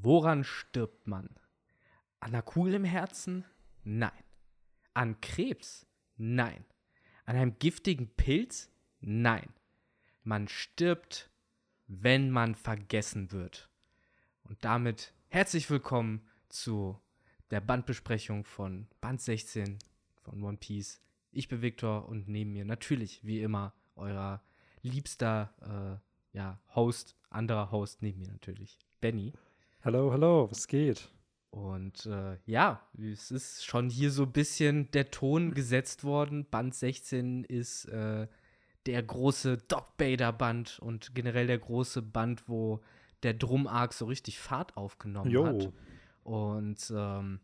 Woran stirbt man? An einer Kugel im Herzen? Nein. An Krebs? Nein. An einem giftigen Pilz? Nein. Man stirbt, wenn man vergessen wird. Und damit herzlich willkommen zu der Bandbesprechung von Band 16 von One Piece. Ich bin Victor und neben mir natürlich, wie immer, euer liebster äh, ja, Host, anderer Host neben mir natürlich, Benny. Hallo, hallo, was geht? Und äh, ja, es ist schon hier so ein bisschen der Ton gesetzt worden. Band 16 ist äh, der große Doc Bader Band und generell der große Band, wo der Drum-Arc so richtig Fahrt aufgenommen Jo. hat. Und ähm,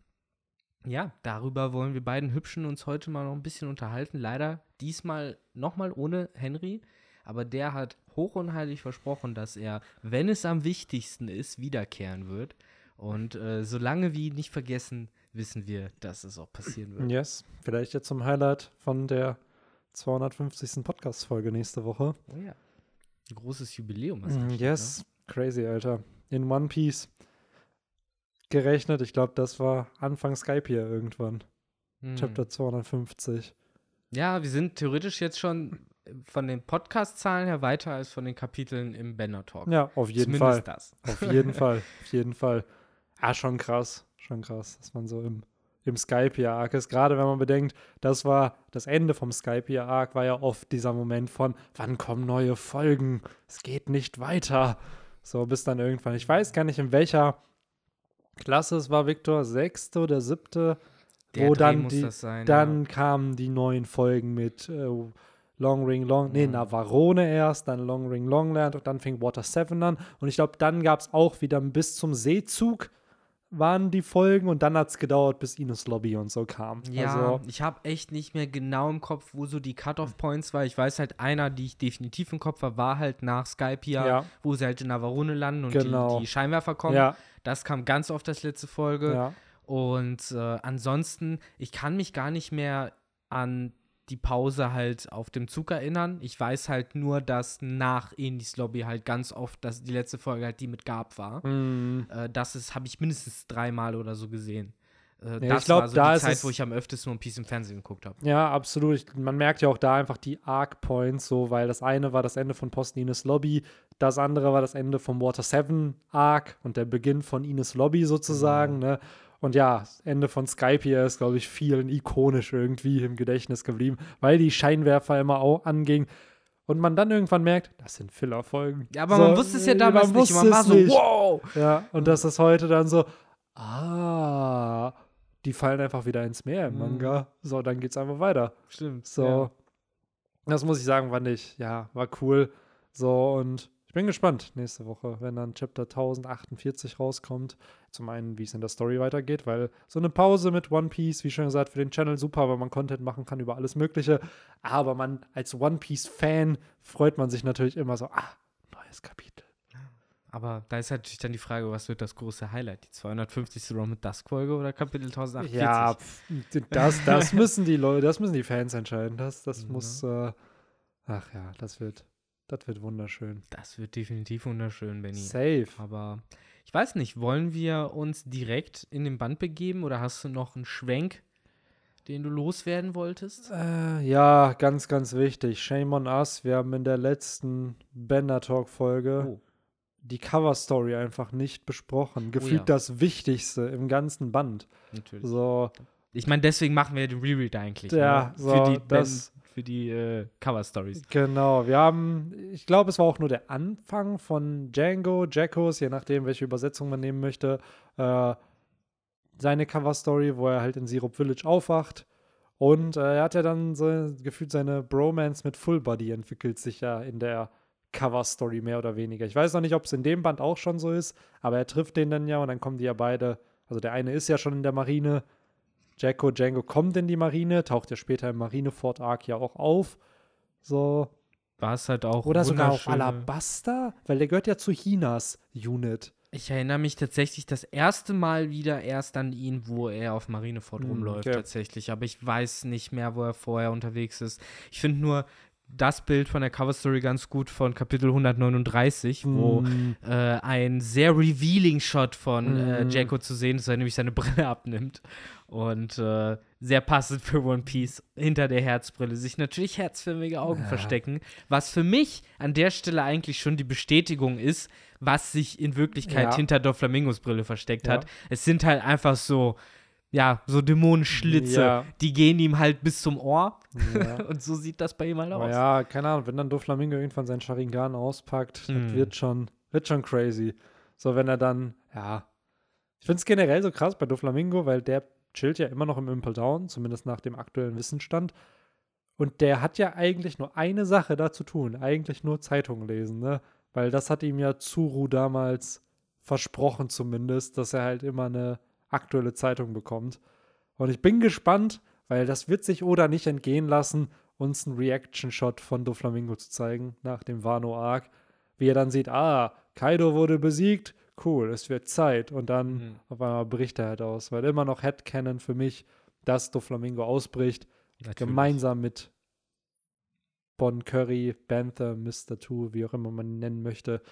ja, darüber wollen wir beiden Hübschen uns heute mal noch ein bisschen unterhalten. Leider diesmal nochmal ohne Henry. Aber der hat hoch und heilig versprochen, dass er, wenn es am wichtigsten ist, wiederkehren wird. Und äh, solange wir ihn nicht vergessen, wissen wir, dass es auch passieren wird. Yes, vielleicht jetzt zum Highlight von der 250. Podcast-Folge nächste Woche. Oh ja. Ein großes Jubiläum. was Mm, ansteht, Yes, crazy, Alter. In One Piece gerechnet, ich glaube, das war Anfang Skype hier irgendwann. Ne? Hm. Chapter 250. Ja, wir sind theoretisch jetzt schon von den Podcast-Zahlen her weiter als von den Kapiteln im Banner Talk. Ja, auf jeden Zumindest Fall. das. Auf jeden Fall. Auf jeden Fall. Ah, schon krass. Schon krass, dass man so im, im Skype-Arc ist. Gerade wenn man bedenkt, das war das Ende vom Skype-Arc, war ja oft dieser Moment von, wann kommen neue Folgen? Es geht nicht weiter. So, bis dann irgendwann. Ich weiß gar nicht, in welcher Klasse es war, Victor, sechste oder siebte, Der wo Dreh dann muss die, das sein, dann ja. kamen die neuen Folgen mit äh, Long Ring Long, nee, Mhm. Navarone erst, dann Long Ring Longland und dann fing Water 7 an. Und ich glaube, dann gab es auch wieder bis zum Seezug waren die Folgen und dann hat es gedauert, bis Ines Lobby und so kam. Ja, Also, ich habe echt nicht mehr genau im Kopf, wo so die Cut-Off-Points war. Ich weiß halt, einer, die ich definitiv im Kopf habe, war halt nach Skype hier, Ja. wo sie halt in Navarone landen und Genau. die, die Scheinwerfer kommen. ja, Das kam ganz oft als letzte Folge. ja. Und äh, ansonsten, ich kann mich gar nicht mehr an die Pause halt auf dem Zug erinnern. Ich weiß halt nur, dass nach Indies Lobby halt ganz oft, dass die letzte Folge halt die mit Gab war. Mm, Äh, das ist, habe ich mindestens dreimal oder so gesehen. Äh, ich das glaub, war so da die ist Zeit, wo ich am öftesten One Piece im Fernsehen geguckt habe. ja, absolut. Ich, man merkt ja auch da einfach die Arc-Points so, weil das eine war das Ende von Post Ines Lobby, das andere war das Ende vom Water 7 Arc und der Beginn von Ines Lobby sozusagen, Genau. ne? Und ja, das Ende von Skype hier ist, glaube ich, vielen ikonisch irgendwie im Gedächtnis geblieben, weil die Scheinwerfer immer auch angingen. Und man dann irgendwann merkt, das sind Filler-Folgen. Ja, aber So, man wusste es ja damals man nicht. Man war so, nicht. wow! Ja, und das ist heute dann so, ah, die fallen einfach wieder ins Meer im Mhm. Manga. So, dann geht's einfach weiter. Stimmt. So, Ja. das muss ich sagen, fand ich, ja, war cool. So, und bin gespannt nächste Woche, wenn dann Chapter 1048 rauskommt. Zum einen, wie es in der Story weitergeht, weil so eine Pause mit One Piece, wie schon gesagt, für den Channel super, weil man Content machen kann über alles Mögliche. Aber man als One Piece-Fan freut man sich natürlich immer so, ah, neues Kapitel. Aber da ist natürlich dann die Frage, was wird das große Highlight? Die 250. Raum mit Dusk-Folge oder Kapitel 1048? Ja, das, das müssen die Leute, das müssen die Fans entscheiden. Das, das Ja. muss, äh, ach ja, das wird, das wird wunderschön. Das wird definitiv wunderschön, Benny. Safe. Aber ich weiß nicht, wollen wir uns direkt in den Band begeben oder hast du noch einen Schwenk, den du loswerden wolltest? Äh, ja, ganz, ganz wichtig. Shame on us. Wir haben in der letzten Bender Talk Folge Oh. die Cover Story einfach nicht besprochen. Gefühlt ja. das Wichtigste im ganzen Band. Natürlich. So, Ich meine, deswegen machen wir den Reread eigentlich. ne? Ja, so, für die, das- Band- für die äh, Cover-Stories. Genau, wir haben, ich glaube, es war auch nur der Anfang von Django, Jackos, je nachdem, welche Übersetzung man nehmen möchte, äh, seine Cover-Story, wo er halt in Syrup Village aufwacht. Und äh, er hat ja dann so gefühlt seine Bromance mit Full Body entwickelt sich ja in der Cover-Story mehr oder weniger. Ich weiß noch nicht, ob es in dem Band auch schon so ist, aber er trifft den dann ja und dann kommen die ja beide. Also der eine ist ja schon in der Marine. Jacko Django kommt in die Marine, taucht ja später im Marineford Arc ja auch auf. So, War es halt auch. oder sogar auch wunderschöne- Alabasta, weil der gehört ja zu Chinas Unit. Ich erinnere mich tatsächlich das erste Mal wieder erst an ihn, wo er auf Marineford Hm, rumläuft, okay. tatsächlich. Aber ich weiß nicht mehr, wo er vorher unterwegs ist. Ich finde nur, das Bild von der Coverstory ganz gut von Kapitel 139, wo Mm, äh, ein sehr revealing Shot von äh, Mhm. Jacko zu sehen ist, er nämlich seine Brille abnimmt. Und äh, sehr passend für One Piece hinter der Herzbrille sich natürlich herzförmige Augen Ja. verstecken, was für mich an der Stelle eigentlich schon die Bestätigung ist, was sich in Wirklichkeit Ja. hinter Doflamingos Brille versteckt Ja. hat. Es sind halt einfach so, ja, so Dämonenschlitze, Ja. die gehen ihm halt bis zum Ohr ja. und so sieht das bei ihm halt aus. ja, keine Ahnung, wenn dann Doflamingo irgendwann seinen Sharingan auspackt, Hm. das wird schon, wird schon crazy. So, wenn er dann, ja. Ich finde es generell so krass bei Doflamingo, weil der chillt ja immer noch im Impel Down, zumindest nach dem aktuellen Wissensstand. Und der hat ja eigentlich nur eine Sache da zu tun, eigentlich nur Zeitungen lesen, ne? Weil das hat ihm ja Zuru damals versprochen zumindest, dass er halt immer eine aktuelle Zeitung bekommt. Und ich bin gespannt, weil das wird sich Oda nicht entgehen lassen, uns einen Reaction-Shot von Doflamingo zu zeigen nach dem Wano-Arc. Wie er dann sieht, ah, Kaido wurde besiegt, cool, es wird Zeit. Und dann Mhm. auf einmal bricht er halt aus. Weil immer noch Headcanon für mich, dass Doflamingo ausbricht, Natürlich. gemeinsam mit Bon Curry, Banther, Mr. Two, wie auch immer man ihn nennen möchte,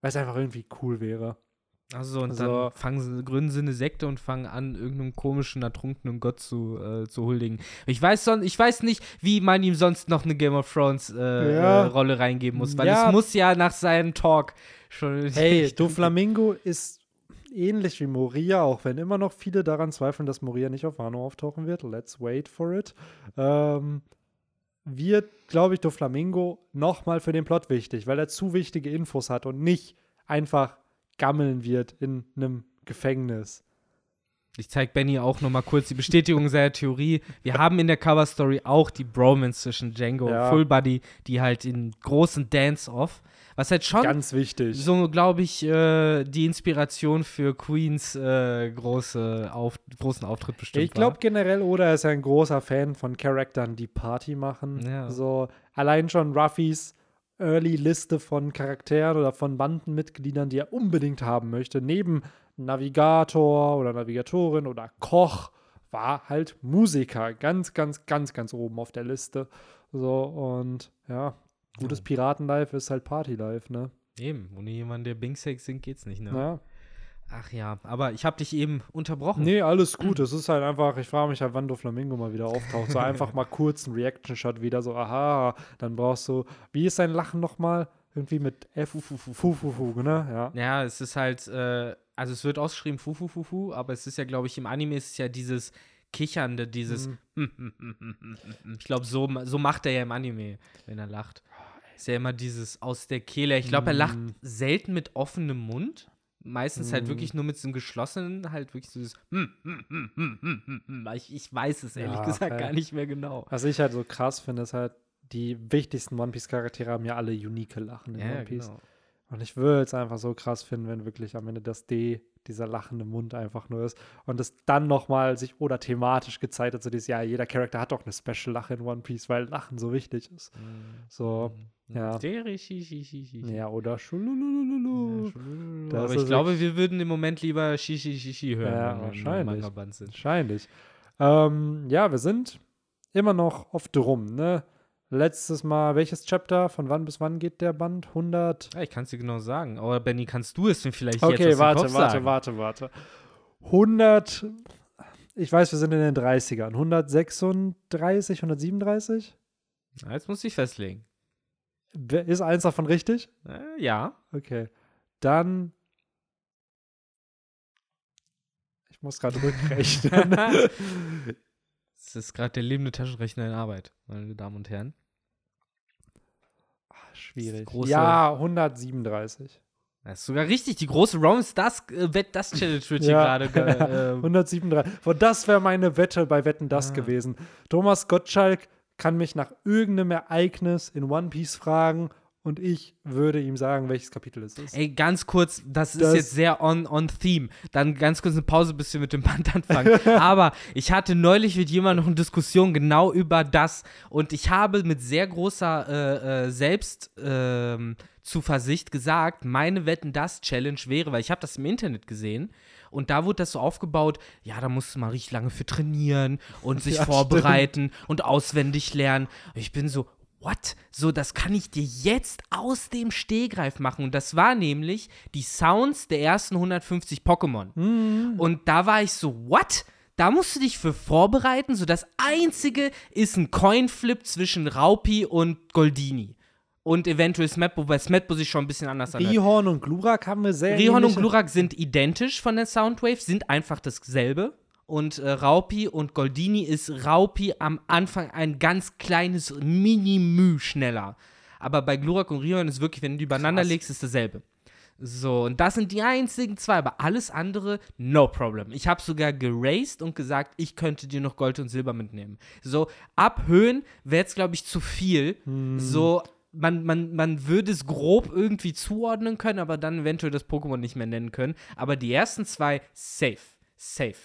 weil es einfach irgendwie cool wäre. Also und Also- dann fangen sie, gründen sie eine Sekte und fangen an, irgendeinem komischen, ertrunkenen Gott zu, äh, zu huldigen. Ich weiß, son ich weiß nicht, wie man ihm sonst noch eine Game of Thrones äh, Ja. äh, Rolle reingeben muss, weil Ja. es muss ja nach seinem Talk schon. Hey, Doflamingo ist ähnlich wie Moria, auch wenn immer noch viele daran zweifeln, dass Moria nicht auf Wano auftauchen wird. Let's wait for it. Ähm, wird, glaube ich, Doflamingo nochmal für den Plot wichtig, weil er zu wichtige Infos hat und nicht einfach gammeln wird in einem Gefängnis. Ich zeig Benny auch noch mal kurz die Bestätigung seiner Theorie. Wir haben in der Cover Story auch die Bromance zwischen Django Ja. und Full Body, die halt in großen Dance-Off, was halt schon Ganz wichtig. so, glaube ich, äh, die Inspiration für Queens äh, große auf, großen Auftritt bestimmt ich glaube generell, Oda ist ein großer Fan von Charakteren, die Party machen. Ja. So allein schon Ruffys Early-Liste von Charakteren oder von Bandenmitgliedern, die er unbedingt haben möchte, neben Navigator oder Navigatorin oder Koch, war halt Musiker. Ganz, ganz, ganz, ganz oben auf der Liste. So, und ja, gutes. Piratenlife ist halt Partylife, ne? Eben, ohne jemanden, der Bingsek singt, geht's nicht, ne? Ja. Ach ja, aber ich habe dich eben unterbrochen. Nee, alles gut. Es ist halt einfach, ich frage mich halt, wann Doflamingo mal wieder auftaucht. So einfach mal kurz ein Reaction-Shot wieder, so, aha, dann brauchst du, wie ist sein Lachen nochmal? Irgendwie mit F, Fu, Fu, Fu, ne? Ja. Ja, es ist halt, äh, also es wird ausgeschrieben Fu Fu Fu Fu, aber es ist ja, glaube ich, im Anime ist es ja dieses Kichernde, dieses Mhm. Ich glaube, so, so macht er ja im Anime, wenn er lacht. Ist ja immer dieses aus der Kehle. Ich glaube, er lacht Mhm. selten mit offenem Mund. Meistens halt Mhm. wirklich nur mit so einem geschlossenen, halt wirklich so dieses ich, ich weiß es ehrlich Ja, gesagt fair. gar nicht mehr genau. Was ich halt so krass finde, ist halt, die wichtigsten One Piece-Charaktere haben ja alle unique Lachen in Ja, One Piece. genau. Und ich würde es einfach so krass finden, wenn wirklich am Ende das D, dieser lachende Mund einfach nur ist. Und es dann nochmal sich oder thematisch gezeigt hat, so dieses, ja, jeder Charakter hat doch eine Special-Lache in One Piece, weil Lachen so wichtig ist. So, ja. Ja, oder Schululululu. Ja, Aber ich glaube, wir würden im Moment lieber Shishi hören, Ja, wahrscheinlich. Sind. Wahrscheinlich. Ähm, ja, wir sind immer noch oft drum, ne? Letztes Mal, welches Chapter? Von wann bis wann geht der Band? 100? Ja, ich kann es dir genau sagen. Aber Benny, kannst du es mir vielleicht Okay, jetzt aus warte, Kopf warte, sagen? warte, warte. 100, ich weiß, wir sind in den 30ern. 136, 137? Ja, jetzt muss ich festlegen. Ist eins davon richtig? Äh, ja. Okay. Dann. Ich muss gerade rückrechnen. Es ist gerade der lebende Taschenrechner in Arbeit, meine Damen und Herren. Ah, Schwierig. ja, 137. Das ist sogar richtig. Die große Rounds, das äh, Wett, das Challenge wird hier Ja. gerade. ge- äh, 137. Boah, das wäre meine Wette bei Wetten das Ah. gewesen. Thomas Gottschalk kann mich nach irgendeinem Ereignis in One Piece fragen und ich würde ihm sagen, welches Kapitel es ist. Ey, ganz kurz, das ist Das- jetzt sehr on, on theme. Dann ganz kurz eine Pause, bis wir mit dem Band anfangen. Aber ich hatte neulich mit jemandem noch eine Diskussion genau über das und ich habe mit sehr großer äh, äh, Selbst ähm, Zuversicht gesagt, meine Wetten das Challenge wäre, weil ich habe das im Internet gesehen und da wurde das so aufgebaut, ja, da musst du mal richtig lange für trainieren und sich Ja, vorbereiten und auswendig lernen. Ich bin so, what? So, das kann ich dir jetzt aus dem Stehgreif machen. Und das war nämlich die Sounds der ersten 150 Pokémon. Mhm. Und da war ich so, what? Da musst du dich für vorbereiten. So, das Einzige ist ein Coinflip zwischen Raupi und Goldini. Und eventuell Smet, wobei Smetbo sich schon ein bisschen anders anhört. Rihorn und Glurak haben wir sehr Rihorn und Glurak sind identisch von der Soundwave, sind einfach dasselbe. Und äh, Raupi und Goldini ist Raupi am Anfang ein ganz kleines Mini-Müh schneller. Aber bei Glurak und Rihorn ist wirklich, wenn du die übereinander Krass. legst, ist dasselbe. So, und das sind die einzigen zwei, aber alles andere, no problem. Ich habe sogar geraced und gesagt, ich könnte dir noch Gold und Silber mitnehmen. So, ab Höhen wäre jetzt, glaube ich, zu viel. So, man, man, man würde es grob irgendwie zuordnen können, aber dann eventuell das Pokémon nicht mehr nennen können. Aber die ersten zwei, safe. Safe.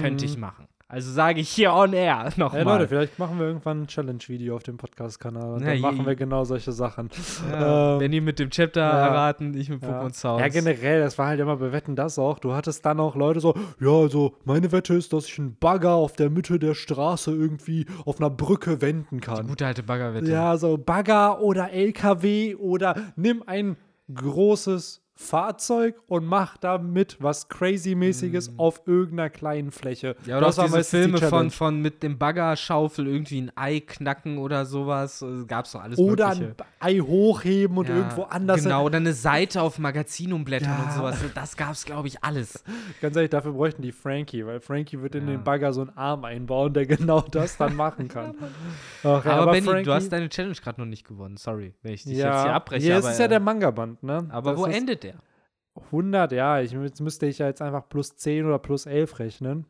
Könnte ich machen. Also sage ich hier on air nochmal. Hey Leute, vielleicht machen wir irgendwann ein Challenge-Video auf dem Podcast-Kanal und Ja, dann machen wir genau solche Sachen. ja, Ähm, wenn die mit dem Chapter ja. erraten, ich mit Ja. Pokémon Sounds. ja, generell, das war halt immer bei Wetten das auch. Du hattest dann auch Leute so, ja, also meine Wette ist, dass ich einen Bagger auf der Mitte der Straße irgendwie auf einer Brücke wenden kann. Gute alte Baggerwette. Ja, so Bagger oder LKW oder nimm ein großes Fahrzeug und mach damit was Crazy-mäßiges auf irgendeiner kleinen Fläche. Mm. Ja, oder Das auch diese meistens die Filme von, von mit dem Baggerschaufel irgendwie ein Ei knacken oder sowas. Äh, Gab's doch alles Oder Mögliche. ein Ei hochheben und Ja, irgendwo anders. Genau, oder eine Seite auf Magazin umblättern Ja. und sowas. Das gab's, glaube ich, alles. Ganz ehrlich, dafür bräuchten die Frankie, weil Frankie wird in Ja. den Bagger so einen Arm einbauen, der genau das dann machen kann. Ach, ja, aber, Benny, du hast deine Challenge gerade noch nicht gewonnen. Sorry, wenn ich dich ja, jetzt hier abbreche. Hier aber, ist ja der Manga-Band, ne? aber Das wo endet der? 100, ja, ich, jetzt müsste ich ja jetzt einfach plus 10 oder plus 11 rechnen.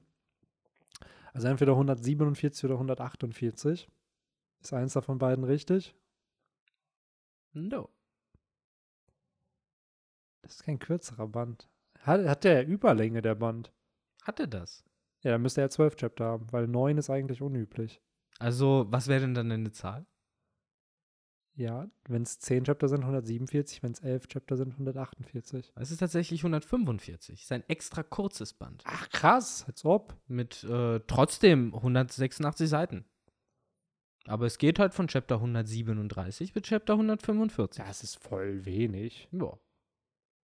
Also entweder 147 oder 148. Ist eins davon beiden richtig? No. Das ist kein kürzerer Band. Hat, hat der Überlänge, der Band? Hatte das? Ja, dann müsste er 12 Chapter haben, weil 9 ist eigentlich unüblich. Also, was wäre denn dann eine Zahl? Ja, wenn es 10 Chapter sind, 147, wenn es 11 Chapter sind, 148. Es ist tatsächlich 145. Ist ein extra kurzes Band. Ach krass, als ob. Mit äh, trotzdem 186 Seiten. Aber es geht halt von Chapter 137 bis Chapter 145. Das ist voll wenig. Ja.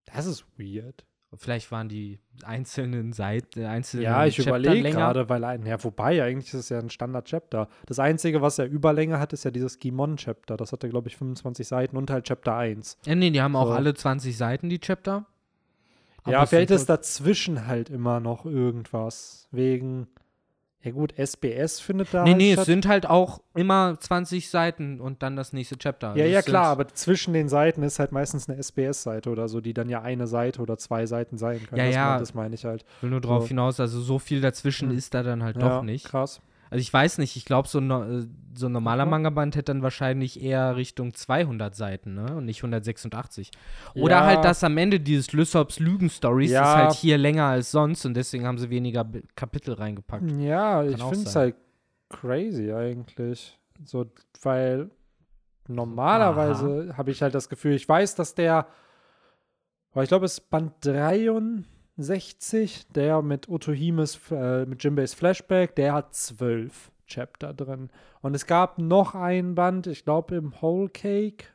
Das ist weird. Vielleicht waren die einzelnen Seiten, einzelnen Ja, ich überlege gerade, weil ein, ja, wobei, eigentlich ist es ja ein Standard-Chapter. Das Einzige, was ja Überlänge hat, ist ja dieses Gimon-Chapter. Das hatte, glaube ich, 25 Seiten und halt Chapter 1. Ja, nee, die haben auch So. alle 20 Seiten, die Chapter. ja, Aber vielleicht es ist dazwischen halt immer noch irgendwas. Wegen, ja gut, SBS findet da Nee, halt nee, es statt. sind halt auch immer 20 Seiten und dann das nächste Chapter. Also Ja, ja, es klar, sind- aber zwischen den Seiten ist halt meistens eine SBS-Seite oder so, die dann ja eine Seite oder zwei Seiten sein können. Ja, das, ja. mein- das meine ich halt. Ich will nur drauf So. hinaus, also so viel dazwischen Hm. ist da dann halt ja, doch nicht. Krass. Also ich weiß nicht, ich glaube, so, ein no äh, so ein normaler Mhm. Manga-Band hätte dann wahrscheinlich eher Richtung 200 Seiten, ne? Und nicht 186. Oder Ja. halt das am Ende dieses Lysops Lügen-Stories Ja. ist halt hier länger als sonst und deswegen haben sie weniger Kapitel reingepackt. Ja, ich auch finde es halt crazy eigentlich. So, weil normalerweise habe ich halt das Gefühl, ich weiß, dass der, aber ich glaube, es ist Band 63, der mit Otohimes, äh, mit Jinbeis Flashback, der hat zwölf Chapter drin. Und es gab noch einen Band, ich glaube im Whole Cake.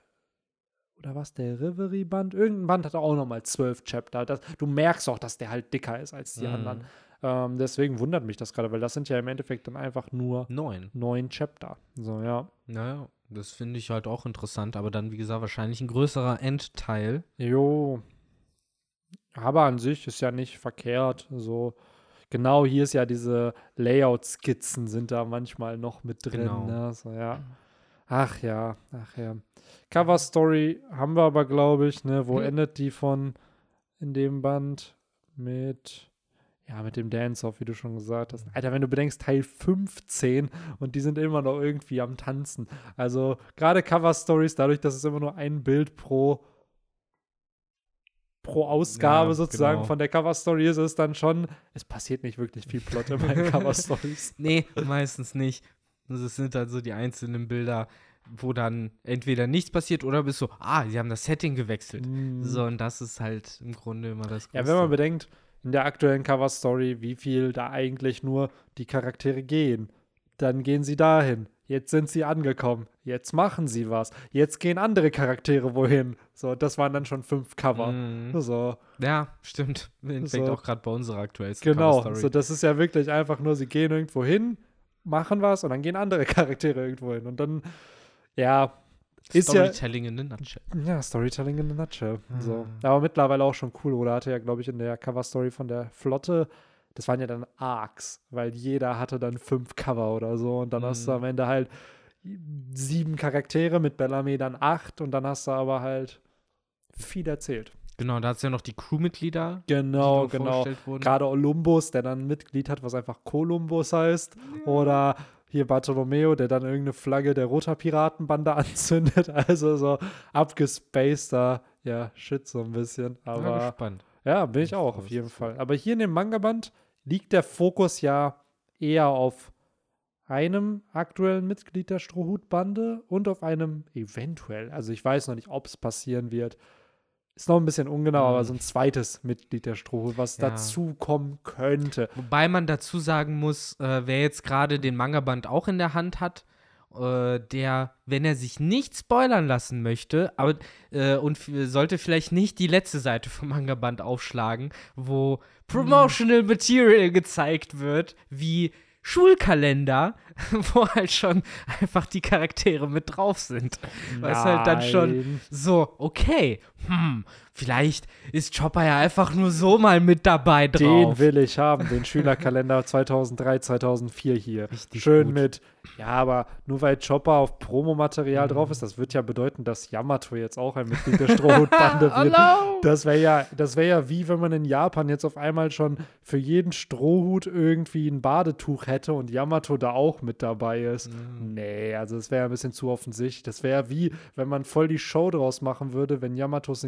Oder was, der Reverie-Band? Irgendein Band hat auch nochmal zwölf Chapter. Das, du merkst auch, dass der halt dicker ist als die Mhm. anderen. Ähm, deswegen wundert mich das gerade, weil das sind ja im Endeffekt dann einfach nur Neun. neun Chapter. So, ja. Naja, das finde ich halt auch interessant, aber dann, wie gesagt, wahrscheinlich ein größerer Endteil. Jo. Aber an sich ist ja nicht verkehrt. So, genau hier ist ja diese Layout-Skizzen sind da manchmal noch mit drin. Genau. Ne? So, ja. Ach ja, ach ja. Cover Story haben wir aber, glaube ich, ne? Wo Hm. endet die von in dem Band? Mit. Ja, mit dem Dance-Off, wie du schon gesagt hast. Alter, wenn du bedenkst, Teil 15 und die sind immer noch irgendwie am Tanzen. Also, gerade Cover-Stories, dadurch, dass es immer nur ein Bild pro, pro Ausgabe Ja, sozusagen genau. von der Cover-Story ist, ist dann schon, es passiert nicht wirklich viel Plot in meinen Cover-Stories. Nee, meistens nicht. Also es sind halt so die einzelnen Bilder, wo dann entweder nichts passiert oder bist so, ah, sie haben das Setting gewechselt. So, und das ist halt im Grunde immer das Mhm. Ja, Größte. wenn man bedenkt, in der aktuellen Cover-Story, wie viel da eigentlich nur die Charaktere gehen, dann gehen sie dahin. Jetzt sind sie angekommen. Jetzt machen sie was. Jetzt gehen andere Charaktere wohin. So, das waren dann schon fünf Cover. Mhm. So, Ja, stimmt. Fängt So. auch gerade bei unserer aktuellsten genau. So, das ist ja wirklich einfach nur, sie gehen irgendwo hin, machen was und dann gehen andere Charaktere irgendwo hin. Und dann, ja, ist ja, Storytelling in a nutshell. ja, Storytelling in a nutshell. So. Ah. Aber mittlerweile auch schon cool. Oder hatte ja, glaube ich, in der Cover-Story von der Flotte, das waren ja dann Arcs, weil jeder hatte dann fünf Cover oder so. Und dann hast du Mhm. am Ende halt sieben Charaktere, mit Bellamy dann acht. Und dann hast du aber halt viel erzählt. Genau, da hat es ja noch die Crewmitglieder, Genau, die genau. vorgestellt wurden. Gerade Olympus, der dann ein Mitglied hat, was einfach Columbus heißt. Oder hier Bartolomeo, der dann irgendeine Flagge der Roter Piratenbande anzündet. Also so abgespaceter, ja, Shit so ein bisschen. Ja, Aber gespannt. Ja, bin ich auch auf jeden. Fall. Aber hier in dem Manga-Band liegt der Fokus ja eher auf einem aktuellen Mitglied der Strohhutbande und auf einem eventuell, also ich weiß noch nicht, ob es passieren wird. Ist noch ein bisschen ungenau, aber Mhm. so ein zweites Mitglied der Strohhut, was Ja. dazu kommen könnte. Wobei man dazu sagen muss, äh, wer jetzt gerade den Manga-Band auch in der Hand hat, äh, der, wenn er sich nicht spoilern lassen möchte, aber äh, und sollte vielleicht nicht die letzte Seite vom Manga-Band aufschlagen, wo Promotional Material gezeigt wird, wie Schulkalender, wo halt schon einfach die Charaktere mit drauf sind. Was halt dann schon so, okay, hm, vielleicht ist Chopper ja einfach nur so mal mit dabei drauf. Den will ich haben, den Schülerkalender 2003, 2004 hier. Richtig Schön gut. mit, ja, aber nur weil Chopper auf Promomaterial Mhm. drauf ist, das wird ja bedeuten, dass Yamato jetzt auch ein Mitglied der Strohhutbande wird. Hallo! Das wäre ja, das wäre ja wie wenn man in Japan jetzt auf einmal schon für jeden Strohhut irgendwie ein Badetuch hätte und Yamato da auch mit dabei ist. Mhm. Nee, also das wäre ein bisschen zu offensichtlich. Das wäre wie, wenn man voll die Show draus machen würde, wenn Yamatos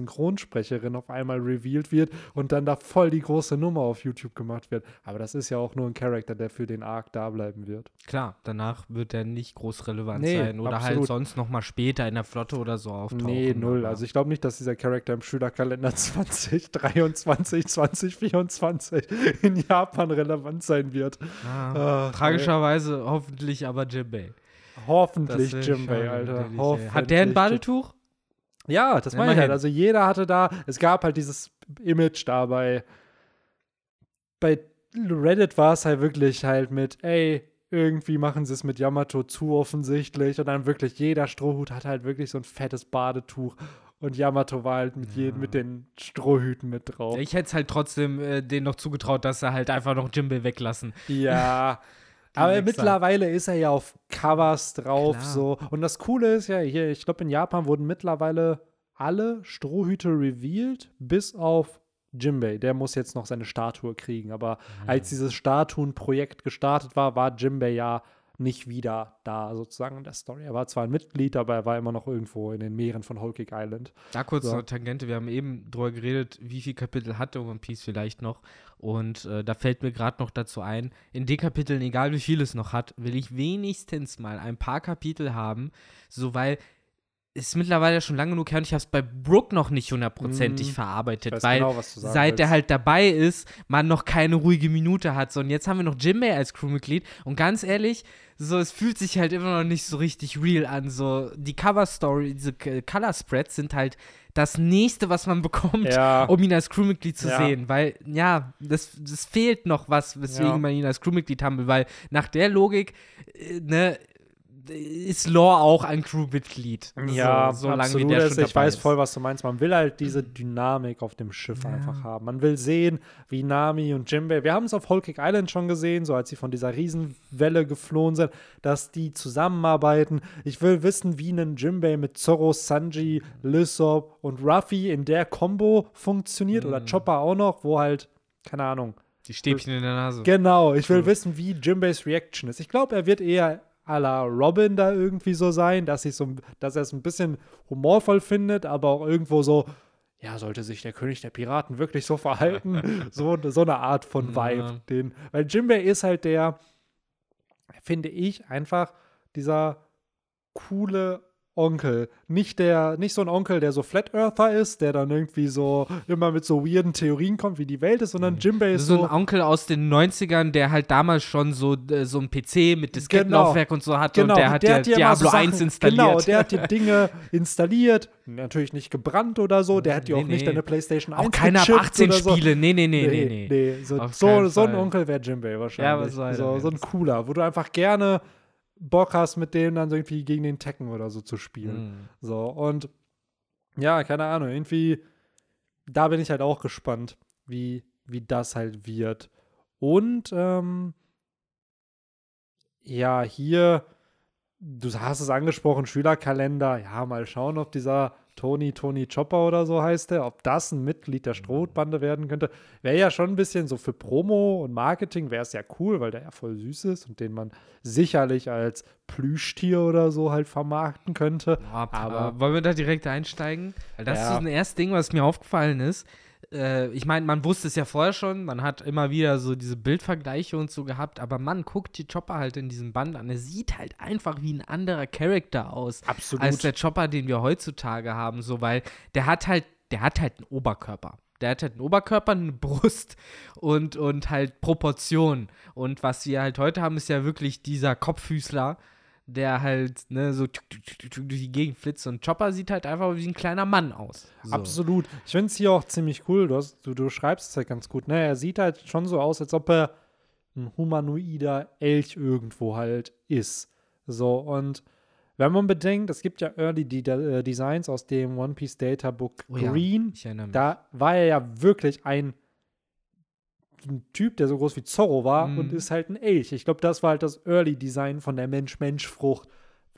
Synchronsprecherin auf einmal revealed wird und dann da voll die große Nummer auf YouTube gemacht wird. Aber das ist ja auch nur ein Charakter, der für den Arc da bleiben wird. Klar, danach wird er nicht groß relevant Nee, sein oder halt absolut. sonst noch mal später in der Flotte oder so auftauchen. Nee, null. aber- Also ich glaube nicht, dass dieser Charakter im Schülerkalender 2023, 2024 in Japan relevant sein wird. Ah, Ach, tragischerweise hoffentlich aber Jimbei. Hoffentlich Jimbei, Alter. Hoffentlich. Hat der ein Badetuch? Ja, das meine ich halt. Also jeder hatte da, es gab halt dieses Image da bei, bei Reddit war es halt wirklich halt mit, ey, irgendwie machen sie es mit Yamato zu offensichtlich und dann wirklich jeder Strohhut hat halt wirklich so ein fettes Badetuch und Yamato war halt mit, jedem, mit den Strohhüten mit drauf. Ich hätte es halt trotzdem äh, denen noch zugetraut, dass er halt einfach noch Jimbei weglassen. Ja. Aber Wichser. mittlerweile ist er ja auf Covers drauf Klar. so. Und das Coole ist ja, hier, ich glaube, in Japan wurden mittlerweile alle Strohhüte revealed, bis auf Jimbei. Der muss jetzt noch seine Statue kriegen. Aber als dieses Statuenprojekt gestartet war, war Jimbei ja nicht wieder da sozusagen in der Story. Er war zwar ein Mitglied, aber er war immer noch irgendwo in den Meeren von Whole Cake Island. Da kurz So. eine Tangente, wir haben eben drüber geredet, wie viel Kapitel hatte One Piece vielleicht noch. Und äh, da fällt mir gerade noch dazu ein, in den Kapiteln, egal wie viel es noch hat, will ich wenigstens mal ein paar Kapitel haben, so weil ist mittlerweile schon lange genug her und ich habe es bei Brooke noch nicht hundertprozentig Mhm. verarbeitet, weil genau, seit er halt dabei ist, man noch keine ruhige Minute hat. So, und jetzt haben wir noch Jimbei als Crewmitglied. Und ganz ehrlich, so, es fühlt sich halt immer noch nicht so richtig real an. So, die Cover-Story, diese K- Color-Spreads sind halt das nächste, was man bekommt, Ja. um ihn als Crewmitglied zu Ja. sehen. Weil, ja, das, das fehlt noch was, weswegen Ja. man ihn als Crewmitglied haben will. Weil nach der Logik, äh, ne, ist Lore auch ein Crewmitglied. Ja, so, so lange absolut. wie der Also schon ich dabei weiß ist. voll, was du meinst. Man will halt diese Dynamik auf dem Schiff einfach haben. Man will sehen, wie Nami und Jimbei, wir haben es auf Whole Cake Island schon gesehen, so als sie von dieser Riesenwelle geflohen sind, dass die zusammenarbeiten. Ich will wissen, wie ein Jimbei mit Zorro, Sanji, Lysop und Ruffy in der Combo funktioniert oder Mhm. Chopper auch noch, wo halt, keine Ahnung. Die Stäbchen in der Nase. Genau, ich will True. wissen, wie Jimbeis Reaction ist. Ich glaube, er wird eher à la Robin da irgendwie so sein, dass, ich so, dass er es ein bisschen humorvoll findet, aber auch irgendwo so, ja, sollte sich der König der Piraten wirklich so verhalten? so, so eine Art von Ja. Vibe. Den, weil Jimbei ist halt der, finde ich, einfach dieser coole Onkel. Nicht der, nicht so ein Onkel, der so Flat Earther ist, der dann irgendwie so immer mit so weirden Theorien kommt, wie die Welt ist, sondern Jimbei ist so so. ein Onkel aus den 90ern, der halt damals schon so, äh, so ein PC mit Diskettenlaufwerk und so hatte Genau, und der hat der ja hat dir so Diablo Sachen, 1 installiert. Genau, der hat die Dinge installiert. Natürlich nicht gebrannt oder so. Der hat dir Nee, auch nicht nee. deine PlayStation 1 auch keine ab gechippt 18 oder so. Spiele. Nee, nee, nee, nee, nee. nee. So, so, so ein. Onkel wäre Jimbei wahrscheinlich. was soll so, so ein cooler, wo du einfach gerne Bock hast, mit dem dann irgendwie gegen den Tekken oder so zu spielen. Mhm. So, und ja, keine Ahnung, irgendwie, da bin ich halt auch gespannt, wie, wie das halt wird. Und, ähm, ja, hier, du hast es angesprochen, Schülerkalender, ja, mal schauen, ob dieser Tony, Tony Chopper oder so heißt der, ob das ein Mitglied der Strohbande werden könnte. Wäre ja schon ein bisschen so für Promo und Marketing, wäre es ja cool, weil der ja voll süß ist und den man sicherlich als Plüschtier oder so halt vermarkten könnte. Aber, Aber- wollen wir da direkt einsteigen? Weil das Ja. ist ein erstes Ding, was mir aufgefallen ist. Äh, ich meine, man wusste es ja vorher schon, man hat immer wieder so diese Bildvergleiche und so gehabt, aber man guckt die Chopper halt in diesem Band an. Er sieht halt einfach wie ein anderer Charakter aus. Absolut. Als der Chopper, den wir heutzutage haben, so, weil der hat halt, der hat halt einen Oberkörper. Der hat halt einen Oberkörper, eine Brust und, und halt Proportionen. Und was wir halt heute haben, ist ja wirklich dieser Kopffüßler, der halt ne, so tuk, tuk, tuk, tuk, tuk durch die Gegend flitzt. Und Chopper sieht halt einfach wie ein kleiner Mann aus. So. Absolut. Ich finde es hier auch ziemlich cool. Du, hast, du, du schreibst es halt ganz gut. Ne? Er sieht halt schon so aus, als ob er ein humanoider Elch irgendwo halt ist. So, und wenn man bedenkt, es gibt ja Early De äh, Designs aus dem One Piece Data Book Oh ja, Green. Ich erinnere mich. Da war er ja wirklich ein, ein Typ, der so groß wie Zorro war Mhm. und ist halt ein Elch. Ich glaube, das war halt das Early Design von der Mensch-Mensch-Frucht,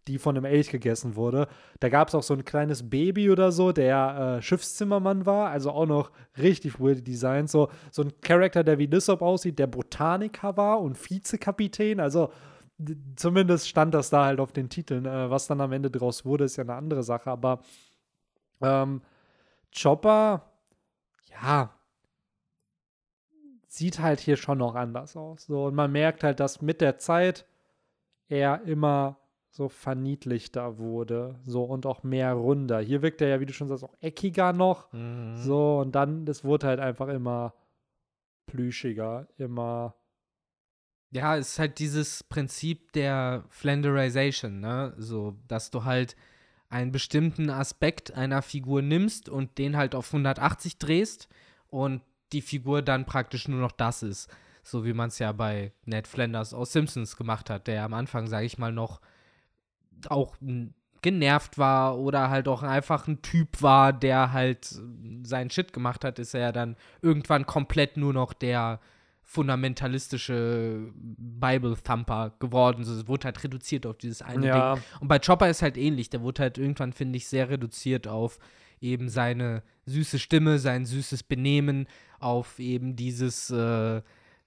die von einem Elch gegessen wurde. Da gab es auch so ein kleines Baby oder so, der äh, Schiffszimmermann war, also auch noch richtig weird Designs. So, so ein Charakter, der wie Lissop aussieht, der Botaniker war und Vizekapitän. Also zumindest stand das da halt auf den Titeln. Äh, was dann am Ende draus wurde, ist ja eine andere Sache. Aber ähm, Chopper, ja, sieht halt hier schon noch anders aus. So, und man merkt halt, dass mit der Zeit er immer so verniedlichter wurde. So und auch mehr runder. Hier wirkt er ja, wie du schon sagst, auch eckiger noch. Mhm. So, und dann, das wurde halt einfach immer plüschiger, immer. Ja, es ist halt dieses Prinzip der Flanderization, ne? So, dass du halt einen bestimmten Aspekt einer Figur nimmst und den halt auf 180 drehst und die Figur dann praktisch nur noch das ist. So wie man es ja bei Ned Flanders aus Simpsons gemacht hat, der am Anfang, sage ich mal, noch auch genervt war oder halt auch einfach ein Typ war, der halt äh, seinen Shit gemacht hat, ist er ja dann irgendwann komplett nur noch der fundamentalistische Bible-Thumper geworden. So, Es wurde halt reduziert auf dieses eine Ja. Ding. Und bei Chopper ist halt ähnlich. Der wurde halt irgendwann, finde ich, sehr reduziert auf eben seine süße Stimme, sein süßes Benehmen, auf eben dieses äh,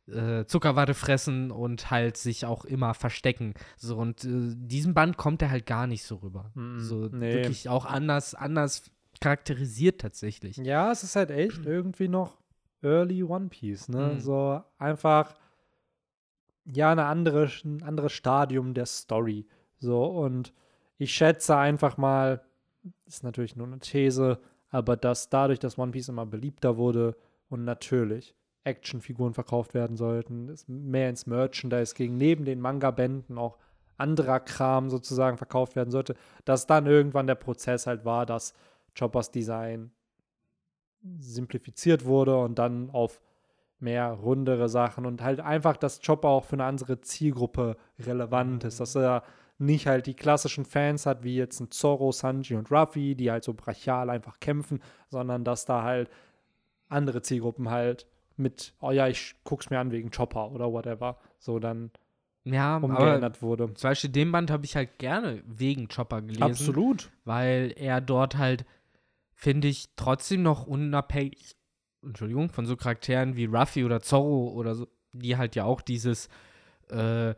äh, Zuckerwatte fressen und halt sich auch immer verstecken. So, und äh, diesem Band kommt er halt gar nicht so rüber. Mm, so nee. wirklich auch anders, anders charakterisiert tatsächlich. Ja, es ist halt echt irgendwie noch Early One Piece, ne? Mhm. So einfach, ja, eine andere, ein anderes Stadium der Story. So, und ich schätze einfach mal, ist natürlich nur eine These, aber dass dadurch, dass One Piece immer beliebter wurde und natürlich Actionfiguren verkauft werden sollten, mehr ins Merchandise ging, neben den Manga-Bänden auch anderer Kram sozusagen verkauft werden sollte, dass dann irgendwann der Prozess halt war, dass Choppers Design simplifiziert wurde und dann auf mehr rundere Sachen und halt einfach, dass Chopper auch für eine andere Zielgruppe relevant ist, dass er nicht halt die klassischen Fans hat, wie jetzt ein Zorro, Sanji und Ruffy, die halt so brachial einfach kämpfen, sondern dass da halt andere Zielgruppen halt mit, oh ja, ich guck's mir an wegen Chopper oder whatever, so dann Ja, umgeändert wurde. zum Beispiel den Band habe ich halt gerne wegen Chopper gelesen. Absolut. weil er dort halt, finde ich, trotzdem noch unabhängig, Entschuldigung, von so Charakteren wie Ruffy oder Zorro oder so, die halt ja auch dieses äh,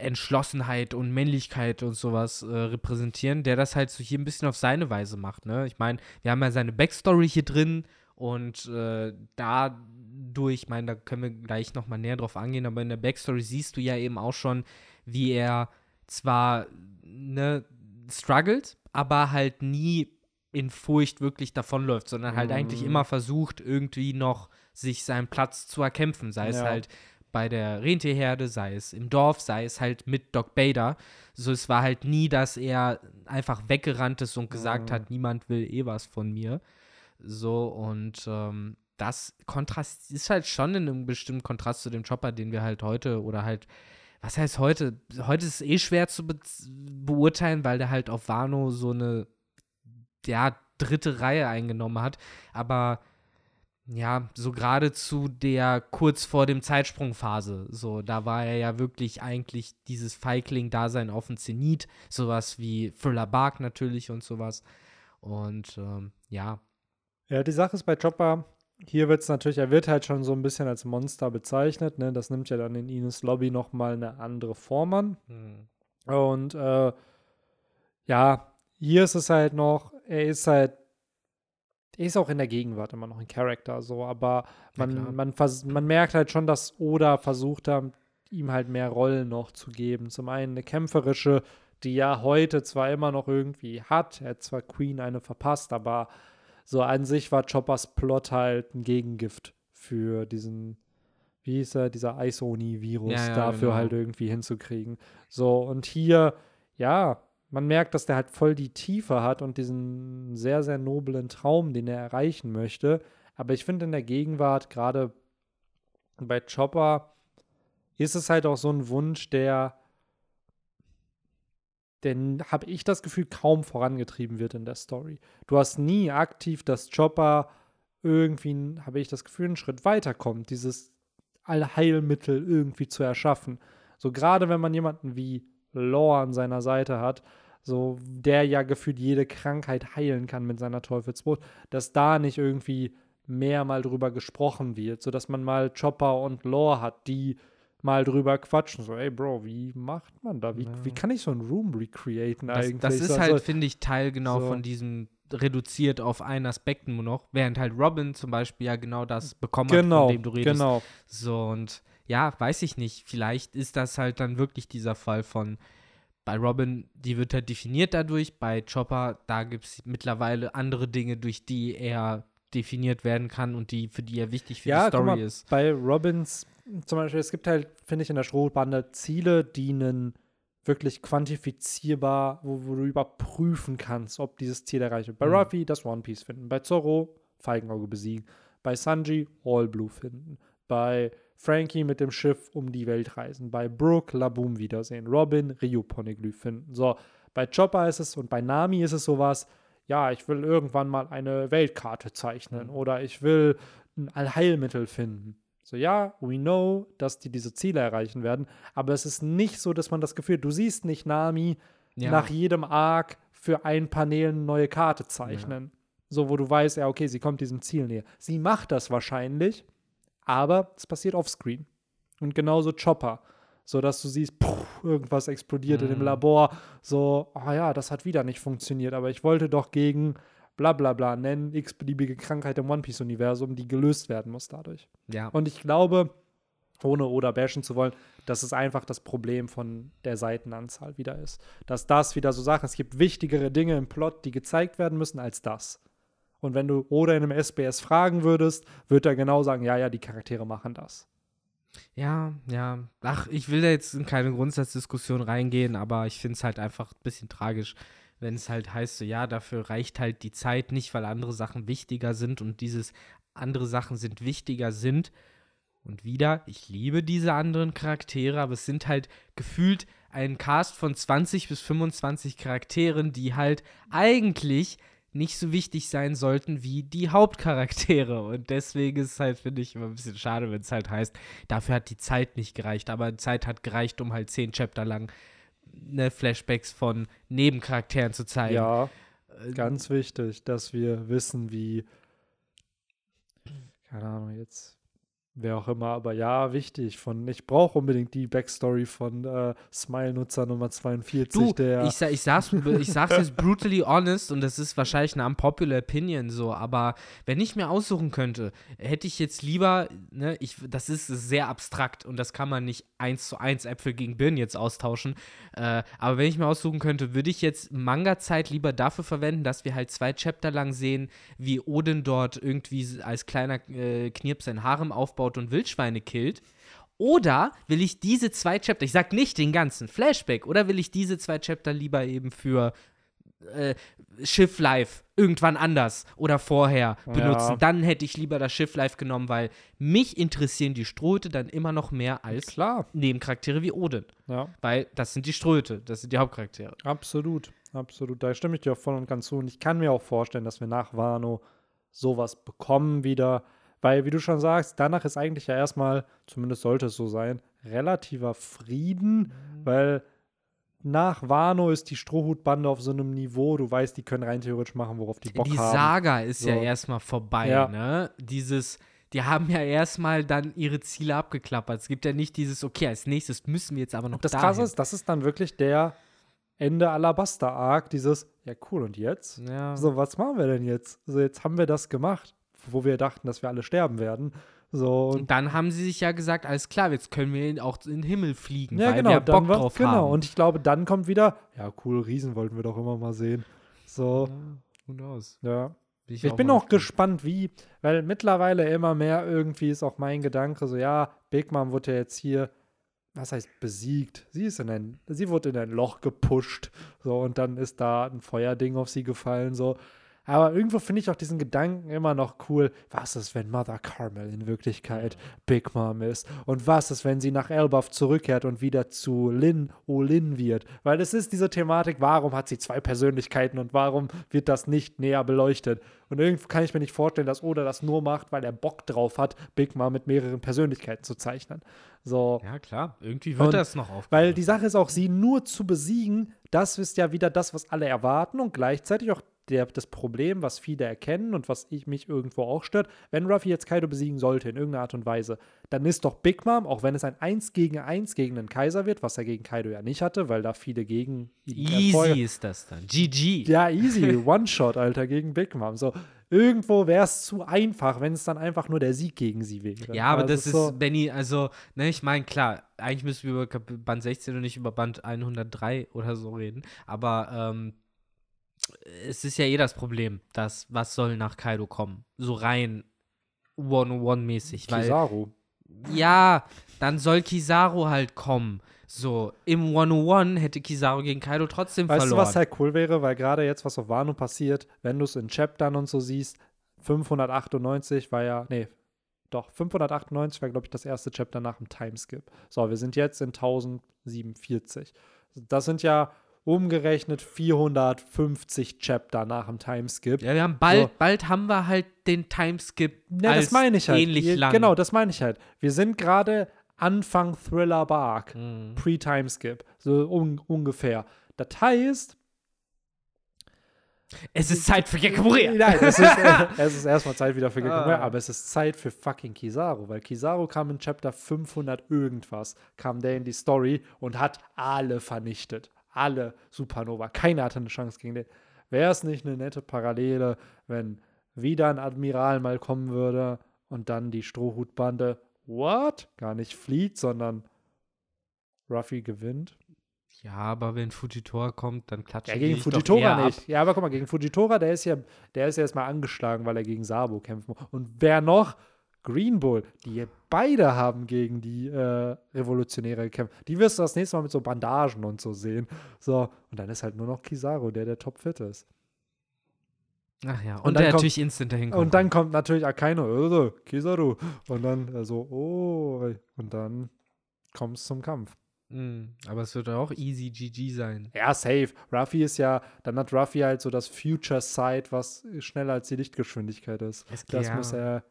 Entschlossenheit und Männlichkeit und sowas äh, repräsentieren, der das halt so hier ein bisschen auf seine Weise macht, ne? Ich meine, wir haben ja seine Backstory hier drin und äh, dadurch, ich meine, da können wir gleich nochmal näher drauf angehen, aber in der Backstory siehst du ja eben auch schon, wie er zwar ne, struggelt, aber halt nie in Furcht wirklich davonläuft, sondern halt eigentlich Mhm. immer versucht, irgendwie noch sich seinen Platz zu erkämpfen. Sei es Ja. halt bei der Rentierherde, sei es im Dorf, sei es halt mit Doc Bader. So, es war halt nie, dass er einfach weggerannt ist und gesagt Mhm. hat, niemand will eh was von mir. So, und ähm, das Kontrast ist halt schon in einem bestimmten Kontrast zu dem Chopper, den wir halt heute oder halt, was heißt heute? Heute ist es eh schwer zu be beurteilen, weil der halt auf Wano so eine, ja, dritte Reihe eingenommen hat. Aber ja, so gerade zu der kurz vor dem Zeitsprungphase, so, da war er ja wirklich eigentlich dieses Feigling-Dasein auf dem Zenit, sowas wie Thriller Bark natürlich und sowas. Und ähm, ja, Ja, die Sache ist bei Chopper, hier wird es natürlich, er wird halt schon so ein bisschen als Monster bezeichnet, ne? Das nimmt ja dann in Ines Lobby nochmal eine andere Form an. Und äh, ja, hier ist es halt noch, er ist halt, er ist auch in der Gegenwart immer noch ein Charakter, so, aber Ja, klar. man, man, man merkt halt schon, dass Oda versucht hat, ihm halt mehr Rollen noch zu geben. Zum einen eine kämpferische, die ja heute zwar immer noch irgendwie hat, er hat zwar Queen eine verpasst, aber so an sich war Choppers Plot halt ein Gegengift für diesen, wie hieß er, dieser Ice-Oni-Virus, Ja, ja, dafür genau. halt irgendwie hinzukriegen. So, und hier, ja, man merkt, dass der halt voll die Tiefe hat und diesen sehr, sehr noblen Traum, den er erreichen möchte. Aber ich finde in der Gegenwart, gerade bei Chopper, ist es halt auch so ein Wunsch, der, den habe ich das Gefühl, kaum vorangetrieben wird in der Story. Du hast nie aktiv, dass Chopper irgendwie, habe ich das Gefühl, einen Schritt weiterkommt, dieses Allheilmittel irgendwie zu erschaffen. So gerade wenn man jemanden wie Law an seiner Seite hat, so der ja gefühlt jede Krankheit heilen kann mit seiner Teufelsbrot, dass da nicht irgendwie mehr mal drüber gesprochen wird, sodass man mal Chopper und Law hat, die mal drüber quatschen. So, ey Bro, wie macht man da? Wie, Ja. wie kann ich so ein Room recreaten das, eigentlich? das ist So, halt, also, finde ich, Teil genau so. von diesem reduziert auf einen Aspekt nur noch, während halt Robin zum Beispiel ja genau das bekommen hat, genau, von dem du redest. genau. So, und ja, weiß ich nicht. Vielleicht ist das halt dann wirklich dieser Fall von bei Robin, die wird halt definiert dadurch, bei Chopper, da gibt es mittlerweile andere Dinge, durch die er definiert werden kann und die, für die er wichtig für Ja, die Story mal, ist. Bei Robins zum Beispiel, es gibt halt, finde ich, in der Schrotbande Ziele, die einen wirklich quantifizierbar, wo, wo du überprüfen kannst, ob dieses Ziel erreicht wird. Bei Mhm. Ruffy das One Piece finden, bei Zorro Feigenauge besiegen, bei Sanji All Blue finden, bei Frankie mit dem Schiff um die Welt reisen, bei Brooke Laboom wiedersehen, Robin Ryu Poneglyph finden. So, bei Chopper ist es und bei Nami ist es sowas, ja, ich will irgendwann mal eine Weltkarte zeichnen Mhm. oder ich will ein Allheilmittel finden. So, ja, we know, dass die diese Ziele erreichen werden, aber es ist nicht so, dass man das Gefühl, du siehst nicht Nami Ja. nach jedem Arc für ein Panel eine neue Karte zeichnen. So, wo du weißt, ja, okay, sie kommt diesem Ziel näher. Sie macht das wahrscheinlich, aber es passiert offscreen. Und genauso Chopper. So dass du siehst, puh, irgendwas explodiert in dem Mhm. Labor. So, oh ja, das hat wieder nicht funktioniert, aber ich wollte doch gegen bla bla bla nennen, x-beliebige Krankheit im One Piece-Universum, die gelöst werden muss dadurch. ja. Und ich glaube, ohne oder bashen zu wollen, dass es einfach das Problem von der Seitenanzahl wieder ist. Dass das wieder so Sachen, es gibt wichtigere Dinge im Plot, die gezeigt werden müssen, als das. Und wenn du Oda in einem SBS fragen würdest, wird er genau sagen, ja, ja, die Charaktere machen das. Ja, ja. Ach, ich will da jetzt in keine Grundsatzdiskussion reingehen, aber ich finde es halt einfach ein bisschen tragisch, wenn es halt heißt, so ja, dafür reicht halt die Zeit nicht, weil andere Sachen wichtiger sind und dieses andere Sachen sind wichtiger sind. Und wieder, ich liebe diese anderen Charaktere, aber es sind halt gefühlt ein Cast von 20 bis 25 Charakteren, die halt eigentlich nicht so wichtig sein sollten wie die Hauptcharaktere. Und deswegen ist es halt, finde ich, immer ein bisschen schade, wenn es halt heißt, dafür hat die Zeit nicht gereicht. Aber die Zeit hat gereicht, um halt zehn Chapter lang ne, Flashbacks von Nebencharakteren zu zeigen. Ja, Äh, ganz wichtig, dass wir wissen, wie, keine Ahnung, jetzt wer auch immer, aber ja, wichtig. Von, ich brauche unbedingt die Backstory von äh, Smile-Nutzer Nummer 42, Du, der. ich, ich, sag's, ich sag's jetzt brutally honest und das ist wahrscheinlich eine unpopular opinion so, aber wenn ich mir aussuchen könnte, hätte ich jetzt lieber, ne, ich, das ist sehr abstrakt und das kann man nicht eins zu eins Äpfel gegen Birnen jetzt austauschen, äh, aber wenn ich mir aussuchen könnte, würde ich jetzt Manga-Zeit lieber dafür verwenden, dass wir halt zwei Chapter lang sehen, wie Odin dort irgendwie als kleiner äh, Knirps sein Harem aufbaut und Wildschweine killt, oder will ich diese zwei Chapter, ich sag nicht den ganzen Flashback, oder will ich diese zwei Chapter lieber eben für äh, Schiff Life irgendwann anders oder vorher benutzen? Ja. Dann hätte ich lieber das Schiff Life genommen, weil mich interessieren die Ströte dann immer noch mehr als Klar, Nebencharaktere wie Odin. ja, Weil das sind die Ströte, das sind die Hauptcharaktere. absolut. Absolut. Da stimme ich dir auch voll und ganz zu. Und ich kann mir auch vorstellen, dass wir nach Wano sowas bekommen wieder. Weil, wie du schon sagst, danach ist eigentlich ja erstmal, zumindest sollte es so sein, relativer Frieden, weil nach Wano ist die Strohhutbande auf so einem Niveau, du weißt, die können rein theoretisch machen, worauf die Bock die haben. Saga ist ja So. erstmal vorbei, Ja. ne? Dieses, die haben ja erstmal dann ihre Ziele abgeklappert. Es gibt ja nicht dieses, okay, als nächstes müssen wir jetzt aber noch Das dahin. Krasse ist, das ist dann wirklich der Ende Alabaster-Arc, dieses, ja cool, und jetzt? Ja. So, was machen wir denn jetzt? So, jetzt haben wir das gemacht, wo wir dachten, dass wir alle sterben werden. So, und Und dann haben sie sich ja gesagt, alles klar, jetzt können wir auch in den Himmel fliegen, ja, weil genau, wir Bock war, drauf genau. haben. Und ich glaube, dann kommt wieder, ja, cool, Riesen wollten wir doch immer mal sehen. So, who knows? ja. ich Ich bin mal auch gespannt, wie, weil mittlerweile immer mehr irgendwie ist auch mein Gedanke so, ja, Big Mom wurde ja jetzt hier, was heißt besiegt? Sie ist in ein, sie wurde in ein Loch gepusht, so, und dann ist da ein Feuerding auf sie gefallen, so. Aber irgendwo finde ich auch diesen Gedanken immer noch cool. Was ist, wenn Mother Carmel in Wirklichkeit Big Mom ist? Und was ist, wenn sie nach Elbaf zurückkehrt und wieder zu Lin, oh Lin wird? Weil es ist diese Thematik, warum hat sie zwei Persönlichkeiten und warum wird das nicht näher beleuchtet? Und irgendwo kann ich mir nicht vorstellen, dass Oda das nur macht, weil er Bock drauf hat, Big Mom mit mehreren Persönlichkeiten zu zeichnen. So. Ja, klar, irgendwie wird Und- das noch auf. Weil die Sache ist auch, sie nur zu besiegen, das ist ja wieder das, was alle erwarten und gleichzeitig auch der, das Problem, was viele erkennen und was ich mich irgendwo auch stört. Wenn Ruffy jetzt Kaido besiegen sollte, in irgendeiner Art und Weise, dann ist doch Big Mom, auch wenn es ein 1 gegen 1 gegen einen Kaiser wird, was er gegen Kaido ja nicht hatte, weil da viele gegen ihn Erfolge- Easy ist das dann. GG. ja, easy. One-Shot, Alter, gegen Big Mom. So, irgendwo wäre es zu einfach, wenn es dann einfach nur der Sieg gegen sie wäre. Ja, aber Also das ist, so, Benny, also, ne, ich meine, klar, eigentlich müssen wir über Band 16 und nicht über Band 103 oder so reden, aber ähm, es ist ja eh das Problem, dass was soll nach Kaido kommen? So rein One-on-One-mäßig, weil Kizaru. ja, dann soll Kizaru halt kommen. So, im One-on-One hätte Kizaru gegen Kaido trotzdem Weißt verloren. du, was halt cool wäre? Weil gerade jetzt, was auf Wano passiert, wenn du es in Chaptern und so siehst, 598 war ja, nee, doch, 598 war, glaube ich, das erste Chapter nach dem Timeskip. So, wir sind jetzt in 1047. Das sind ja umgerechnet 450 Chapter nach dem Timeskip. ja, wir haben bald, So. bald haben wir halt den Timeskip Ja, als das meine ich halt. ähnlich lang. Genau, das meine ich halt. Wir sind gerade Anfang Thriller Bark, Mhm. Pre-Timeskip, so un ungefähr. Das heißt, Es ist Zeit für Gekorea. Nein, es ist, äh, es ist erstmal Zeit wieder für Gekorea, Ah. aber es ist Zeit für fucking Kizaru, weil Kizaru kam in Chapter 500 irgendwas, kam der in die Story und hat alle vernichtet. Alle Supernova. Keiner hatte eine Chance gegen den. Wäre es nicht eine nette Parallele, wenn wieder ein Admiral mal kommen würde und dann die Strohhutbande, what? Gar nicht flieht, sondern Ruffy gewinnt? Ja, aber wenn Fujitora kommt, dann klatschen Ja, die gegen Fujitora nicht. Ab. Ja, aber guck mal, gegen Fujitora, der ist ja, der ist ja erstmal angeschlagen, weil er gegen Sabo kämpfen muss. Und wer noch? Green Bull, die beide haben gegen die äh, Revolutionäre gekämpft. Die wirst du das nächste Mal mit so Bandagen und so sehen. So, und dann ist halt nur noch Kizaru, der der topfit ist. Ach ja, und, Und dann der kommt- natürlich instant dahin kommt. Und dann kommt natürlich Akaino, äh, Kizaru. Und dann äh, so, oh, und dann kommt es zum Kampf. Mhm, aber es wird auch easy GG sein. Ja, safe. Ruffy ist ja, dann hat Ruffy halt so das Future Sight, was schneller als die Lichtgeschwindigkeit ist. Es Das ja. muss er.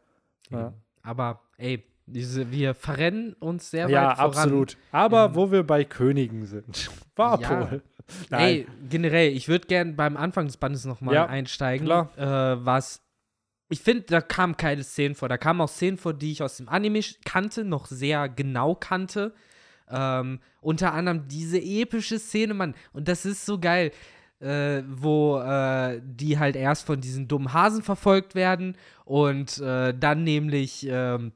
Ja. Aber ey, diese, wir verrennen uns sehr Ja, weit voran. absolut. Aber in- wo wir bei Königen sind. Warpol. Nein. Ey, generell, ich würde gern beim Anfang des Bandes nochmal Ja, einsteigen, klar. Äh, was ich finde, da kamen keine Szenen vor. Da kamen auch Szenen vor, die ich aus dem Anime kannte, noch sehr genau kannte. Ähm, unter anderem diese epische Szene, Mann. Und das ist so geil, äh, wo äh, die halt erst von diesen dummen Hasen verfolgt werden und äh, dann nämlich ähm,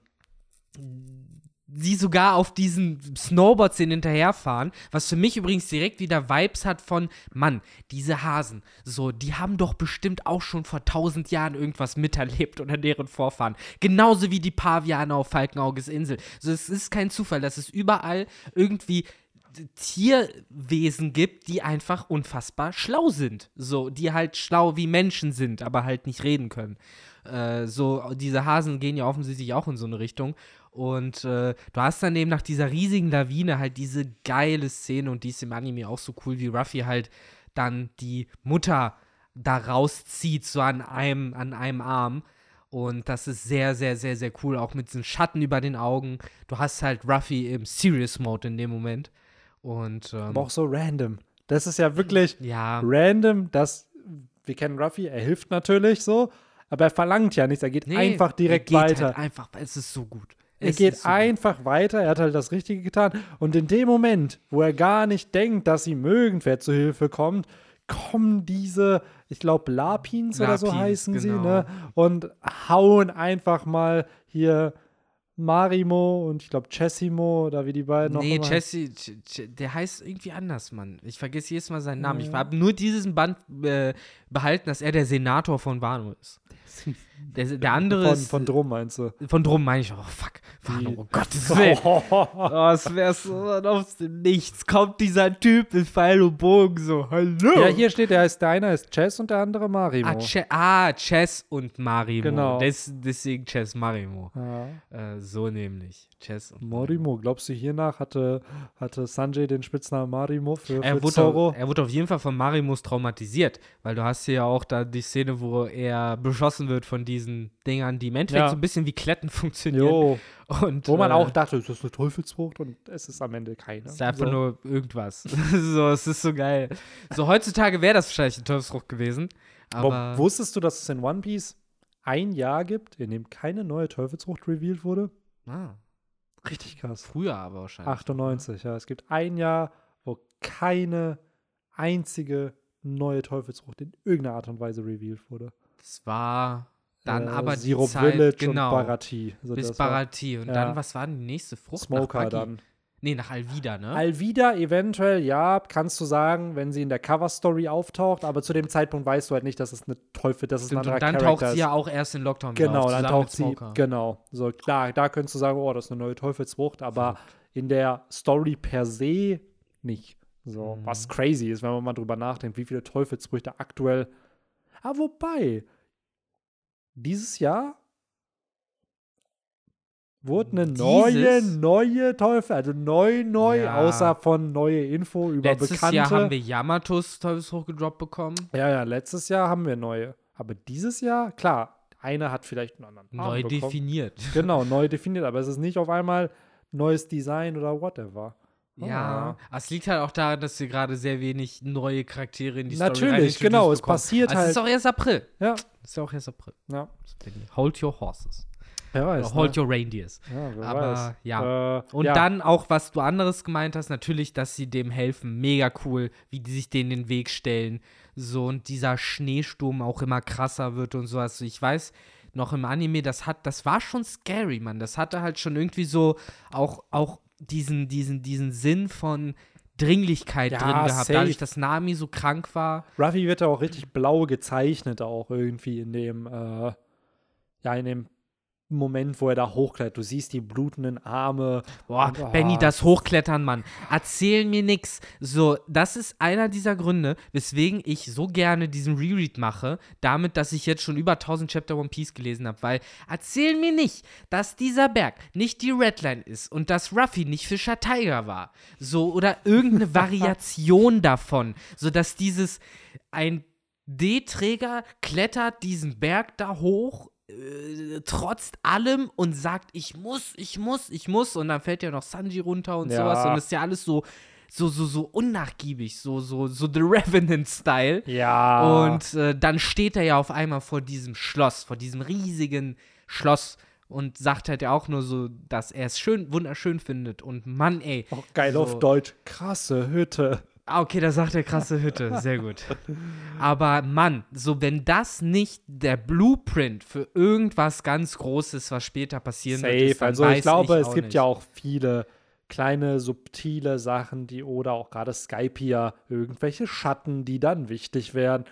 sie sogar auf diesen Snowboards den hinterherfahren, was für mich übrigens direkt wieder Vibes hat von, Mann, diese Hasen, so, die haben doch bestimmt auch schon vor tausend Jahren irgendwas miterlebt oder deren Vorfahren. Genauso wie die Pavianer auf Falkenauges Insel. So, es ist kein Zufall, dass es überall irgendwie Tierwesen gibt, die einfach unfassbar schlau sind. So, die halt schlau wie Menschen sind, aber halt nicht reden können. Äh, so, diese Hasen gehen ja offensichtlich auch in so eine Richtung. Und äh, du hast dann eben nach dieser riesigen Lawine halt diese geile Szene und die ist im Anime auch so cool, wie Ruffy halt dann die Mutter da rauszieht, so an einem, an einem Arm. Und das ist sehr, sehr, sehr, sehr cool, auch mit diesen Schatten über den Augen. Du hast halt Ruffy im Serious Mode in dem Moment. Und, ähm, Aber auch so random. Das ist ja wirklich ja, random, dass wir kennen Ruffy, er hilft natürlich so, aber er verlangt ja nichts, er geht nee, einfach direkt er geht weiter. Halt einfach, es ist so gut. er Es geht so gut. einfach weiter, er hat halt das Richtige getan. Und in dem Moment, wo er gar nicht denkt, dass ihm irgendwer zu Hilfe kommt, kommen diese, ich glaube, Lapins, oder so Lapins, heißen sie, genau. ne? Und hauen einfach mal hier Marimo und ich glaube Chessimo oder wie die beiden noch Nee, immer Jesse, Ch- Ch- der heißt irgendwie anders, Mann. Ich vergesse jedes Mal seinen Namen. Ich habe nur diesen Band äh, behalten, dass er der Senator von Wano ist. Der, der andere Von, ist. von Drum meinst du? von drum meine ich, oh fuck, Die- oh Gottes Willen. Oh, es wäre so aus dem Nichts kommt dieser Typ mit Pfeil und Bogen so, hallo. Ja, hier steht, der heißt, der eine ist Chess und der andere Marimo. Ah, Che ah, Chess und Marimo. Genau. Des, deswegen Chess Marimo. Ja. Äh, so nämlich. Chess und Marimo, glaubst du, hiernach hatte, hatte Sanjay den Spitznamen Marimo für, für Er wurde, Zorro? auf, er wurde auf jeden Fall von Marimus traumatisiert, weil du hast hier ja auch da die Szene, wo er beschossen wird von diesen Dingern, die im Endeffekt Ja. so ein bisschen wie Kletten funktionieren. Jo, Und, wo man äh, auch dachte, ist das eine Teufelsfrucht und es ist am Ende keine. ist einfach so. nur irgendwas. so, es ist so geil. So, heutzutage wäre das wahrscheinlich ein Teufelsfrucht gewesen. Aber Wo, wusstest du, dass es in One Piece ein Jahr gibt, in dem keine neue Teufelsfrucht revealed wurde? ah, Richtig krass. früher aber wahrscheinlich. 98, ja. Es gibt ein Jahr, wo keine einzige neue Teufelsfrucht in irgendeiner Art und Weise revealed wurde. Das war dann Äh, aber die Sirup Zeit, Village genau, und Barati. Also bis Barati. Und ja. dann, was war denn die nächste Frucht? Smoker dann. Nee, nach Alvida, ne? Alvida eventuell, ja, kannst du sagen, wenn sie in der Cover-Story auftaucht, aber zu dem Zeitpunkt weißt du halt nicht, dass es eine Teufel, dass es ein Stimmt, anderer und dann Charakter taucht sie ist. ja auch erst in Lockdown Genau, auf, dann taucht sie, genau. So, klar, da könntest du sagen, oh, das ist eine neue Teufelsfrucht, aber in der Story per se nicht. So, Mhm. was crazy ist, wenn man mal drüber nachdenkt, wie viele Teufelsfrüchte aktuell. Ah, wobei, dieses Jahr wurde eine neue, Dieses? neue Teufel, also neu, neu, Ja. außer von neue Info über Letztes Bekannte. Jahr haben wir Yamatos Teufelsfrucht gedroppt bekommen. ja, ja, letztes Jahr haben wir neue. Aber dieses Jahr, klar, einer hat vielleicht einen anderen Namen Neu bekommen. definiert. Genau, neu definiert, aber es ist nicht auf einmal neues Design oder whatever. Ja, aber es liegt halt auch daran, dass wir gerade sehr wenig neue Charaktere in die Natürlich, Story rein genau, es bekommen. passiert also Es ist halt- auch erst April. Ja, Es ist ja auch erst April. ja. Hold your horses. Wer weiß. Oder hold ne? your reindeers. ja, wer aber, weiß. ja. Äh, Und ja. dann auch, was du anderes gemeint hast, natürlich, dass sie dem helfen. Mega cool, wie die sich denen den Weg stellen. So, und dieser Schneesturm auch immer krasser wird und so. Also ich weiß noch im Anime, das hat, das war schon scary, Mann. Das hatte halt schon irgendwie so auch, auch diesen, diesen, diesen Sinn von Dringlichkeit Ja, drin gehabt. safe. Dadurch, dass Nami so krank war. Ruffy wird ja auch richtig blau gezeichnet, auch irgendwie in dem, äh, ja, in dem Moment, wo er da hochklettert. Du siehst die blutenden Arme. Boah, Und, ah, Benny, das Hochklettern, Mann. Erzähl mir nix. So, das ist einer dieser Gründe, weswegen ich so gerne diesen Reread mache, damit, dass ich jetzt schon über 1000 Chapter One Piece gelesen habe, weil erzähl mir nicht, dass dieser Berg nicht die Redline ist und dass Ruffy nicht Fischer Tiger war. So, oder irgendeine Variation davon. So, dass dieses, ein D-Träger klettert diesen Berg da hoch, äh, trotz allem und sagt, ich muss, ich muss, ich muss. Und dann fällt ja noch Sanji runter und Ja. sowas. Und ist ja alles so so, so, so unnachgiebig, so, so, so The Revenant-Style. Ja. Und äh, dann steht er ja auf einmal vor diesem Schloss, vor diesem riesigen Schloss und sagt halt ja auch nur so, dass er es schön, wunderschön findet. Und Mann, ey. auch geil so- auf Deutsch. Krasse Hütte. Ah, okay, da sagt er krasse Hütte. Sehr gut. Aber Mann, so wenn das nicht der Blueprint für irgendwas ganz Großes, was später passieren wird, Safe. ist, dann also ich glaube, es auch gibt nicht. ja auch viele kleine, subtile Sachen, die oder auch gerade Skype hier irgendwelche Schatten, die dann wichtig werden,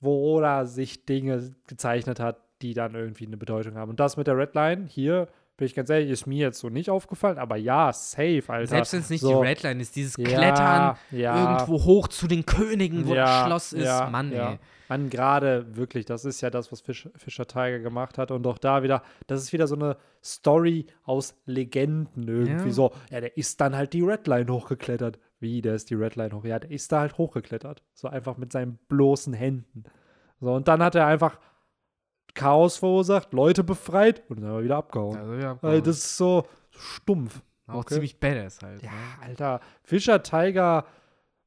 wo Oda sich Dinge gezeichnet hat, die dann irgendwie eine Bedeutung haben. Und das mit der Redline hier, bin ich ganz ehrlich, ist mir jetzt so nicht aufgefallen, aber ja, safe, Alter. Selbst wenn es nicht so, die Redline ist, dieses ja, Klettern ja, irgendwo hoch zu den Königen, wo das Schloss ist, ja, Mann, ja. ey. Mann, gerade wirklich, das ist ja das, was Fisch, Fischer Tiger gemacht hat. Und auch da wieder, das ist wieder so eine Story aus Legenden irgendwie Ja. so. Ja, der ist dann halt die Redline hochgeklettert. Wie, der ist die Redline hoch? Ja, der ist da halt hochgeklettert. So einfach mit seinen bloßen Händen. So, und dann hat er einfach Chaos verursacht, Leute befreit und dann aber wieder abgehauen. Also, ja, Weil das ist so stumpf. auch okay. ziemlich badass halt. Ja, ne? Alter, Fischer Tiger,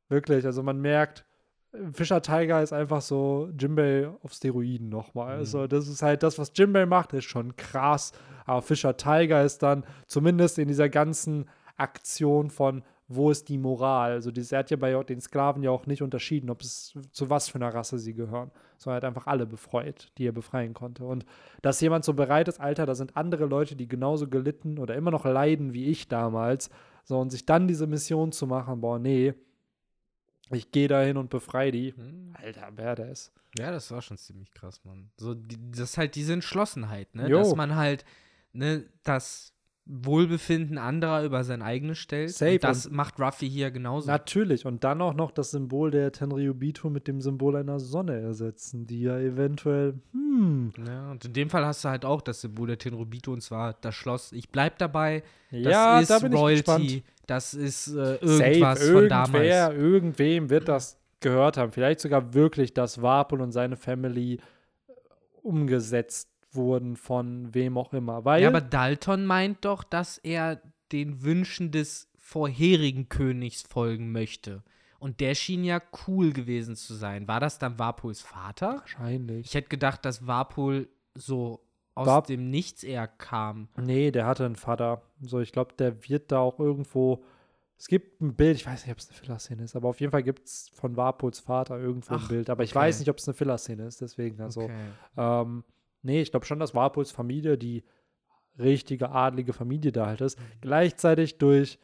wirklich, also man merkt, Fischer Tiger ist einfach so Jimbei auf Steroiden nochmal. Mhm. Also das ist halt das, was Jimbei macht, ist schon krass. Aber Fischer Tiger ist dann zumindest in dieser ganzen Aktion von wo ist die Moral? Also dieses, er hat ja bei den Sklaven ja auch nicht unterschieden, ob es zu was für einer Rasse sie gehören, sondern er hat einfach alle befreit, die er befreien konnte. Und dass jemand so bereit ist, Alter, da sind andere Leute, die genauso gelitten oder immer noch leiden wie ich damals, so und sich dann diese Mission zu machen, boah, nee, ich gehe dahin und befreie die. Hm. Alter, wer der ist. Ja, das war schon ziemlich krass, Mann. So, die, das ist halt diese Entschlossenheit, ne? Jo. Dass man halt, ne, das Wohlbefinden anderer über sein eigenes stellt. Safe Und das macht Ruffy hier genauso. Natürlich. Und dann auch noch das Symbol der Tenryubito mit dem Symbol einer Sonne ersetzen, die ja eventuell, hm, Ja, und in dem Fall hast du halt auch das Symbol der Tenrobito und zwar das Schloss. Ich bleib dabei. Das ja, ist da bin ich gespannt. Royalty. Das ist äh, irgendwas Safe, von damals. irgendwer, irgendwem wird das gehört haben. Vielleicht sogar wirklich, dass Warpel und seine Family umgesetzt wurden von wem auch immer. Weil, Ja, aber Dalton meint doch, dass er den Wünschen des vorherigen Königs folgen möchte. Und der schien ja cool gewesen zu sein. War das dann Warpols Vater? wahrscheinlich. Ich hätte gedacht, dass Warpol so aus Warp- dem Nichts eher kam. Nee, der hatte einen Vater. So, ich glaube, der wird da auch irgendwo. Es gibt ein Bild, ich weiß nicht, ob es eine Filler-Szene ist, aber auf jeden Fall gibt es von Warpols Vater irgendwo Ach, ein Bild. Aber ich okay. weiß nicht, ob es eine Filler-Szene ist, deswegen. Also, Okay. ähm, nee, ich glaube schon, dass Warpols Familie die richtige adlige Familie da halt Mhm. ist. Gleichzeitig durch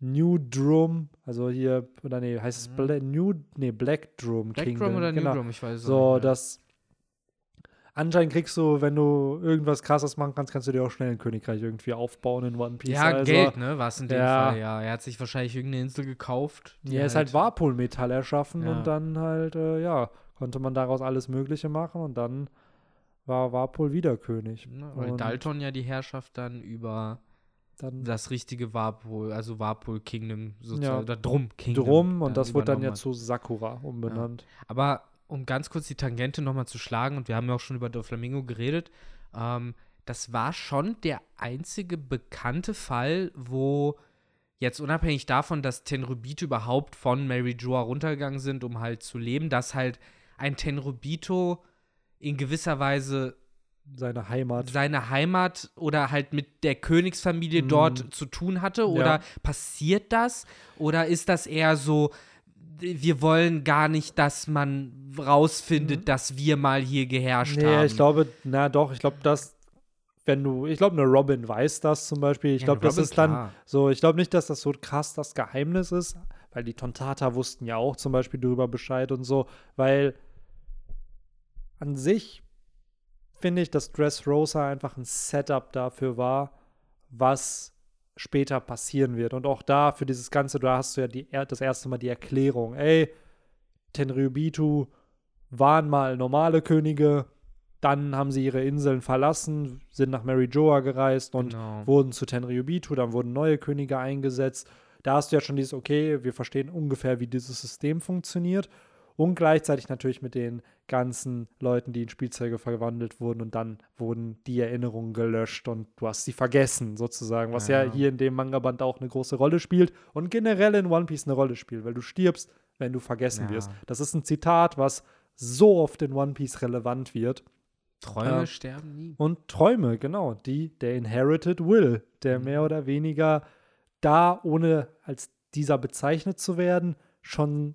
New Drum, also hier, oder nee, heißt es Mhm. Bla New, nee, Black Drum Black Kingdom. Drum oder genau. New Drum? Ich weiß es So, nicht mehr. das. Anscheinend kriegst du, wenn du irgendwas krasses machen kannst, kannst du dir auch schnell ein Königreich irgendwie aufbauen in One Piece. Ja, also, Geld, ne? War es in dem Ja. Fall, ja. Er hat sich wahrscheinlich irgendeine Insel gekauft. Ja, ist halt Warpol-Metall erschaffen Ja. und dann halt, äh, ja, konnte man daraus alles Mögliche machen und dann war Warpol wieder König. Ne, weil Und Dalton ja die Herrschaft dann über Dann das richtige Warpol, also Warpol Kingdom sozusagen, Ja. oder Drum Kingdom. drum und das wurde dann ja zu Sakura umbenannt. Aber um ganz kurz die Tangente nochmal zu schlagen, und wir haben ja auch schon über Doflamingo geredet, ähm, das war schon der einzige bekannte Fall, wo jetzt unabhängig davon, dass Tenrubito überhaupt von Mary Joa runtergegangen sind, um halt zu leben, dass halt ein Tenrubito in gewisser Weise Seine Heimat. seine Heimat oder halt mit der Königsfamilie Mhm. dort zu tun hatte? Oder Ja. passiert das? Oder ist das eher so, wir wollen gar nicht, dass man rausfindet, dass wir mal hier geherrscht Mhm. Nee, haben? ich glaube, na doch, ich glaube, dass, wenn du, ich glaube, eine Robin weiß das zum Beispiel. Ich Ja, glaube, das ist dann klar. so, ich glaube nicht, dass das so krass das Geheimnis ist, weil die Tontata wussten ja auch zum Beispiel darüber Bescheid und so, weil an sich finde ich, dass Dressrosa einfach ein Setup dafür war, was später passieren wird. Und auch da für dieses Ganze, da hast du ja die, das erste Mal die Erklärung, ey, Tenryubitu waren mal normale Könige, dann haben sie ihre Inseln verlassen, sind nach Mary Joa gereist und Genau. wurden zu Tenryubitu, dann wurden neue Könige eingesetzt. Da hast du ja schon dieses, okay, wir verstehen ungefähr, wie dieses System funktioniert. Und gleichzeitig natürlich mit den ganzen Leuten, die in Spielzeuge verwandelt wurden und dann wurden die Erinnerungen gelöscht und du hast sie vergessen, sozusagen, was ja, Ja. hier in dem Manga-Band auch eine große Rolle spielt und generell in One Piece eine Rolle spielt, weil du stirbst, wenn du vergessen Ja. wirst. Das ist ein Zitat, was so oft in One Piece relevant wird. Träume Ja. sterben nie. Und Träume, genau, die der Inherited Will, der mehr oder weniger da, ohne als dieser bezeichnet zu werden, schon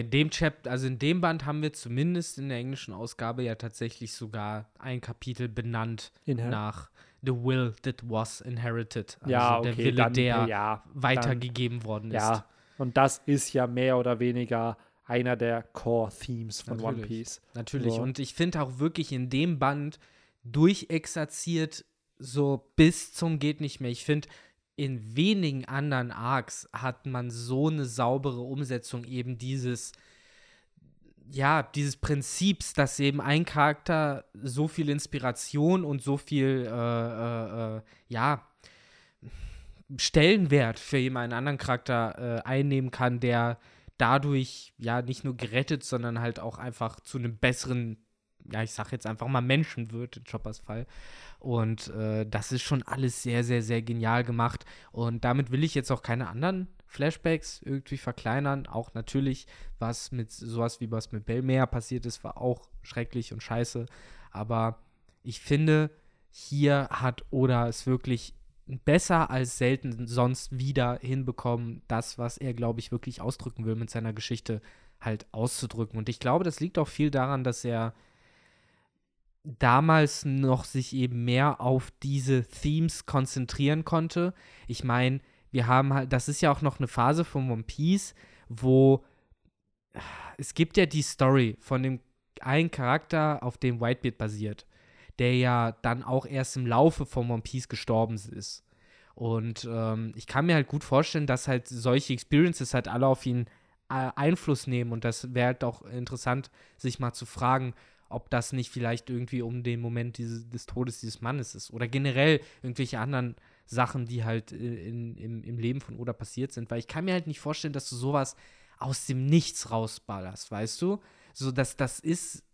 In dem Chapter, also in dem Band haben wir zumindest in der englischen Ausgabe ja tatsächlich sogar ein Kapitel benannt Inher nach The Will That Was Inherited. Also ja, okay, der Wille, dann, der ja, weitergegeben worden ist. ja. Und das ist ja mehr oder weniger einer der Core-Themes von One Natürlich. Piece. Natürlich. So. Und ich finde auch wirklich in dem Band durchexerziert, so bis zum geht nicht mehr. Ich finde, in wenigen anderen Arcs hat man so eine saubere Umsetzung eben dieses, ja, dieses Prinzips, dass eben ein Charakter so viel Inspiration und so viel, äh, äh, äh, ja, Stellenwert für jemanden anderen Charakter äh, einnehmen kann, der dadurch ja nicht nur gerettet, sondern halt auch einfach zu einem besseren, ja, ich sag jetzt einfach mal Menschen wird, in Choppers Fall. Und äh, das ist schon alles sehr, sehr, sehr genial gemacht. Und damit will ich jetzt auch keine anderen Flashbacks irgendwie verkleinern. Auch natürlich, was mit sowas wie was mit Belmere passiert ist, war auch schrecklich und scheiße. Aber ich finde, hier hat Oda es wirklich besser als selten sonst wieder hinbekommen, das, was er, glaube ich, wirklich ausdrücken will mit seiner Geschichte, halt auszudrücken. Und ich glaube, das liegt auch viel daran, dass er damals noch sich eben mehr auf diese Themes konzentrieren konnte. Ich meine, wir haben halt, das ist ja auch noch eine Phase von One Piece, wo es gibt ja die Story von dem einen Charakter, auf dem Whitebeard basiert, der ja dann auch erst im Laufe von One Piece gestorben ist. Und ähm, ich kann mir halt gut vorstellen, dass halt solche Experiences halt alle auf ihn äh, Einfluss nehmen. Und das wäre halt auch interessant, sich mal zu fragen, ob das nicht vielleicht irgendwie um den Moment dieses, des Todes dieses Mannes ist. Oder generell irgendwelche anderen Sachen, die halt äh, in, im, im Leben von Oda passiert sind. Weil ich kann mir halt nicht vorstellen, dass du sowas aus dem Nichts rausballerst, weißt du? So, dass das ist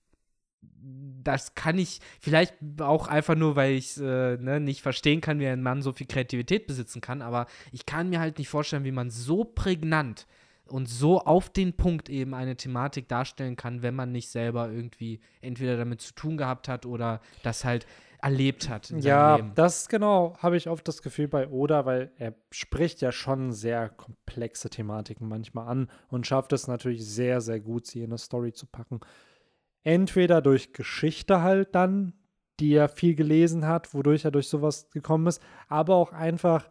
das kann ich vielleicht auch einfach nur, weil ich äh, ne, nicht verstehen kann, wie ein Mann so viel Kreativität besitzen kann, aber ich kann mir halt nicht vorstellen, wie man so prägnant und so auf den Punkt eben eine Thematik darstellen kann, wenn man nicht selber irgendwie entweder damit zu tun gehabt hat oder das halt erlebt hat in Ja, Leben. das genau habe ich oft das Gefühl bei Oda, weil er spricht ja schon sehr komplexe Thematiken manchmal an und schafft es natürlich sehr, sehr gut, sie in eine Story zu packen. Entweder durch Geschichte halt dann, die er viel gelesen hat, wodurch er durch sowas gekommen ist, aber auch einfach,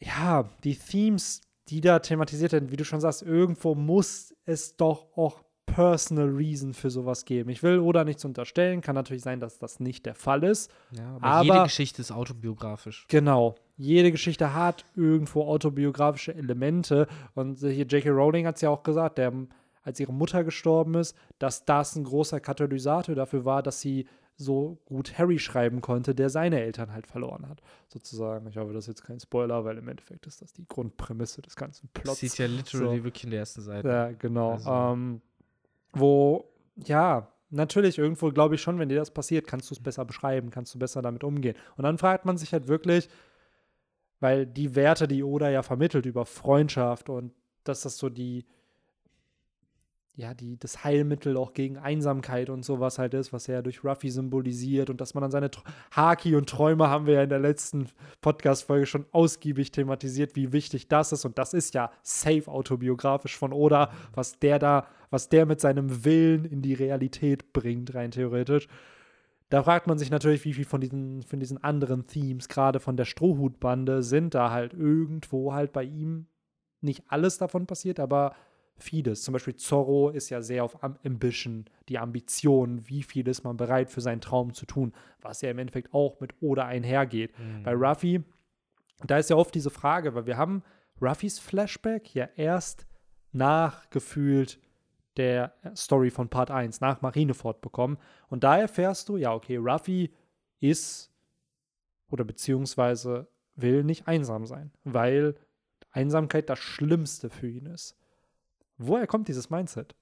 ja, die Themes, die da thematisiert werden, wie du schon sagst, irgendwo muss es doch auch Personal Reason für sowas geben. Ich will Oda nichts unterstellen, kann natürlich sein, dass das nicht der Fall ist. Ja, aber, aber- jede Geschichte ist autobiografisch. Genau. Jede Geschichte hat irgendwo autobiografische Elemente. Und hier J.K. Rowling hat es ja auch gesagt, der, als ihre Mutter gestorben ist, dass das ein großer Katalysator dafür war, dass sie so gut Harry schreiben konnte, der seine Eltern halt verloren hat. Sozusagen. Ich hoffe, das ist jetzt kein Spoiler, weil im Endeffekt ist das die Grundprämisse des ganzen Das Plots. sieht ja literally So. wirklich in der ersten Seite. Ja, genau. Also- Ähm, wo, ja, natürlich irgendwo glaube ich schon, wenn dir das passiert, kannst du es besser beschreiben, kannst du besser damit umgehen. Und dann fragt man sich halt wirklich, weil die Werte, die Oda ja vermittelt über Freundschaft und dass das so die, ja, die, das Heilmittel auch gegen Einsamkeit und sowas halt ist, was er ja durch Ruffy symbolisiert und dass man dann seine Tr- Haki und Träume haben wir ja in der letzten Podcast-Folge schon ausgiebig thematisiert, wie wichtig das ist. Und das ist ja safe autobiografisch von Oda, was der da, was der mit seinem Willen in die Realität bringt, rein theoretisch. Da fragt man sich natürlich, wie viel von diesen, von diesen anderen Themes, gerade von der Strohhutbande, sind da halt irgendwo halt bei ihm nicht alles davon passiert, aber vieles. Zum Beispiel Zorro ist ja sehr auf Am Ambition, die Ambition, wie viel ist man bereit für seinen Traum zu tun, was ja im Endeffekt auch mit Oda einhergeht. Mhm. Bei Ruffy, da ist ja oft diese Frage, weil wir haben Ruffys Flashback ja erst nachgefühlt der Story von Part 1, nach Marineford bekommen. Und da erfährst du, ja, okay, Ruffy ist oder beziehungsweise will nicht einsam sein, weil Einsamkeit das Schlimmste für ihn ist. Woher kommt dieses Mindset?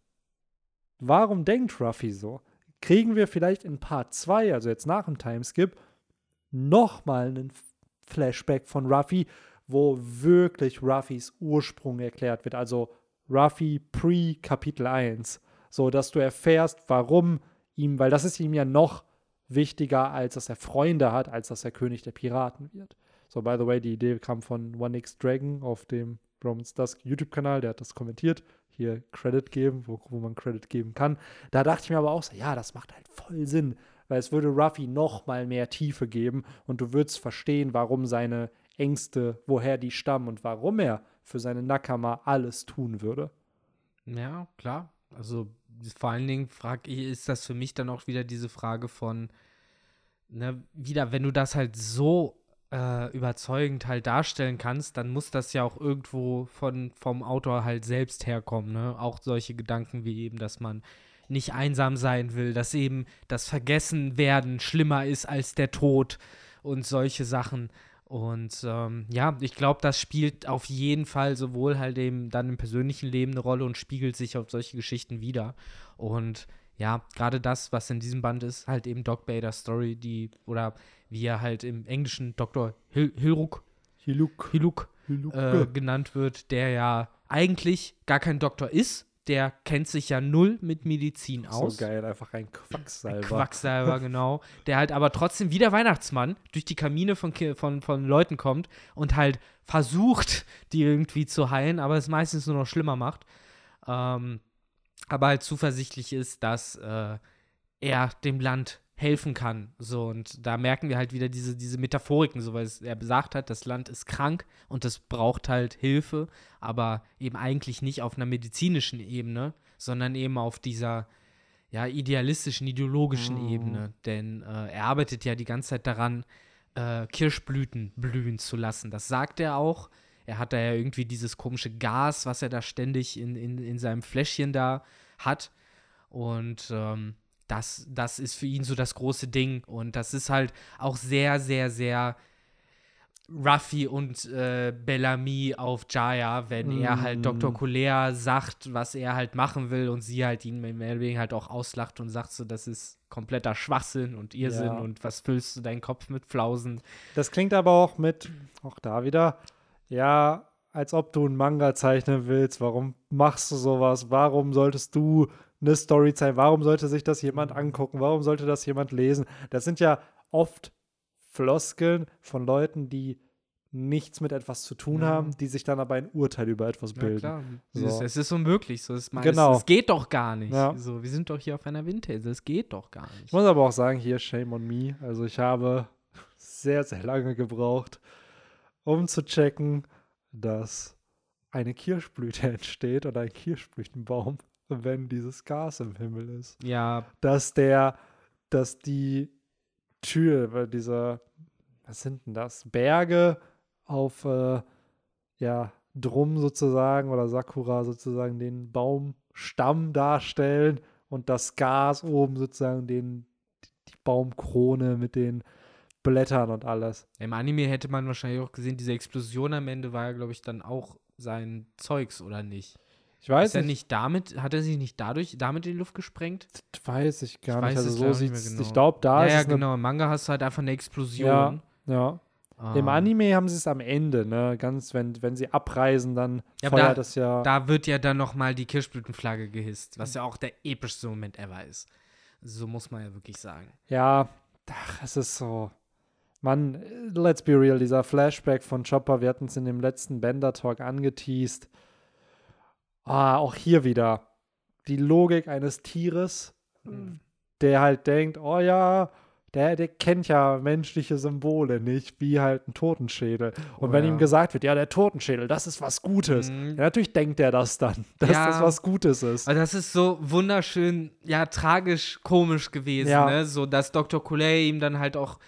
Warum denkt Ruffy so? Kriegen wir vielleicht in Part 2, also jetzt nach dem Timeskip, nochmal einen Flashback von Ruffy, wo wirklich Ruffys Ursprung erklärt wird. Also Ruffy pre-Kapitel 1. So dass du erfährst, warum ihm, weil das ist ihm ja noch wichtiger, als dass er Freunde hat, als dass er König der Piraten wird. So, by the way, die Idee kam von One X Dragon auf dem Romans Dusk YouTube-Kanal, der hat das kommentiert. Hier Credit geben, wo, wo man Credit geben kann. Da dachte ich mir aber auch so, ja, das macht halt voll Sinn, weil es würde Ruffy noch mal mehr Tiefe geben und du würdest verstehen, warum seine Ängste, woher die stammen und warum er für seine Nakama alles tun würde. Ja, klar. Also vor allen Dingen frage ich, ist das für mich dann auch wieder diese Frage von, ne, wieder, wenn du das halt so äh, überzeugend halt darstellen kannst, dann muss das ja auch irgendwo von, vom Autor halt selbst herkommen, ne? Auch solche Gedanken wie eben, dass man nicht einsam sein will, dass eben das Vergessenwerden schlimmer ist als der Tod und solche Sachen. Und ähm, ja, ich glaube, das spielt auf jeden Fall sowohl halt eben dann im persönlichen Leben eine Rolle und spiegelt sich auf solche Geschichten wieder. Und ja, gerade das, was in diesem Band ist, halt eben Doc Bader's Story, die, oder wie er halt im Englischen Dr. Hil Hilruk, Hiluk, Hiluk, Hiluk. Äh, genannt wird, der ja eigentlich gar kein Doktor ist, der kennt sich ja null mit Medizin aus. So geil, einfach ein Quacksalber. Ein Quacksalber, genau. Der halt aber trotzdem wie der Weihnachtsmann durch die Kamine von, von, von Leuten kommt und halt versucht, die irgendwie zu heilen, aber es meistens nur noch schlimmer macht. Ähm, aber halt zuversichtlich ist, dass äh, er dem Land helfen kann. So, und da merken wir halt wieder diese, diese Metaphoriken, so weil er besagt hat, das Land ist krank und es braucht halt Hilfe, aber eben eigentlich nicht auf einer medizinischen Ebene, sondern eben auf dieser ja, idealistischen, ideologischen oh. Ebene. Denn äh, er arbeitet ja die ganze Zeit daran, äh, Kirschblüten blühen zu lassen. Das sagt er auch. Er hat da ja irgendwie dieses komische Gas, was er da ständig in, in, in seinem Fläschchen da hat. Und ähm, das, das ist für ihn so das große Ding. Und das ist halt auch sehr, sehr, sehr Ruffy und äh, Bellamy auf Jaya, wenn mm. er halt Dr. Colea sagt, was er halt machen will und sie halt ihn weniger halt auch auslacht und sagt so, das ist kompletter Schwachsinn und Irrsinn ja. und was füllst du deinen Kopf mit Flausen. Das klingt aber auch mit, auch da wieder, ja, als ob du einen Manga zeichnen willst. Warum machst du sowas? Warum solltest du eine Story zeigen? Warum sollte sich das jemand mhm. angucken? Warum sollte das jemand lesen? Das sind ja oft Floskeln von Leuten, die nichts mit etwas zu tun ja. haben, die sich dann aber ein Urteil über etwas bilden. Ja, klar. So. Es, ist, es ist unmöglich. So, es, genau. Es, es, geht doch gar nicht. Ja. So, wir sind doch hier auf einer Winterinsel. Es geht doch gar nicht. Ich muss aber auch sagen, hier Shame on me. Also ich habe sehr, sehr lange gebraucht, um zu checken, dass eine Kirschblüte entsteht oder ein Kirschblütenbaum wenn dieses Gas im Himmel ist. Ja. Dass der, dass die Tür, dieser, was sind denn das? Berge auf, äh, ja, Drum sozusagen oder Sakura sozusagen den Baumstamm darstellen und das Gas oben sozusagen den, die Baumkrone mit den Blättern und alles. Im Anime hätte man wahrscheinlich auch gesehen, diese Explosion am Ende war ja, glaube ich, dann auch sein Zeugs, oder nicht? Ich weiß ist er nicht damit, hat er sich nicht dadurch, damit in die Luft gesprengt? Das weiß ich gar ich nicht. Also so sieht genau. Ich glaube, da ja, ist ja, es genau. Im Manga hast du halt einfach eine Explosion. Ja, ja. Ah. Im Anime haben sie es am Ende, ne? Ganz, wenn, wenn sie abreisen, dann ja, feuert da, das ja. Da wird ja dann nochmal die Kirschblütenflagge gehisst, was ja auch der epischste Moment ever ist. So muss man ja wirklich sagen. Ja, ach, es ist so. Mann, let's be real, dieser Flashback von Chopper, wir hatten es in dem letzten Bender-Talk angeteased. Ah, auch hier wieder die Logik eines Tieres, mhm. der halt denkt, oh ja, der, der kennt ja menschliche Symbole nicht, wie halt ein Totenschädel. Und oh, wenn ja. ihm gesagt wird, ja, der Totenschädel, das ist was Gutes, mhm. ja, natürlich denkt er das dann, dass ja. das was Gutes ist. Also das ist so wunderschön, ja, tragisch komisch gewesen, ne? So, dass Dr. Coulet ihm dann halt auch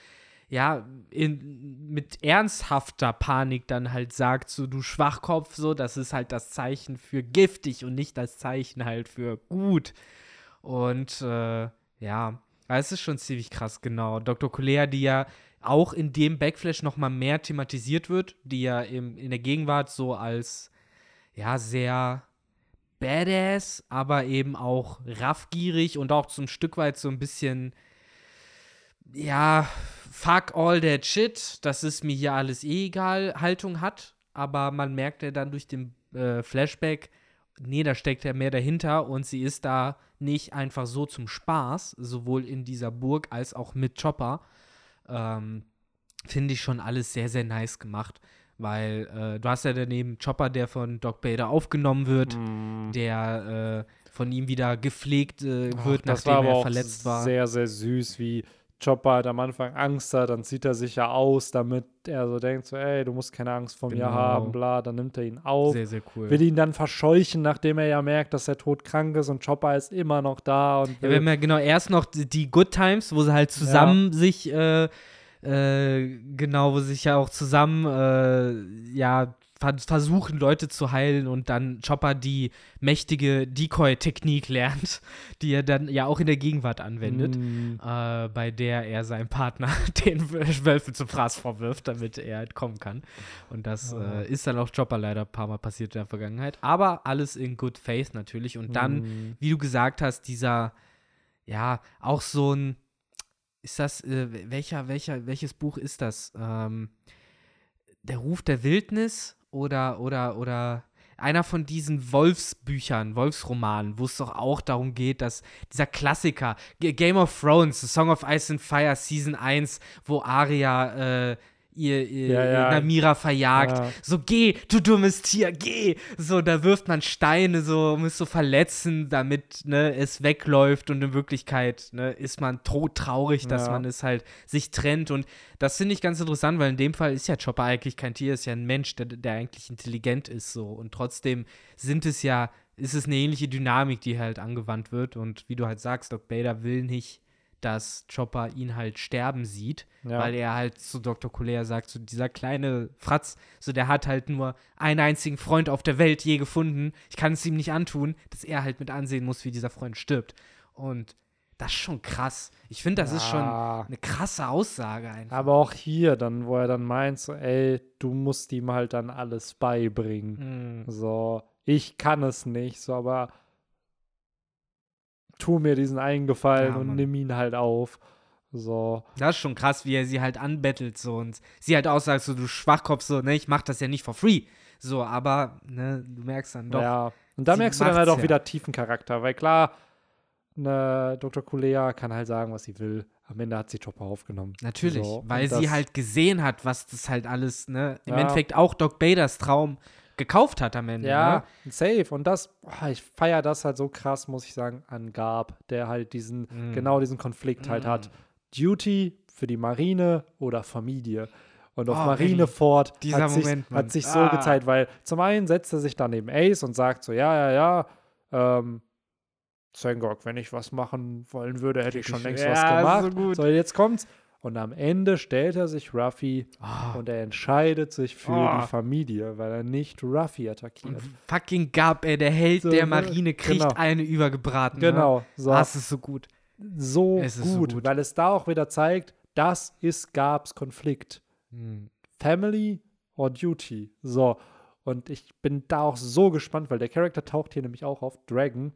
ja, in, mit ernsthafter Panik dann halt sagt, so du Schwachkopf, so, das ist halt das Zeichen für giftig und nicht das Zeichen halt für gut. Und äh, ja, es ist schon ziemlich krass, genau. Dr. Colea, die ja auch in dem Backflash noch mal mehr thematisiert wird, die ja im, in der Gegenwart so als ja sehr badass, aber eben auch raffgierig und auch zum Stück weit so ein bisschen, ja, fuck all that shit, das ist mir hier alles eh egal, Haltung hat. Aber man merkt ja dann durch den äh, Flashback, nee, da steckt ja mehr dahinter und sie ist da nicht einfach so zum Spaß, sowohl in dieser Burg als auch mit Chopper. Ähm, Finde ich schon alles sehr, sehr nice gemacht. Weil äh, du hast ja daneben Chopper, der von Doc Bader aufgenommen wird, Mm. der äh, von ihm wieder gepflegt äh, Ach, wird, das nachdem war aber er auch verletzt war. Sehr, sehr süß, wie Chopper halt am Anfang Angst hat, dann zieht er sich ja aus, damit er so denkt, so, ey, du musst keine Angst vor mir Genau. haben, bla, dann nimmt er ihn auf, Sehr, sehr cool. will ihn dann verscheuchen, nachdem er ja merkt, dass er todkrank ist und Chopper ist immer noch da und Ja, wir haben ja genau erst noch die, Good Times, wo sie halt zusammen sich, äh, äh, genau, wo sie sich ja auch zusammen, äh, ja, versuchen, Leute zu heilen und dann Chopper die mächtige Decoy-Technik lernt, die er dann ja auch in der Gegenwart anwendet, Mm, äh, bei der er seinem Partner den Wölfen zum Fraß vorwirft, damit er entkommen kann. Und das Ah. äh, ist dann auch Chopper leider ein paar Mal passiert in der Vergangenheit. Aber alles in good faith natürlich. Und dann mm. wie du gesagt hast, dieser, ja, auch so ein, ist das, äh, welcher, welcher, welches Buch ist das? Ähm, der Ruf der Wildnis oder, oder, oder einer von diesen Wolfsbüchern, Wolfsromanen, wo es doch auch darum geht, dass dieser Klassiker, Game of Thrones, The Song of Ice and Fire, Season 1, wo Arya äh, ihr, ihr, Ja, ja. Namira verjagt. Ja. So, geh, du dummes Tier, geh. So, da wirft man Steine, so, um es zu verletzen, damit ne, es wegläuft. Und in Wirklichkeit ne, ist man todtraurig, dass man es halt sich trennt. Und das finde ich ganz interessant, weil in dem Fall ist ja Chopper eigentlich kein Tier, ist ja ein Mensch, der, der eigentlich intelligent ist. so Und trotzdem sind es ja, ist es eine ähnliche Dynamik, die halt angewandt wird. Und wie du halt sagst, Doc Bader will nicht, dass Chopper ihn halt sterben sieht, Ja. weil er halt zu Dr. Colea sagt, so dieser kleine Fratz, so der hat halt nur einen einzigen Freund auf der Welt je gefunden. Ich kann es ihm nicht antun, dass er halt mit ansehen muss, wie dieser Freund stirbt. Und das ist schon krass. Ich finde, das ist schon Ja. eine krasse Aussage einfach. Aber auch hier dann, wo er dann meint, so, ey, du musst ihm halt dann alles beibringen. Mhm. So, ich kann es nicht, so, aber tu mir diesen einen Gefallen Ja, und nimm ihn halt auf. So, Das ist schon krass, wie er sie halt anbettelt so und sie halt aussagt, so du Schwachkopf, so, ne, ich mach das ja nicht for free. So, aber, ne, du merkst dann doch. ja. Und da merkst du dann halt auch ja. wieder tiefen Charakter, weil klar, ne, Dr. Kulea kann halt sagen, was sie will. Am Ende hat sie Chopper aufgenommen. Natürlich, So, weil sie halt gesehen hat, was das halt alles, ne, im Ja. Endeffekt auch Doc Baders Traum gekauft hat am Ende. Ja, Ne? safe. Und das, boah, ich feiere das halt so krass, muss ich sagen, an Gab, der halt diesen, Mhm. genau diesen Konflikt halt hat. Duty für die Marine oder Familie. Und auf Oh, Marineford hat sich, Moment, hat sich so Ah. gezeigt, weil zum einen setzt er sich dann neben Ace und sagt so, ja, ja, ja, ähm, Sengok, wenn ich was machen wollen würde, hätte ich schon längst Ja, was so gemacht. gut. So, jetzt kommt's. Und am Ende stellt er sich Ruffy Oh, und er entscheidet sich für Oh. die Familie, weil er nicht Ruffy attackiert. und fucking Gab, ey, der Held So, der ne, Marine kriegt genau. eine übergebraten. Genau, Ne? so. Das ist so gut. so ist so gut, gut. weil es da auch wieder zeigt, das ist Gabs Konflikt. Mhm. Family or Duty. So. Und ich bin da auch so gespannt, weil der Charakter taucht hier nämlich auch auf, Dragon,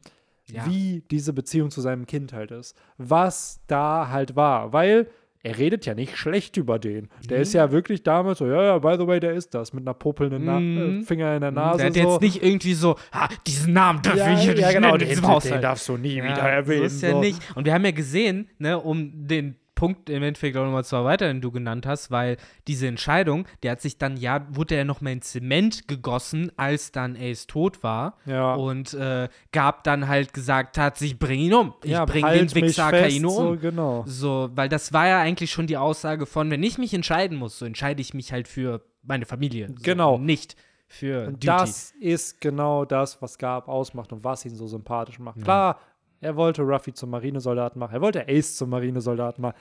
Ja. wie diese Beziehung zu seinem Kind halt ist. Was da halt war. Weil er redet ja nicht schlecht über den. Der Mhm. ist ja wirklich damals so, ja, ja, by the way, der ist das, mit einer popelnden Na Mhm. äh, Finger in der Nase. Der hat so. jetzt nicht irgendwie so, ha, diesen Namen darf ja, ich ja, nicht genau, nennen, den, den darfst du nie Ja, wieder erwähnen. So ist ja so. nicht. Und wir haben ja gesehen, ne, um den Punkt im Endeffekt auch nochmal zu erweitern, den du genannt hast, weil diese Entscheidung, der hat sich dann, ja, wurde er nochmal in Zement gegossen, als dann Ace tot war. Ja. Und äh, gab dann halt gesagt hat, ich bring ihn um. Ich ja, bring halt den Wichser fest, Akaino um. So, genau. So, weil das war ja eigentlich schon die Aussage von, wenn ich mich entscheiden muss, so entscheide ich mich halt für meine Familie. So, Genau. Nicht für Und Duty. das ist genau das, was Gab ausmacht und was ihn so sympathisch macht. Klar, er wollte Ruffy zum Marinesoldaten machen, er wollte Ace zum Marinesoldaten machen.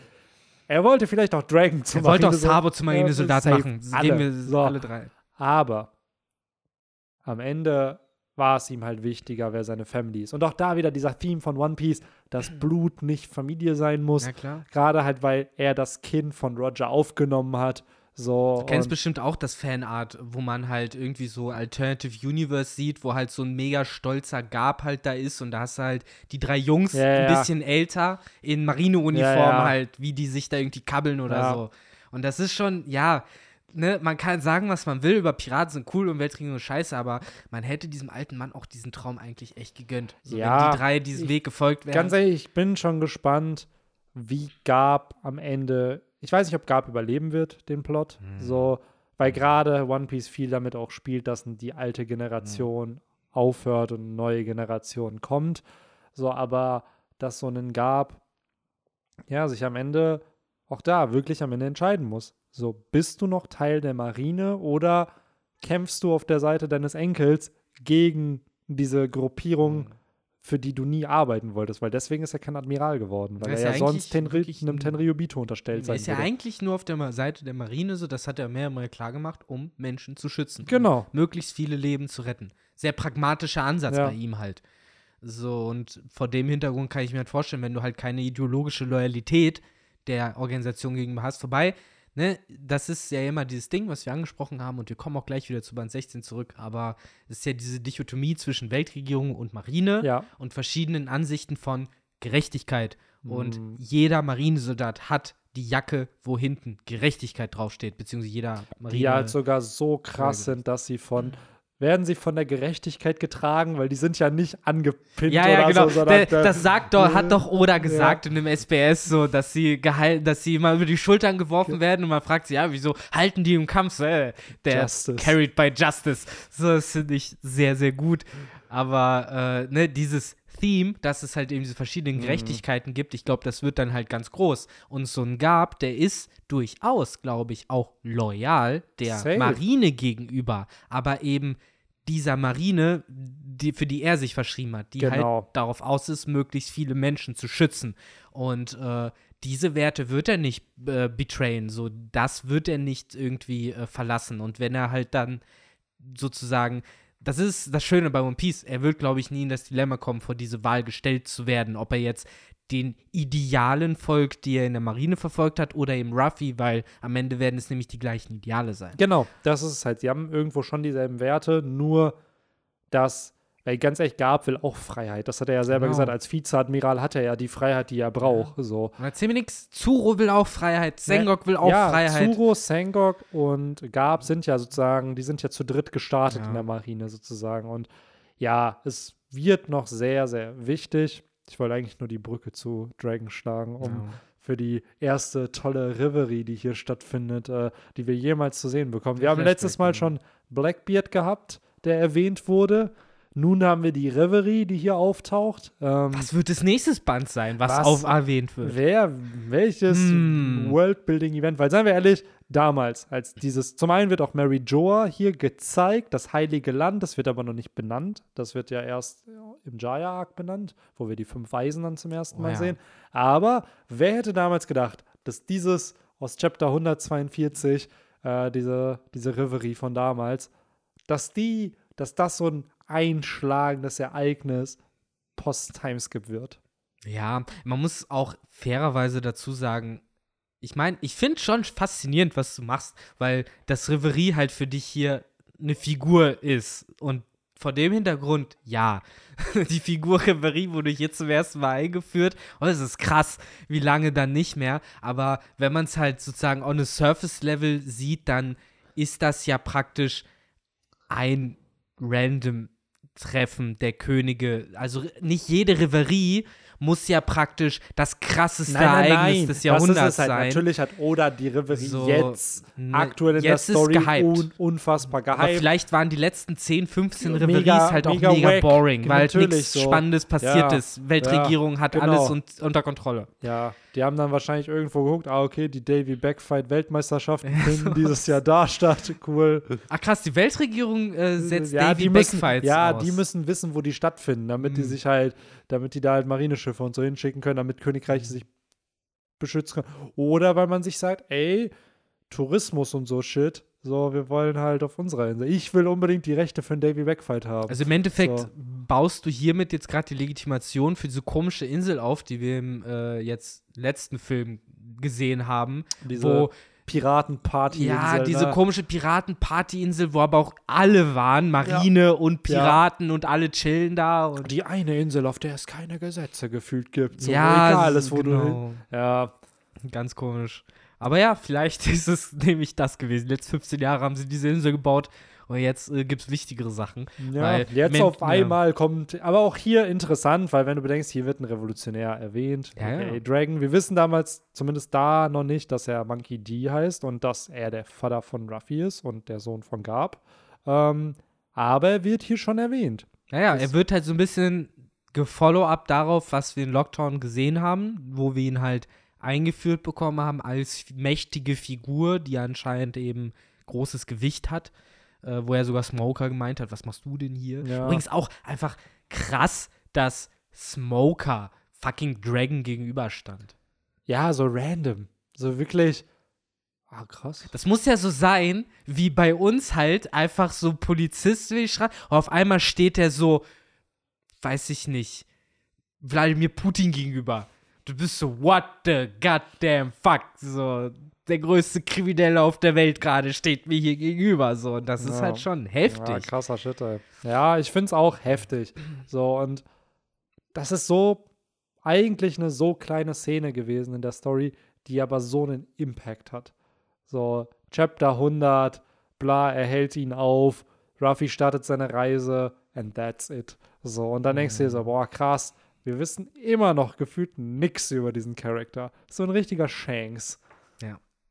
Er wollte vielleicht auch Dragon zum er wollte auch Marinesoldaten Sabo zum Marinesoldat Ja, machen. safe. Gehen Alle. wir So. alle drei. Aber am Ende war es ihm halt wichtiger, wer seine Family ist. Und auch da wieder dieser Theme von One Piece, dass Blut nicht Familie sein muss. Ja, klar. Gerade halt, weil er das Kind von Roger aufgenommen hat. So, Du kennst bestimmt auch das Fanart, wo man halt irgendwie so Alternative Universe sieht, wo halt so ein mega stolzer Gab halt da ist und da hast du halt die drei Jungs, Ja, ein ja. bisschen älter, in Marineuniform Ja, halt, wie die sich da irgendwie kabbeln oder so. Und das ist schon, ja, ne, man kann sagen, was man will über Piraten sind cool und Weltregierung scheiße, aber man hätte diesem alten Mann auch diesen Traum eigentlich echt gegönnt. So, wenn die drei diesem ich- Weg gefolgt wären. Ganz ehrlich, ich bin schon gespannt, wie Gab am Ende. Ich weiß nicht, ob Gab überleben wird, den Plot. Hm. So, weil gerade One Piece viel damit auch spielt, dass die alte Generation aufhört und eine neue Generation kommt. So, aber dass so ein Gab, ja, sich am Ende auch da wirklich am Ende entscheiden muss. So, bist du noch Teil der Marine oder kämpfst du auf der Seite deines Enkels gegen diese Gruppierung, Hm. Für die du nie arbeiten wolltest, weil deswegen ist er kein Admiral geworden, weil Er ist er ja ja sonst Tenri einem ein- Tenryubito unterstellt Er sein ist ja würde. eigentlich nur auf der Seite der Marine so, das hat er mehrmals klar gemacht, um Menschen zu schützen. Genau. möglichst viele Leben zu retten. Sehr pragmatischer Ansatz Ja. bei ihm halt. So, und vor dem Hintergrund kann ich mir halt vorstellen, wenn du halt keine ideologische Loyalität der Organisation gegenüber hast, vorbei, ne, das ist ja immer dieses Ding, was wir angesprochen haben, und wir kommen auch gleich wieder zu Band 16 zurück, aber es ist ja diese Dichotomie zwischen Weltregierung und Marine Ja. und verschiedenen Ansichten von Gerechtigkeit. Und Mhm. jeder Marinesoldat hat die Jacke, wo hinten Gerechtigkeit draufsteht, beziehungsweise jeder Marine. Die halt sogar so krass sind, dass sie von werden sie von der Gerechtigkeit getragen, weil die sind ja nicht angepinnt Ja, oder ja, genau. so, sondern Der, da- das sagt doch, hat doch Oda Ja. gesagt in dem SBS so, dass sie gehalten, dass sie immer über die Schultern geworfen werden und man fragt sich, ja, wieso halten die im Kampf? So, äh, der Justice. carried by justice. So, das finde ich sehr, sehr gut. Aber äh, ne, dieses Theme, dass es halt eben diese Mhm. verschiedenen Gerechtigkeiten gibt, ich glaube, das wird dann halt ganz groß. Und so ein Gab, der ist durchaus, glaube ich, auch loyal der Safe. Marine gegenüber, aber eben dieser Marine, die, für die er sich verschrieben hat, die Genau. halt darauf aus ist, möglichst viele Menschen zu schützen. Und äh, diese Werte wird er nicht äh, betrayen, so das wird er nicht irgendwie äh, verlassen. Und wenn er halt dann sozusagen, das ist das Schöne bei One Piece, er wird, glaube ich, nie in das Dilemma kommen, vor diese Wahl gestellt zu werden, ob er jetzt den Idealen folgt, die er in der Marine verfolgt hat, oder eben Ruffy, weil am Ende werden es nämlich die gleichen Ideale sein. Genau, das ist es halt. Sie haben irgendwo schon dieselben Werte, nur dass, weil ganz ehrlich, Gab will auch Freiheit. Das hat er ja selber Genau. gesagt. Als Vizeadmiral hat er ja die Freiheit, die er braucht. So. Und erzähl mir nichts, Zuro will auch Freiheit, Sengok will auch ja, Freiheit. Zuro, Sengok und Gab sind ja sozusagen, die sind ja zu dritt gestartet Ja. in der Marine sozusagen. Und ja, es wird noch sehr, sehr wichtig. Ich wollte eigentlich nur die Brücke zu Dragon schlagen, um für die erste tolle Reverie, die hier stattfindet, äh, die wir jemals zu sehen bekommen. Wir haben letztes Mal schon Blackbeard gehabt, der erwähnt wurde. Nun haben wir die Reverie, die hier auftaucht. Ähm, Was wird das nächste Band sein, was, Was? auf erwähnt wird? Wer, welches Hm. Worldbuilding-Event? Weil, seien wir ehrlich, damals, als dieses, zum einen wird auch Mary Joa hier gezeigt, das Heilige Land, das wird aber noch nicht benannt. Das wird ja erst im Jaya-Arc benannt, wo wir die fünf Weisen dann zum ersten Oh Mal ja. sehen. Aber wer hätte damals gedacht, dass dieses aus Chapter 142, äh, diese, diese Reverie von damals, dass die, dass das so ein einschlagendes Ereignis post-Timeskip wird? Ja, man muss auch fairerweise dazu sagen, ich meine, ich finde schon faszinierend, was du machst, weil das Reverie halt für dich hier eine Figur ist. Und vor dem Hintergrund, ja, die Figur Reverie wurde hier zum ersten Mal eingeführt. Und es ist krass, wie lange dann nicht mehr. Aber wenn man es halt sozusagen on a Surface-Level sieht, dann ist das ja praktisch ein random Treffen der Könige. Also nicht jede Reverie muss ja praktisch das krasseste Ereignis des Jahrhunderts das ist es halt. sein. Natürlich hat Oda die Reverie So, jetzt ne, aktuell in jetzt der Story un unfassbar Aber gehypt. vielleicht waren die letzten 10, 15 Mega- Reveries halt auch mega mega, boring, weil halt nichts so. Spannendes passiert Ja. ist. Weltregierung hat genau. alles un unter Kontrolle. Ja, die haben dann wahrscheinlich irgendwo geguckt, ah, okay, die Davy Backfight Weltmeisterschaften finden dieses Jahr da statt. Cool. Ach krass, die Weltregierung äh, setzt ja, Davy die Backfights ja, aus. die müssen wissen, wo die stattfinden, damit die Mhm. sich halt, damit die da halt Marineschiffe und so hinschicken können, damit Königreiche Mhm. sich beschützen können. Oder weil man sich sagt, ey, Tourismus und so Shit, so, wir wollen halt auf unserer Insel. Ich will unbedingt die Rechte für einen Davy Backfight haben. Also im Endeffekt So. baust du hiermit jetzt gerade die Legitimation für diese komische Insel auf, die wir im äh, jetzt letzten Film gesehen haben, Diese wo Piratenparty. Ja, diese ne? komische Piraten-Partyinsel, wo aber auch alle waren, Marine und Piraten und alle chillen da. Und Die eine Insel, auf der es keine Gesetze gefühlt gibt. So ja, egal ist, wo du hin. genau. Ja, Ganz komisch. Aber ja, vielleicht ist es nämlich das gewesen. Die letzten 15 Jahre haben sie diese Insel gebaut und jetzt äh, gibt es wichtigere Sachen. ja jetzt Men- auf ja. einmal kommt, aber auch hier interessant, weil wenn du bedenkst, hier wird ein Revolutionär erwähnt, Ja, aka ja. Dragon. Wir wissen damals zumindest da noch nicht, dass er Monkey D heißt und dass er der Vater von Ruffy ist und der Sohn von Garb. Ähm, aber er wird hier schon erwähnt. Naja, er wird halt so ein bisschen gefollow-up darauf, was wir in Lockdown gesehen haben, wo wir ihn halt eingeführt bekommen haben als mächtige Figur, die anscheinend eben großes Gewicht hat, äh, wo er sogar Smoker gemeint hat, was machst du denn hier? Ja. Übrigens auch einfach krass, dass Smoker fucking Dragon gegenüberstand. Ja, so random. So wirklich. Ah, krass. Das muss ja so sein, wie bei uns halt einfach so Polizist will ich. Und auf einmal steht er so, weiß ich nicht, Wladimir Putin gegenüber. Du bist so, what the goddamn fuck? So, der größte Kriminelle auf der Welt gerade steht mir hier gegenüber. So, und das ist Ja. halt schon Ja, heftig. krasser Shit, ey. Ja, ich find's auch heftig. So, und das ist so eigentlich eine so kleine Szene gewesen in der Story, die aber so einen Impact hat. So, Chapter 100, bla, er hält ihn auf, Ruffy startet seine Reise, and that's it. So, und dann denkst du dir so, boah, krass, wir wissen immer noch gefühlt nix über diesen Charakter. So ein richtiger Shanks.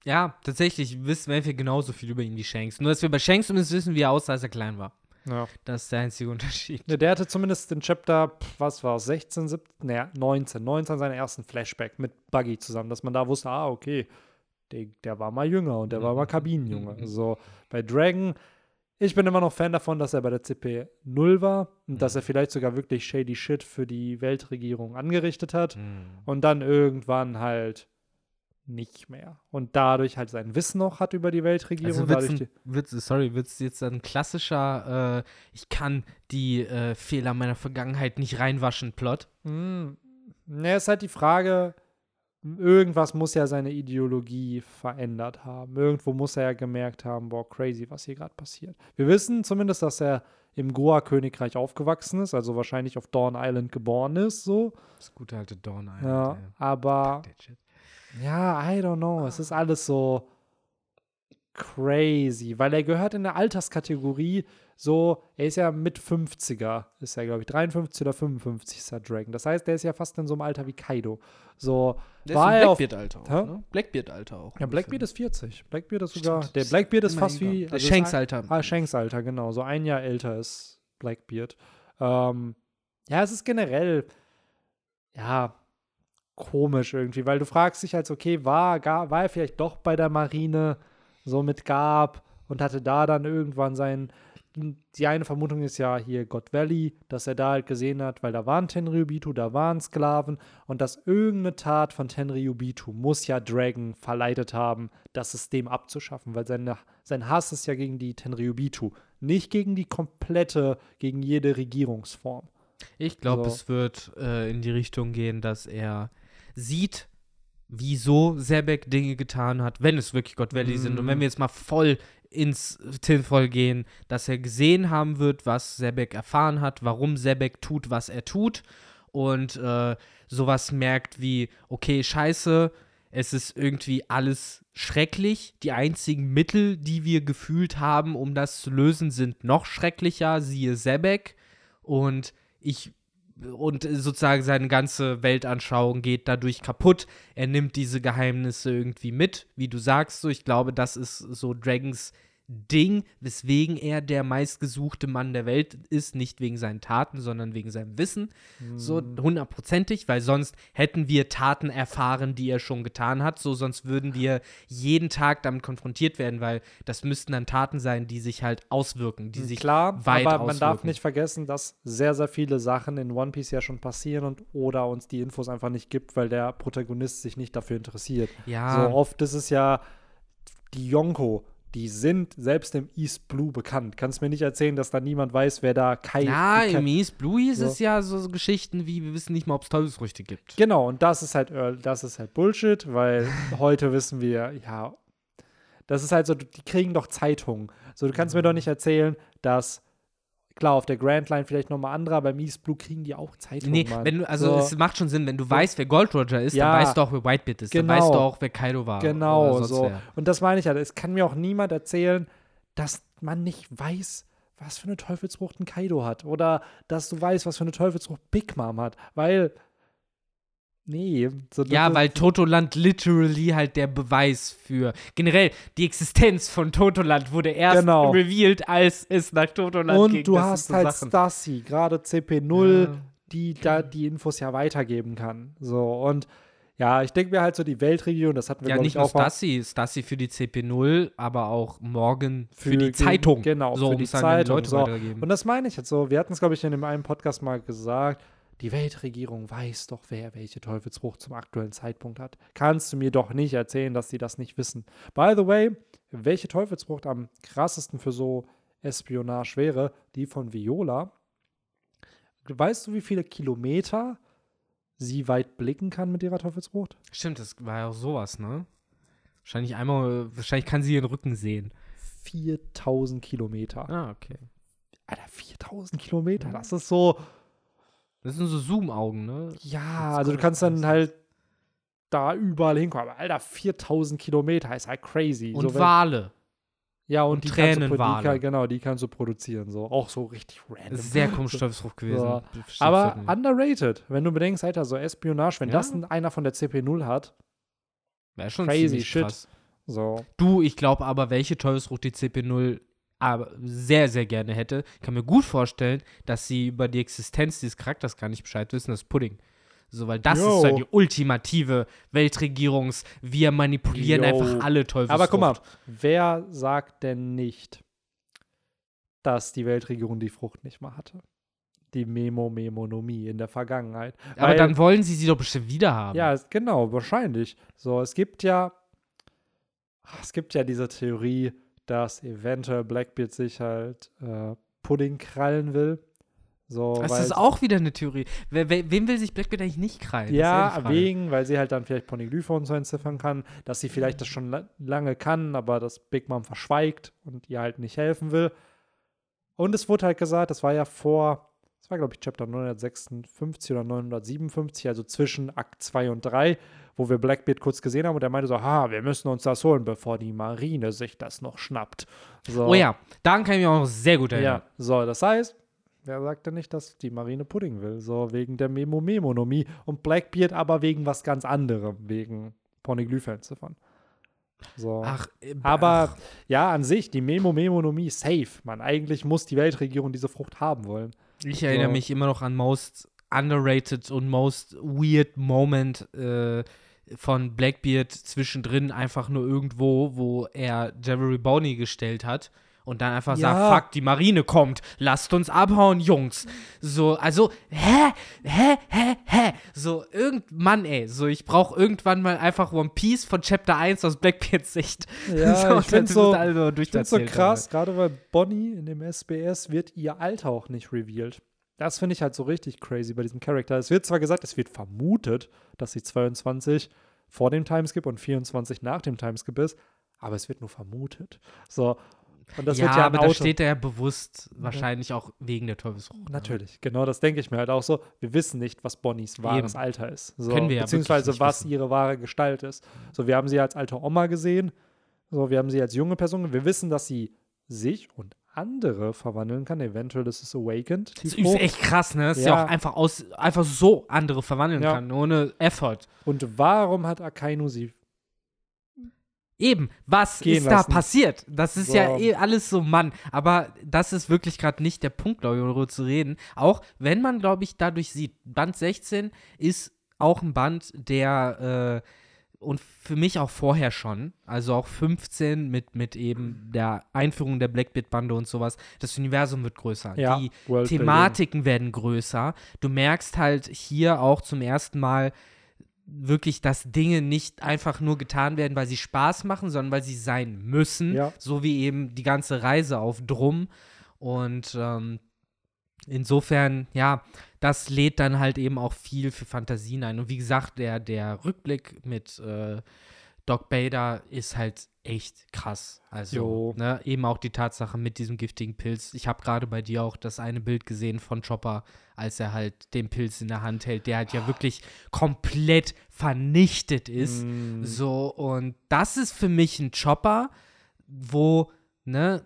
ja, tatsächlich wissen wir genauso viel über ihn wie Shanks. Nur, dass wir bei Shanks zumindest wissen, wie er aussah, als er klein war. Ja. Das ist der einzige Unterschied. Ne, der hatte zumindest in Chapter, was war es, 16, 17, ne, 19, 19 seinen ersten Flashback mit Buggy zusammen, dass man da wusste, ah, okay, der, der war mal jünger und der war mal Kabinenjunge. So, bei Dragon, ich bin immer noch Fan davon, dass er bei der CP 0 war und dass er vielleicht sogar wirklich shady Shit für die Weltregierung angerichtet hat Hm. und dann irgendwann halt nicht mehr. Und dadurch halt sein Wissen noch hat über die Weltregierung. Also wird's, ein, wird's, sorry, wird es jetzt ein klassischer, äh, ich kann die äh, Fehler meiner Vergangenheit nicht reinwaschen, Plot? Hm, Ne, ist halt die Frage, irgendwas muss ja seine Ideologie verändert haben. Irgendwo muss er ja gemerkt haben, boah, crazy, was hier gerade passiert. Wir wissen zumindest, dass er im Goa-Königreich aufgewachsen ist, also wahrscheinlich auf Dawn Island geboren ist, so. Das gute alte Dawn Island. Ja, aber ja, I don't know. Es ist alles so crazy, weil er gehört in der Alterskategorie so, er ist ja mit 50er, ist er, glaube ich, 53 oder 55 ist er Dragon. Das heißt, der ist ja fast in so einem Alter wie Kaido. So, Der war ist er. Blackbeard-Alter auch, ne? Blackbeard-Alter auch. Ja, Blackbeard ist 40. Blackbeard ist sogar. Stimmt, der Blackbeard ist fast wie. Also Shanks-Alter. Ah, Shanks Alter, genau. So ein Jahr älter ist Blackbeard. Ähm, ja, es ist generell. Ja, komisch irgendwie, weil du fragst dich halt, okay, war, Gar- war er vielleicht doch bei der Marine so mit Gab und hatte da dann irgendwann sein. Die eine Vermutung ist ja hier God Valley, dass er da halt gesehen hat, weil da waren Tenryubitu, da waren Sklaven und dass irgendeine Tat von Tenryubitu muss ja Dragon verleitet haben, das System abzuschaffen, weil seine, sein Hass ist ja gegen die Tenryubitu, nicht gegen die komplette, gegen jede Regierungsform. Ich glaube, So. es wird äh, in die Richtung gehen, dass er sieht, wieso Sebek Dinge getan hat, wenn es wirklich God Valley sind. Und wenn Mm. wir jetzt mal voll ins Tinfoil gehen, dass er gesehen haben wird, was Sebek erfahren hat, warum Sebek tut, was er tut. Und äh, sowas merkt wie, okay, scheiße, es ist irgendwie alles schrecklich. Die einzigen Mittel, die wir gefühlt haben, um das zu lösen, sind noch schrecklicher, siehe Sebek. Und ich und sozusagen seine ganze Weltanschauung geht dadurch kaputt. Er nimmt diese Geheimnisse irgendwie mit, wie du sagst. So, ich glaube, das ist so Dragons Ding, weswegen er der meistgesuchte Mann der Welt ist, nicht wegen seinen Taten, sondern wegen seinem Wissen. So hundertprozentig, weil sonst hätten wir Taten erfahren, die er schon getan hat. So, sonst würden wir jeden Tag damit konfrontiert werden, weil das müssten dann Taten sein, die sich halt auswirken, die sich Klar, weit aber man darf auswirken. nicht vergessen, dass sehr, sehr viele Sachen in One Piece ja schon passieren und oder uns die Infos einfach nicht gibt, weil der Protagonist sich nicht dafür interessiert. Ja. So oft ist es ja die Yonko, die sind selbst im East Blue bekannt. Kannst mir nicht erzählen, dass da niemand weiß, wer da Kai. Ja, die Kai im East Blue hieß So. Es ja so, so Geschichten wie, wir wissen nicht mal, ob es Teufelsfrüchte gibt. Genau, und das ist halt, äh, das ist halt Bullshit, weil heute wissen wir, ja, Das ist halt so, die kriegen doch Zeitungen. So, du kannst mir doch nicht erzählen, dass, klar, auf der Grand Line vielleicht nochmal andere, aber im East Blue kriegen die auch Zeitungen. Nee, Mann. wenn du, also so, es macht schon Sinn, wenn du weißt, wer Gold Roger ist, Ja. dann weißt du auch, wer Whitebeard ist. Dann Genau. weißt du auch, wer Kaido war. Genau, so. wer. Und das meine ich halt. Es kann mir auch niemand erzählen, dass man nicht weiß, was für eine Teufelsfrucht ein Kaido hat. Oder dass du weißt, was für eine Teufelsfrucht Big Mom hat. Weil. Nee. So, Ja, weil Totoland literally halt der Beweis für generell die Existenz von Totoland wurde erst Genau. revealed, als es nach Totoland ging. Und du Das hast so halt Sachen. Stassi, gerade CP0, Ja. die da die Infos ja weitergeben kann. So, und ja, ich denke mir halt so die Weltregion, das hatten wir, Ja, nicht ich, nur auch mal Stassi, Stassi für die CP0, aber auch morgen für, Für die Zeitung. genau, so, für um die Zeitung, Leute so. Und das meine ich jetzt so. Wir hatten es, glaube ich, in dem einen Podcast mal gesagt. Die Weltregierung weiß doch, wer welche Teufelsfrucht zum aktuellen Zeitpunkt hat. Kannst du mir doch nicht erzählen, dass sie das nicht wissen. By the way, welche Teufelsfrucht am krassesten für so Espionage wäre? Die von Viola. Weißt du, wie viele Kilometer sie weit blicken kann mit ihrer Teufelsfrucht? Stimmt, das war ja auch sowas, ne? Wahrscheinlich einmal, wahrscheinlich kann sie ihren Rücken sehen. 4000 Kilometer. Ah, okay. Alter, 4000 Kilometer. Das ist so. Das sind so Zoom-Augen, ne? Ja, also du kannst dann halt da überall hinkommen. Aber Alter, 4000 Kilometer ist halt crazy. Und so, wenn- Wale. Ja, und, und die kannst du, Tränenwale. genau, die kannst du produzieren. So. Auch so richtig random. Sehr komisch Teufelsfrucht gewesen. So. Aber underrated. Wenn du bedenkst, Alter, so Espionage, wenn Ja. das ein- einer von der CP0 hat, Wär schon crazy shit. krass. so. Du, ich glaube aber, welche Teufelsfrucht die CP0 aber sehr, sehr gerne hätte, kann mir gut vorstellen, dass sie über die Existenz dieses Charakters gar nicht Bescheid wissen, das Pudding. So, weil das Yo. ist ja die ultimative Weltregierungs-, wir manipulieren Yo. einfach alle Teufelsfrucht. Aber guck mal, wer sagt denn nicht, dass die Weltregierung die Frucht nicht mal hatte? Die Memo-Memonomie in der Vergangenheit. Aber Weil- dann wollen sie sie doch bestimmt wieder haben. Ja, genau, wahrscheinlich. So, es gibt ja, es gibt ja diese Theorie, dass eventuell Blackbeard sich halt äh, Pudding krallen will. So, Das ist auch wieder eine Theorie. Wer, wer, wem will sich Blackbeard eigentlich nicht krallen? Ja, Frage. wegen, weil sie halt dann vielleicht Poneglyphe und so entziffern kann, dass sie vielleicht das schon la lange kann, aber das Big Mom verschweigt und ihr halt nicht helfen will. Und es wurde halt gesagt, das war ja vor, das war glaube ich Chapter 956 oder 957, also zwischen Akt 2 und 3, wo wir Blackbeard kurz gesehen haben und er meinte so, ha, wir müssen uns das holen, bevor die Marine sich das noch schnappt. So. Oh ja, daran kann ich mich auch noch sehr gut erinnern. Ja, so, das heißt, wer sagt denn nicht, dass die Marine Pudding will? So, wegen der Memo-Memonomie und Blackbeard aber wegen was ganz anderem, wegen Poneglyphe entziffern. So. Ach, äh, aber ach, ja, an sich, die Memo-Memonomie safe, man. Eigentlich muss die Weltregierung diese Frucht haben wollen. Ich erinnere so. mich immer noch an most underrated und most weird Moment äh, von Blackbeard zwischendrin einfach nur irgendwo, wo er Jerry Boney gestellt hat und dann einfach Ja. sagt, fuck, die Marine kommt, lasst uns abhauen, Jungs. So, also, hä, hä, hä, hä? So, irgendwann, ey, so, ich brauche irgendwann mal einfach One Piece von Chapter 1 aus Blackbeards Sicht. Ja, so, ich find's so- Ich finde so krass, gerade weil Bonnie in dem SBS wird ihr Alter auch nicht revealed. Das finde ich halt so richtig crazy bei diesem Charakter. Es wird zwar gesagt, es wird vermutet, dass sie 22 vor dem Timeskip und 24 nach dem Timeskip ist, aber es wird nur vermutet. So. Und das ja, wird ja aber im da Auto. steht er ja bewusst wahrscheinlich auch wegen der Teufelsfrucht. ne? Natürlich, genau das denke ich mir halt auch so. Wir wissen nicht, was Bonnies wahres Eben. Alter ist. So, Können wir ja beziehungsweise was wissen. ihre wahre Gestalt ist. So, wir haben sie als alte Oma gesehen. So, wir haben sie als junge Person. Wir wissen, dass sie sich und andere verwandeln kann. Eventuell ist es Awakened. Das ist echt krass, ne? Dass Ja. sie auch einfach aus einfach so andere verwandeln Ja. kann, ohne Effort. Und warum hat Akainu sie? Eben, was Gehen ist da lassen. passiert? Das ist So. ja eh alles so Mann. Aber das ist wirklich gerade nicht der Punkt, glaube ich, darüber zu reden. Auch wenn man, glaube ich, dadurch sieht, Band 16 ist auch ein Band, der äh, und für mich auch vorher schon, also auch 15 mit, mit eben der Einführung der Blackbeard-Bande und sowas, das Universum wird größer. Ja, Die Worldbuilding. Thematiken werden größer. Du merkst halt hier auch zum ersten Mal wirklich, dass Dinge nicht einfach nur getan werden, weil sie Spaß machen, sondern weil sie sein müssen. Ja. So wie eben die ganze Reise auf Drum. Und ähm, insofern, ja, das lädt dann halt eben auch viel für Fantasien ein. Und wie gesagt, der, der Rückblick mit äh, Doc Bader ist halt echt krass. Also, ne, eben auch die Tatsache mit diesem giftigen Pilz. Ich habe gerade bei dir auch das eine Bild gesehen von Chopper, als er halt den Pilz in der Hand hält, der halt ja wirklich komplett vernichtet ist. Mm, So, und das ist für mich ein Chopper, wo, ne,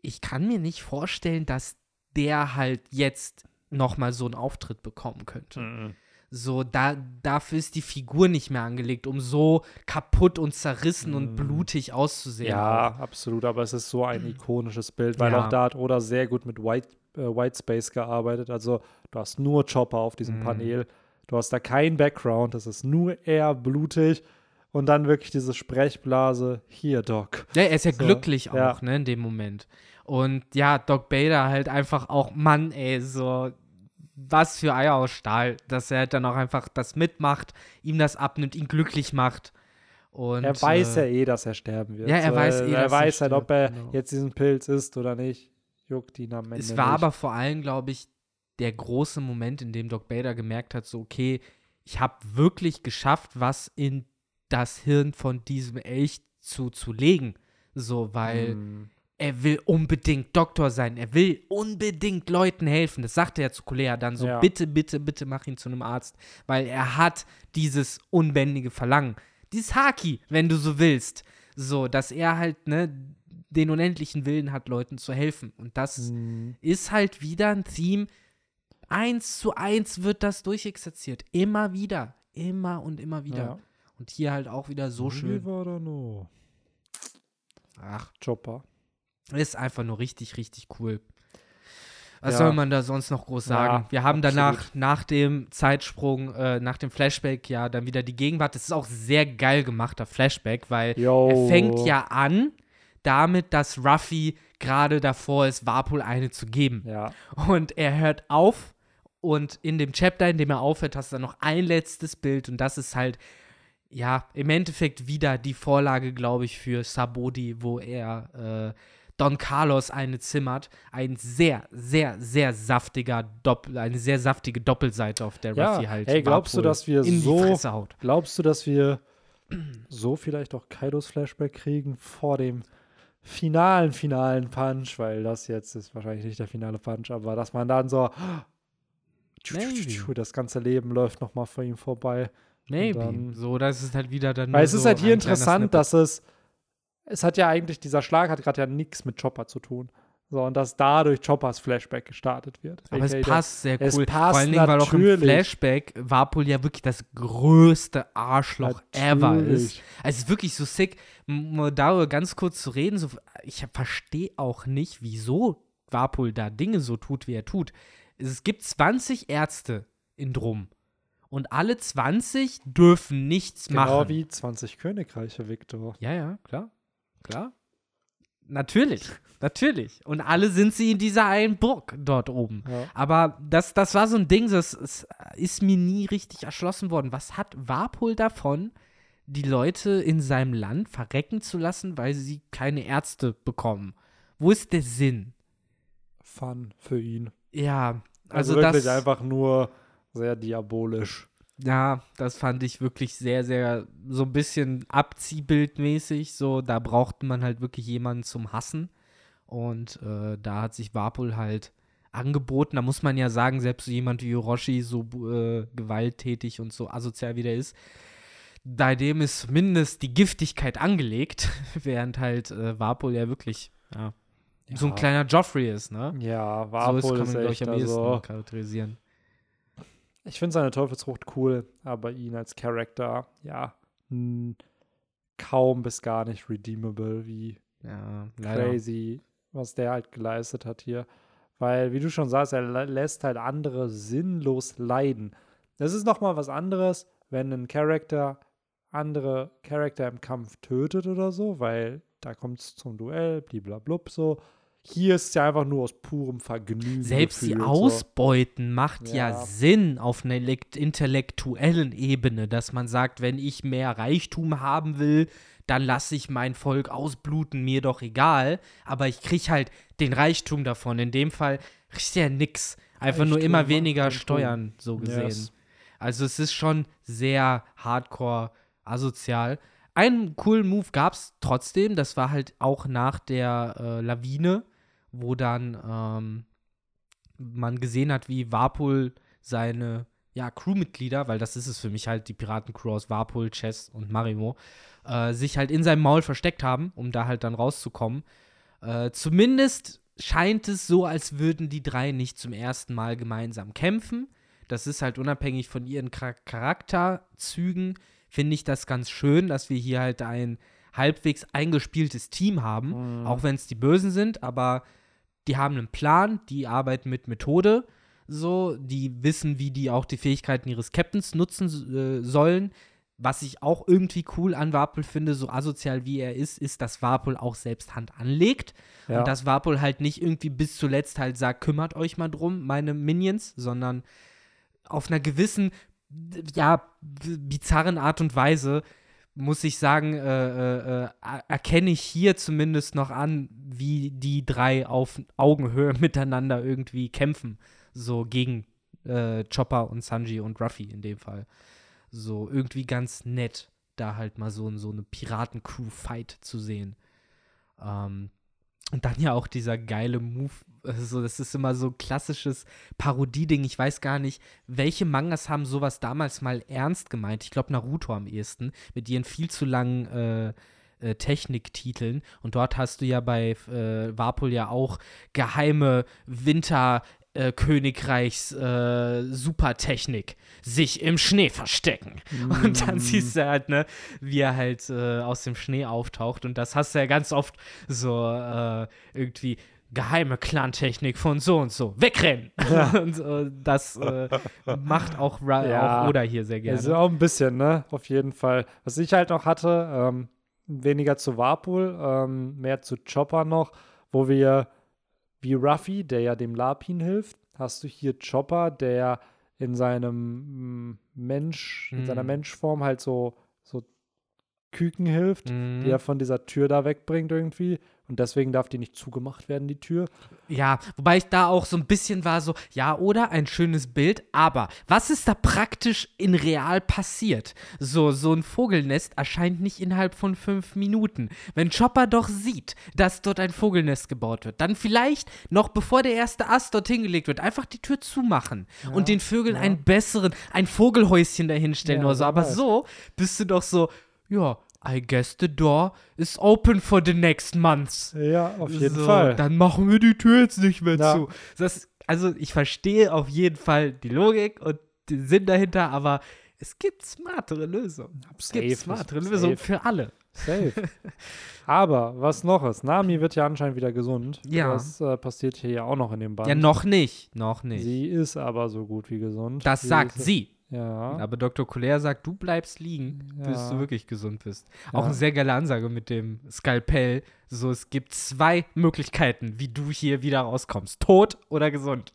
ich kann mir nicht vorstellen, dass der halt jetzt nochmal so einen Auftritt bekommen könnte. mm. So, da, dafür ist die Figur nicht mehr angelegt, um so kaputt und zerrissen und Mm. blutig auszusehen. Ja, auch. absolut, aber es ist so ein ikonisches Bild, weil Ja. auch da hat Oda sehr gut mit White, äh, White Space gearbeitet. Also du hast nur Chopper auf diesem Mhm. Panel, du hast da keinen Background, es ist nur eher blutig und dann wirklich diese Sprechblase, hier Doc. Ja, er ist ja So, glücklich auch, ja. ne, in dem Moment. Und ja, Doc Bader halt einfach auch, Mann, ey, so, was für Eier aus Stahl, dass er halt dann auch einfach das mitmacht, ihm das abnimmt, ihn glücklich macht. Und, er weiß äh, ja eh, dass er sterben wird. Ja, er weiß eh, Er dass er weiß halt, ob stirbt, er genau. jetzt diesen Pilz isst oder nicht. Juckt ihn am Ende Es war nicht. aber vor allem, glaube ich, der große Moment, in dem Doc Bader gemerkt hat, so, okay, ich habe wirklich geschafft, was in das Hirn von diesem Elch zu, zu legen. So, weil Mm. Er will unbedingt Doktor sein. Er will unbedingt Leuten helfen. Das sagte er zu Kulea dann so, Ja. bitte, bitte, bitte mach ihn zu einem Arzt. Weil er hat dieses unbändige Verlangen. Dieses Haki, wenn du so willst. So, dass er halt, ne, den unendlichen Willen hat, Leuten zu helfen. Und das Mm. ist halt wieder ein Theme. Eins zu eins wird das durchexerziert. Immer wieder. Immer und immer wieder. Ja. Und hier halt auch wieder so schön. Oliver oder no? Ach, Chopper. Ist einfach nur richtig, richtig cool. Was Ja. soll man da sonst noch groß sagen? Ja, Wir haben absolut. danach, nach dem Zeitsprung, äh, nach dem Flashback, ja, dann wieder die Gegenwart. Das ist auch sehr geil gemachter Flashback, weil Yo. er fängt ja an damit, dass Ruffy gerade davor ist, Warpol eine zu geben. Ja. Und er hört auf und in dem Chapter, in dem er aufhört, hast du dann noch ein letztes Bild und das ist halt, ja, im Endeffekt wieder die Vorlage, glaube ich, für Sabodi, wo er äh, Don Carlos eine zimmert. Ein sehr, sehr, sehr saftiger Doppel, eine sehr saftige Doppelseite, auf der Ja, Ruffy halt ey, glaubst du, dass wir so-? Glaubst du, dass wir so vielleicht auch Kaidos Flashback kriegen vor dem finalen, finalen Punch? Weil das jetzt ist wahrscheinlich nicht der finale Punch, aber dass man dann so Maybe. das ganze Leben läuft nochmal vor ihm vorbei. Maybe. so, das ist halt wieder dann Weil es ist so halt hier interessant, dass es, es hat ja eigentlich, dieser Schlag hat gerade ja nichts mit Chopper zu tun. So, und dass dadurch Choppers Flashback gestartet wird. Aber es passt sehr es cool. passt Vor allen Dingen, weil auch im. Flashback Warpol ja wirklich das größte Arschloch ever Natürlich. ist. Also es ist wirklich so sick, mal darüber ganz kurz zu reden. So, ich verstehe auch nicht, wieso Warpol da Dinge so tut, wie er tut. Es gibt 20 Ärzte in Drum. Und alle 20 dürfen nichts Genau machen. wie 20 Königreiche, Victor. Ja, ja, klar. Klar. Natürlich, natürlich. Und alle sind sie in dieser einen Burg dort oben. Ja. Aber das, das war so ein Ding, das, das ist mir nie richtig erschlossen worden. Was hat Warpol davon, die Leute in seinem Land verrecken zu lassen, weil sie keine Ärzte bekommen? Wo ist der Sinn? Fun für ihn. Ja, Also, also, wirklich das, einfach nur sehr diabolisch. Ja, das fand ich wirklich sehr, sehr so ein bisschen abziehbildmäßig. So, da brauchte man halt wirklich jemanden zum Hassen. Und äh, da hat sich Warpol halt angeboten. Da muss man ja sagen, selbst so jemand wie Hiroshi, so äh, gewalttätig und so asozial wie der ist, bei dem ist zumindest die Giftigkeit angelegt, während halt äh, Warpol ja wirklich ja, so ein kleiner Joffrey ist, ne? Ja, so ist, Warpol kann man, glaube ich, am ehesten also, charakterisieren. Ich finde seine Teufelsfrucht cool, aber ihn als Charakter, ja, mh, kaum bis gar nicht redeemable, wie Ja, crazy, was der halt geleistet hat hier. Weil, wie du schon sagst, er lä- lässt halt andere sinnlos leiden. Das ist nochmal was anderes, wenn ein Charakter andere Charakter im Kampf tötet oder so, weil da kommt es zum Duell, bliblablub so. Hier ist es ja einfach nur aus purem Vergnügen. Selbst die Ausbeuten macht ja. Ja. Sinn auf einer intellektuellen Ebene, dass man sagt, wenn ich mehr Reichtum haben will, dann lasse ich mein Volk ausbluten, mir doch egal. Aber ich kriege halt den Reichtum davon. In dem Fall kriegt ja nix. Einfach nur Reichtum immer macht weniger. Steuern, so gesehen. Yes. Also es ist schon sehr hardcore asozial. einen coolen Move gab es trotzdem. Das war halt auch nach der äh, Lawine, wo dann ähm, man gesehen hat, wie Warpol seine ja, Crewmitglieder, weil das ist es für mich halt, die Piratencrew aus Warpol, Chess und Marimo, äh, sich halt in seinem Maul versteckt haben, um da halt dann rauszukommen. Äh, zumindest scheint es so, als würden die drei nicht zum ersten Mal gemeinsam kämpfen. Das ist halt unabhängig von ihren Char Charakterzügen, finde ich das ganz schön, dass wir hier halt ein halbwegs eingespieltes Team haben, Mhm. auch wenn es die Bösen sind, aber die haben einen Plan, die arbeiten mit Methode, so, die wissen, wie die auch die Fähigkeiten ihres Captains nutzen äh, sollen. Was ich auch irgendwie cool an Warpol finde, so asozial wie er ist, ist, dass Warpol auch selbst Hand anlegt. Ja. Und dass Warpol halt nicht irgendwie bis zuletzt halt sagt, kümmert euch mal drum, meine Minions, sondern auf einer gewissen, ja, bizarren Art und Weise muss ich sagen, äh, äh, äh, er- erkenne ich hier zumindest noch an, wie die drei auf Augenhöhe miteinander irgendwie kämpfen. So gegen äh, Chopper und Sanji und Ruffy in dem Fall. So irgendwie ganz nett, da halt mal so, so eine Piraten-Crew-Fight zu sehen. Ähm, und dann ja auch dieser geile Move. Also, das ist immer so klassisches Parodieding. Ich weiß gar nicht, welche Mangas haben sowas damals mal ernst gemeint. Ich glaube, Naruto am ehesten, mit ihren viel zu langen äh, äh, Techniktiteln. Und dort hast du ja bei äh, Warpol ja auch geheime Winter. Äh, Königreichs äh, Supertechnik sich im Schnee verstecken. Und dann siehst du halt, ne, wie er halt äh, aus dem Schnee auftaucht. Und das hast du ja ganz oft so äh, irgendwie geheime Clantechnik von so und so. Wegrennen! und äh, das äh, macht auch, Ra Ja. auch Oda hier sehr gerne. Also auch ein bisschen, ne? Auf jeden Fall. Was ich halt noch hatte, ähm, weniger zu Warpool, ähm, mehr zu Chopper noch, wo wir wie Ruffy, der ja dem Lapin hilft, hast du hier Chopper, der in seinem mm, Mensch, in seiner Mhm. Menschform halt so, so Küken hilft, Mhm. die er von dieser Tür da wegbringt irgendwie. Und deswegen darf die nicht zugemacht werden, die Tür. Ja, wobei ich da auch so ein bisschen war so, ja, oder ein schönes Bild, aber was ist da praktisch in real passiert? So, so ein Vogelnest erscheint nicht innerhalb von fünf Minuten. Wenn Chopper doch sieht, dass dort ein Vogelnest gebaut wird, dann vielleicht noch bevor der erste Ast dort hingelegt wird, einfach die Tür zumachen und den Vögeln ja. einen besseren, ein Vogelhäuschen dahinstellen Ja, oder so. Aber so bist du doch so, ja, I guess the door is open for the next months. Ja, auf jeden So, Fall. Dann machen wir die Tür jetzt nicht mehr Ja. zu. Das, also ich verstehe auf jeden Fall die Logik und den Sinn dahinter, aber es gibt smartere Lösungen. Es Safe, gibt smartere. Lösungen für alle. Safe. Aber was noch ist, Nami wird ja anscheinend wieder gesund. Ja. Das äh, passiert hier ja auch noch in dem Band. Ja, noch nicht. Noch nicht. Sie ist aber so gut wie gesund. das Sie sagt sie. Ja. Aber Dr. Collier sagt, du bleibst liegen, bis Ja. du wirklich gesund bist. Auch Ja. eine sehr geile Ansage mit dem Skalpell. So, es gibt zwei Möglichkeiten, wie du hier wieder rauskommst. Tot oder gesund.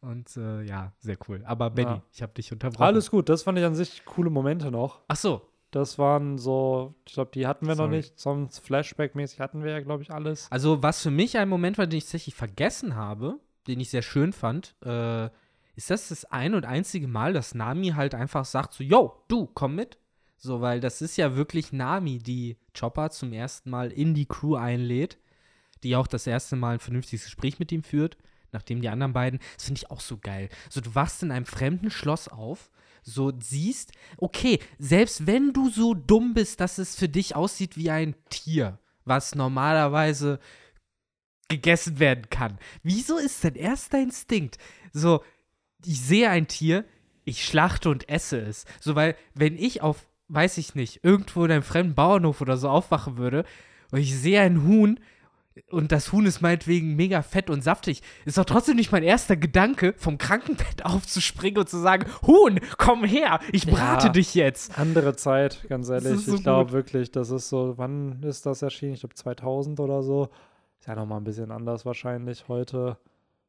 Und äh, ja, sehr cool. Aber Benny, Ja. ich habe dich unterbrochen. Alles gut, das fand ich an sich coole Momente noch. Ach so, Das waren so, ich glaube, die hatten wir noch Sorry. nicht. Sonst Flashback-mäßig hatten wir ja, glaube ich, alles. Also, was für mich ein Moment war, den ich tatsächlich vergessen habe, den ich sehr schön fand, äh, ist das das ein und einzige Mal, dass Nami halt einfach sagt: so, yo, du, komm mit. So, weil das ist ja wirklich Nami, die Chopper zum ersten Mal in die Crew einlädt, die auch das erste Mal ein vernünftiges Gespräch mit ihm führt, nachdem die anderen beiden, das finde ich auch so geil. So, du wachst in einem fremden Schloss auf, so siehst, okay, selbst wenn du so dumm bist, dass es für dich aussieht wie ein Tier, was normalerweise gegessen werden kann. Wieso ist dein erster Instinkt so, ich sehe ein Tier, ich schlachte und esse es. So, weil, wenn ich auf, weiß ich nicht, irgendwo in einem fremden Bauernhof oder so aufwachen würde und ich sehe ein Huhn und das Huhn ist meinetwegen mega fett und saftig, ist doch trotzdem nicht mein erster Gedanke, vom Krankenbett aufzuspringen und zu sagen, Huhn, komm her, ich brate Ja. dich jetzt. Andere Zeit, ganz ehrlich. so ich glaube wirklich, das ist so, wann ist das erschienen? Ich glaube 2000 oder so. Ist ja nochmal ein bisschen anders wahrscheinlich heute.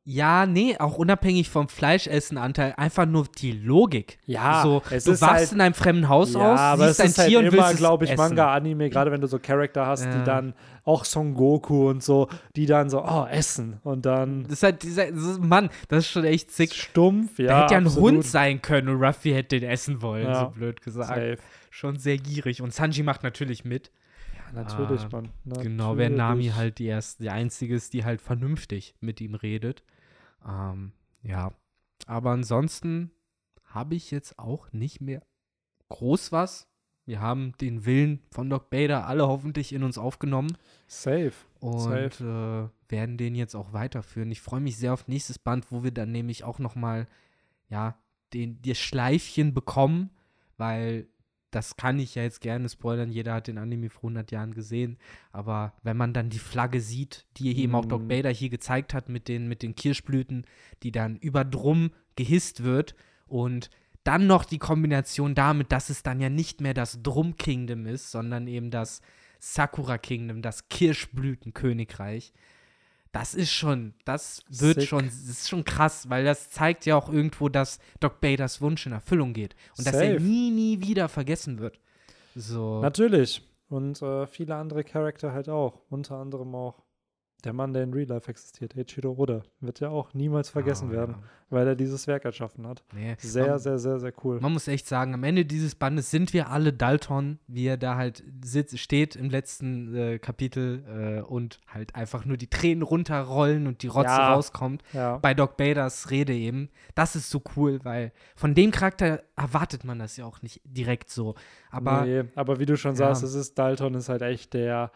Ja, nee, auch unabhängig vom Fleischessenanteil, einfach nur die Logik. Ja, so, es du ist wachst halt- in einem fremden Haus Ja, aus, aber siehst es ein ist halt Tier und immer, glaube ich. Manga-Anime, gerade wenn du so Charakter hast, Ja. die dann, auch Son Goku und so, die dann so, oh, essen. Und dann Das ist halt dieser, das ist, Mann, das ist schon echt sick. stumpf, ja. Der hätte ja ein absolut. Hund sein können und Ruffy hätte den essen wollen, Ja. so blöd gesagt. Safe. Schon sehr gierig. Und Sanji macht natürlich mit. Natürlich, Ah, Mann. Genau, wer Nami Natürlich. halt die erste, die einzige ist, die halt vernünftig mit ihm redet. Ähm, ja. Aber ansonsten habe ich jetzt auch nicht mehr groß was. Wir haben den Willen von Doc Bader alle hoffentlich in uns aufgenommen Safe. und Safe. äh, werden den jetzt auch weiterführen. Ich freue mich sehr auf nächstes Band, wo wir dann nämlich auch noch mal ja den das Schleifchen bekommen, weil das kann ich ja jetzt gerne spoilern. Jeder hat den Anime vor 100 Jahren gesehen, aber wenn man dann die Flagge sieht, die eben auch Doc Mhm. Bader hier gezeigt hat mit den mit den Kirschblüten, die dann über Drum gehisst wird und dann noch die Kombination damit, dass es dann ja nicht mehr das Drum Kingdom ist, sondern eben das Sakura Kingdom, das Kirschblütenkönigreich. Das ist schon, das wird Sick. schon, das ist schon krass, weil das zeigt ja auch irgendwo, dass Doc Baders Wunsch in Erfüllung geht und dass er Safe. nie, nie wieder vergessen wird. So. Natürlich. Und äh, viele andere Charakter halt auch. Unter anderem auch der Mann, der in Real Life existiert, Eiichiro Oda. Wird ja auch niemals vergessen Ah, werden, ja. weil er dieses Werk erschaffen hat. Nee, Sehr, man, sehr, sehr, sehr cool. Man muss echt sagen, am Ende dieses Bandes sind wir alle Dalton, wie er da halt sitzt, steht im letzten äh, Kapitel äh, und halt einfach nur die Tränen runterrollen und die Rotze Ja. rauskommt. Ja. Bei Doc Baders Rede eben. Das ist so cool, weil von dem Charakter erwartet man das ja auch nicht direkt so. Aber nee, aber wie du schon sagst, es ist Dalton ist halt echt der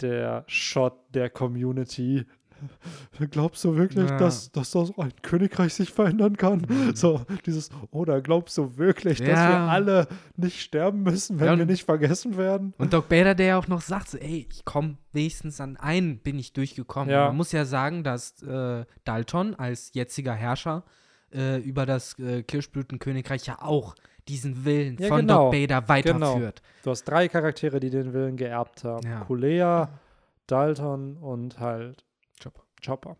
der Shot der Community. Glaubst du wirklich, Ja. dass, dass das ein Königreich sich verändern kann? So, dieses, oder glaubst du wirklich, dass wir Ja. alle nicht sterben müssen, wenn Ja, wir nicht vergessen werden? Und Doc Bader, der ja auch noch sagt, so, ey, ich komme wenigstens an einen bin ich durchgekommen. Ja. Man muss ja sagen, dass äh, Dalton als jetziger Herrscher äh, über das äh, Kirschblütenkönigreich ja auch diesen Willen Ja, von genau. Doc Bader weiterführt. Du hast drei Charaktere, die den Willen geerbt haben. Ja. Kulea, Dalton und halt Chopper. Chopper.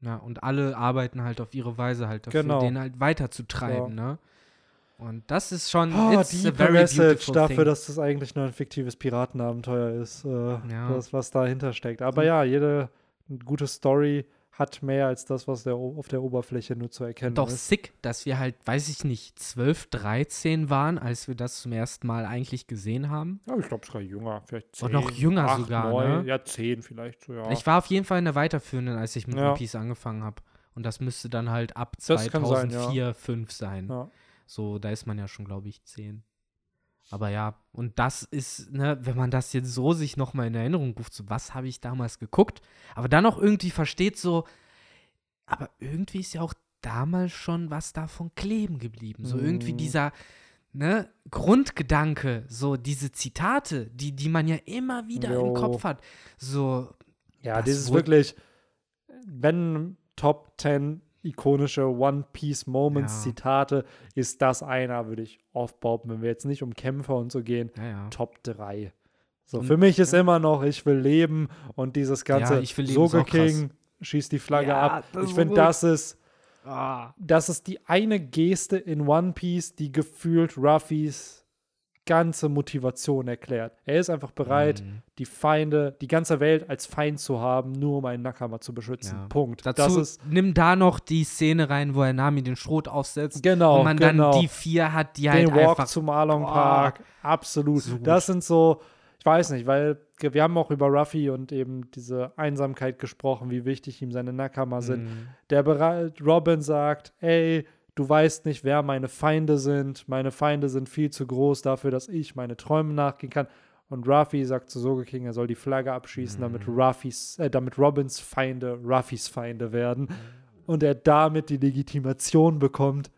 Ja, und alle arbeiten halt auf ihre Weise halt dafür, Genau. den halt weiterzutreiben, ne? Und das ist schon Oh, it's die a very Message dafür, thing. dass das eigentlich nur ein fiktives Piratenabenteuer ist, äh, Ja. das, was dahinter steckt. Aber ja, jede gute Story hat mehr als das, was der, auf der Oberfläche nur zu erkennen Doch ist. sick, dass wir halt, weiß ich nicht, 12, 13 waren, als wir das zum ersten Mal eigentlich gesehen haben. Ja, ich glaube sogar jünger, vielleicht Und noch jünger sogar, ne? Ja, zehn vielleicht, so, ja. Ich war auf jeden Fall in der weiterführenden, als ich mit Ja. One Piece angefangen habe. Und das müsste dann halt ab Das kann sein, 2004, 5 sein. ja. So, da ist man ja schon, glaube ich, 10. Aber ja, und das ist, ne, wenn man das jetzt so sich nochmal in Erinnerung ruft, so was habe ich damals geguckt, aber dann auch irgendwie versteht so, aber irgendwie ist ja auch damals schon was davon kleben geblieben. So irgendwie Mhm. dieser, ne, Grundgedanke, so diese Zitate, die, die man ja immer wieder Jo. im Kopf hat. So, Ja, Das wurde- wirklich, wenn Top 10 ikonische One Piece Moments Ja. Zitate, ist das einer, würde ich oft behaupten, wenn wir jetzt nicht um Kämpfer und so gehen, ja, ja. Top 3. So, Und- für mich ist immer noch, ich will leben und dieses ganze Ja, Soge. King schießt die Flagge ab. Ich finde, das ist, Ah. das ist die eine Geste in One Piece, die gefühlt Ruffys ganze Motivation erklärt. Er ist einfach bereit, Mhm. die Feinde, die ganze Welt als Feind zu haben, nur um einen Nakama zu beschützen. Ja. Punkt. Dazu das ist nimm da noch die Szene rein, wo er Nami den Schrot aufsetzt. genau, und man genau. dann die vier hat, die halt den Walk einfach. zum Along. Park, absolut. So das sind so, ich weiß nicht, weil wir haben auch über Ruffy und eben diese Einsamkeit gesprochen, wie wichtig ihm seine Nakama sind. Mhm. Der bereit, Robin sagt, ey, du weißt nicht, wer meine Feinde sind. Meine Feinde sind viel zu groß dafür, dass ich meine Träume nachgehen kann. Und Ruffy sagt zu Soge King, er soll die Flagge abschießen, damit Mhm. Ruffys, äh, damit Robins Feinde Ruffys Feinde werden. Und er damit die Legitimation bekommt,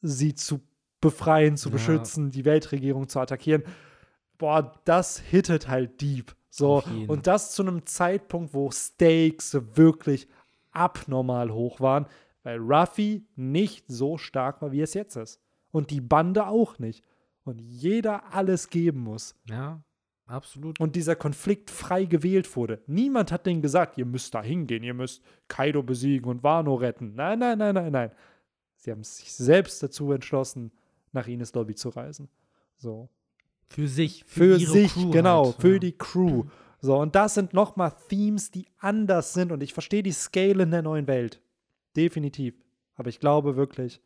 sie zu befreien, zu Ja. beschützen, die Weltregierung zu attackieren. Boah, das hittet halt deep. So, und das zu einem Zeitpunkt, wo Stakes wirklich abnormal hoch waren, weil Ruffy nicht so stark war, wie es jetzt ist. Und die Bande auch nicht. Und jeder alles geben muss. Ja. absolut. und dieser Konflikt frei gewählt wurde. Niemand hat denen gesagt, ihr müsst da hingehen, ihr müsst Kaido besiegen und Wano retten. Nein, nein, nein, nein, nein. Sie haben sich selbst dazu entschlossen, nach Ines Lobby zu reisen. So. Für sich. Für, ihre sich, Crew genau, halt, für ja. die Crew. So, und das sind nochmal Themes, die anders sind. Und ich verstehe die Scale in der neuen Welt. Definitiv. Aber ich glaube wirklich,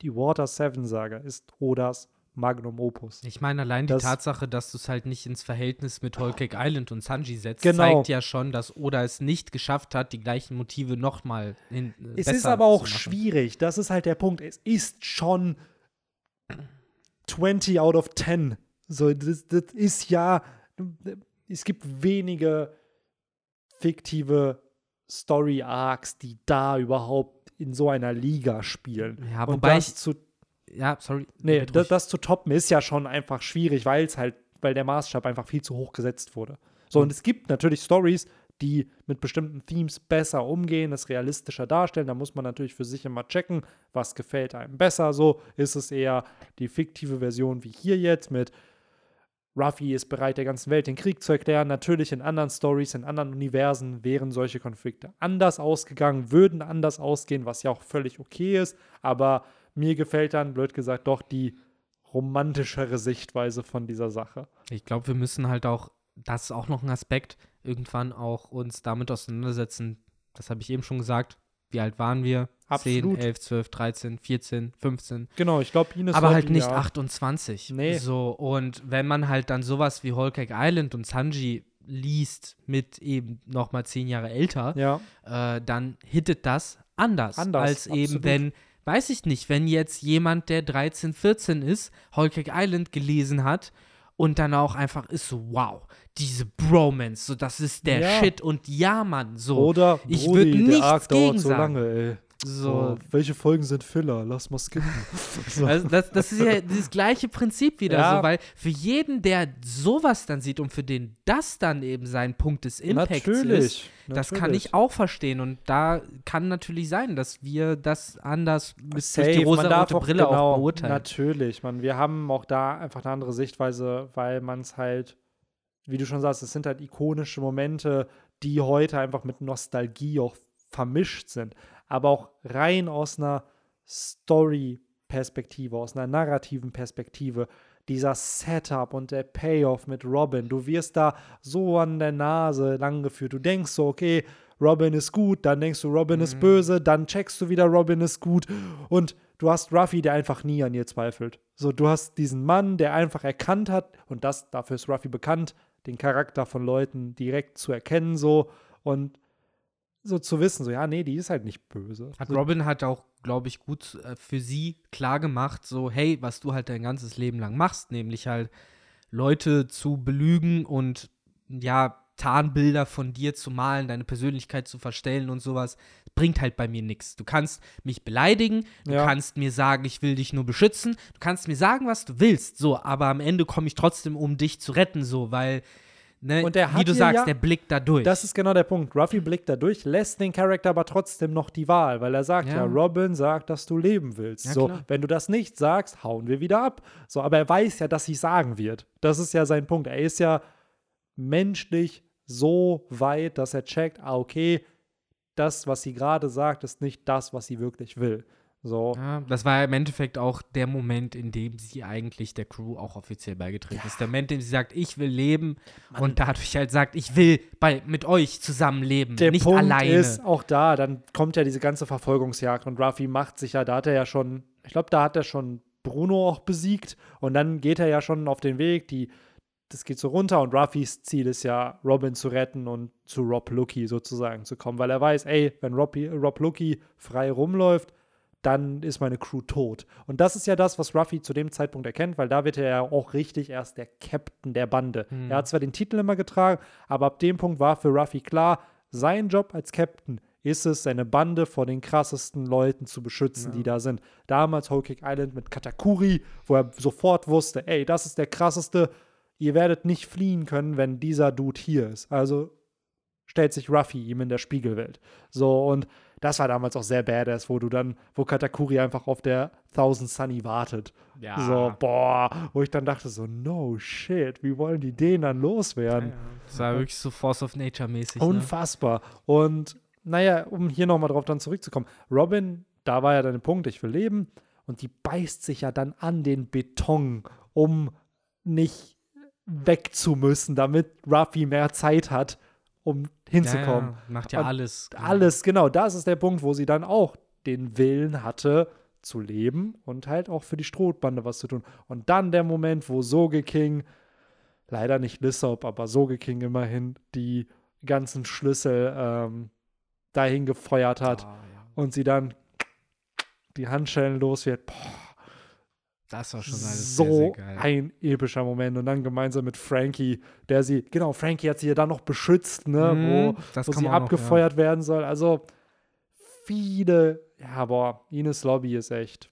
die Water 7 Saga ist Odas Magnum Opus. Ich meine, allein die Das- Tatsache, dass du es halt nicht ins Verhältnis mit Whole Cake Island und Sanji setzt, Genau. zeigt ja schon, dass Oda es nicht geschafft hat, die gleichen Motive nochmal in äh, Es ist aber auch schwierig. Das ist halt der Punkt. Es ist schon 20 out of 10. So, das, das ist ja. Es gibt wenige fiktive Story-Arcs, die da überhaupt in so einer Liga spielen. Ja, Und wobei das ich- zu Ja, sorry. Nee, das, das zu toppen ist ja schon einfach schwierig, weil es halt, weil der Maßstab einfach viel zu hoch gesetzt wurde. So, Mhm. und es gibt natürlich Stories, die mit bestimmten Themes besser umgehen, das realistischer darstellen. Da muss man natürlich für sich immer checken, was gefällt einem besser. So ist es eher die fiktive Version wie hier jetzt mit Ruffy ist bereit, der ganzen Welt den Krieg zu erklären. Natürlich in anderen Stories, in anderen Universen wären solche Konflikte anders ausgegangen, würden anders ausgehen, was ja auch völlig okay ist. Aber mir gefällt dann, blöd gesagt, doch die romantischere Sichtweise von dieser Sache. Ich glaube, wir müssen halt auch, das ist auch noch ein Aspekt, irgendwann auch uns damit auseinandersetzen. Das habe ich eben schon gesagt. Wie alt waren wir? 10, Absolut. 11, 12, 13, 14, 15. Genau, ich glaube, Ines aber halt nicht ja. 28. Nee. So, und wenn man halt dann sowas wie Whole Cake Island und Sanji liest mit eben noch mal zehn Jahre älter, Ja, äh, dann hittet das anders, Anders, als eben, absolut. wenn, weiß ich nicht, wenn jetzt jemand, der 13, 14 ist, Whole Cake Island gelesen hat und dann auch einfach ist so, wow, diese Bromance, so das ist der Ja. Shit und ja, Mann, so. oder ich Brody, würd der nichts Arc dauert gegen so sagen. lange, ey. So. Oh, welche Folgen sind Filler? Lass mal skippen. so. Also das, das ist ja dieses gleiche Prinzip wieder Ja. so, weil für jeden, der sowas dann sieht und für den das dann eben sein Punkt des Impacts natürlich. ist, das kann ich auch verstehen und da kann natürlich sein, dass wir das anders mit Safe, die rosa-rote auch Brille genau, auch beurteilen. Natürlich, man, wir haben auch da einfach eine andere Sichtweise, weil man es halt, wie du schon sagst, es sind halt ikonische Momente, die heute einfach mit Nostalgie auch vermischt sind, aber auch rein aus einer Story-Perspektive, aus einer narrativen Perspektive. Dieser Setup und der Payoff mit Robin, du wirst da so an der Nase langgeführt. Du denkst so, okay, Robin ist gut, dann denkst du, Robin ist böse, dann checkst du wieder, Robin ist gut. Und du hast Ruffy, der einfach nie an ihr zweifelt. So, du hast diesen Mann, der einfach erkannt hat, und das, dafür ist Ruffy bekannt, den Charakter von Leuten direkt zu erkennen, so und so zu wissen, so, ja, nee, die ist halt nicht böse. Hat Robin hat auch, glaube ich, gut äh, für sie klar gemacht, so, hey, was du halt dein ganzes Leben lang machst, nämlich halt Leute zu belügen und ja, Tarnbilder von dir zu malen, deine Persönlichkeit zu verstellen und sowas, bringt halt bei mir nichts. Du kannst mich beleidigen, du Ja. kannst mir sagen, ich will dich nur beschützen, du kannst mir sagen, was du willst, so, aber am Ende komme ich trotzdem, um dich zu retten, so, weil, ne, Und der wie hat du hier sagst, ja- der Blick da durch. Das ist genau der Punkt. Ruffy blickt da durch, lässt den Charakter aber trotzdem noch die Wahl, weil er sagt ja, Ja. Robin sagt, dass du leben willst. Ja, so, klar. wenn du das nicht sagst, hauen wir wieder ab. So, aber er weiß ja, dass sie sagen wird. Das ist ja sein Punkt. Er ist ja menschlich so weit, dass er checkt, ah, okay, das, was sie gerade sagt, ist nicht das, was sie wirklich will. So. Ja, das war im Endeffekt auch der Moment, in dem sie eigentlich der Crew auch offiziell beigetreten ist. Der Moment, in dem sie sagt, ich will leben und dadurch halt sagt, ich will bei, mit euch zusammenleben, Der nicht Punkt alleine. ist auch da, dann kommt ja diese ganze Verfolgungsjagd und Ruffy macht sich ja, da hat er ja schon, ich glaube, da hat er schon Bruno auch besiegt und dann geht er ja schon auf den Weg, die, das geht so runter und Ruffys Ziel ist ja, Robin zu retten und zu Rob Lucky sozusagen zu kommen, weil er weiß, ey, wenn Rob, Rob Lucky frei rumläuft, dann ist meine Crew tot. Und das ist ja das, was Ruffy zu dem Zeitpunkt erkennt, weil da wird er ja auch richtig erst der Captain der Bande. Er hat zwar den Titel immer getragen, aber ab dem Punkt war für Ruffy klar, sein Job als Captain ist es, seine Bande vor den krassesten Leuten zu beschützen, die da sind. Damals Whole Cake Island mit Katakuri, wo er sofort wusste, ey, das ist der krasseste, ihr werdet nicht fliehen können, wenn dieser Dude hier ist. Also stellt sich Ruffy ihm in der Spiegelwelt. So, und Das war damals auch sehr badass, wo du dann, wo Katakuri einfach auf der Thousand Sunny wartet. Ja. So, boah, wo ich dann dachte so, no shit, wie wollen die den dann loswerden? Das war wirklich so Force of Nature mäßig. Ne? Unfassbar. Und naja, um hier nochmal drauf dann zurückzukommen, Robin, da war ja dann der Punkt, ich will leben. Und die beißt sich ja dann an den Beton, um nicht weg zu müssen, damit Ruffy mehr Zeit hat, um hinzukommen. Ja, ja, macht ja Und alles. Alles, genau, das ist der Punkt, wo sie dann auch den Willen hatte, zu leben und halt auch für die Strohbande was zu tun. Und dann der Moment, wo Soge King, leider nicht Lissop, aber Soge King immerhin, die ganzen Schlüssel ähm, dahin gefeuert hat Ah, ja. und sie dann die Handschellen los wird. Boah, Das war schon alles so sehr, sehr geil. ein epischer Moment. Und dann gemeinsam mit Frankie, der sie, genau, Frankie hat sie ja dann noch beschützt, ne, Mhm, wo, das wo sie auch noch, abgefeuert werden soll. Also viele, ja, boah, Ines Lobby ist echt.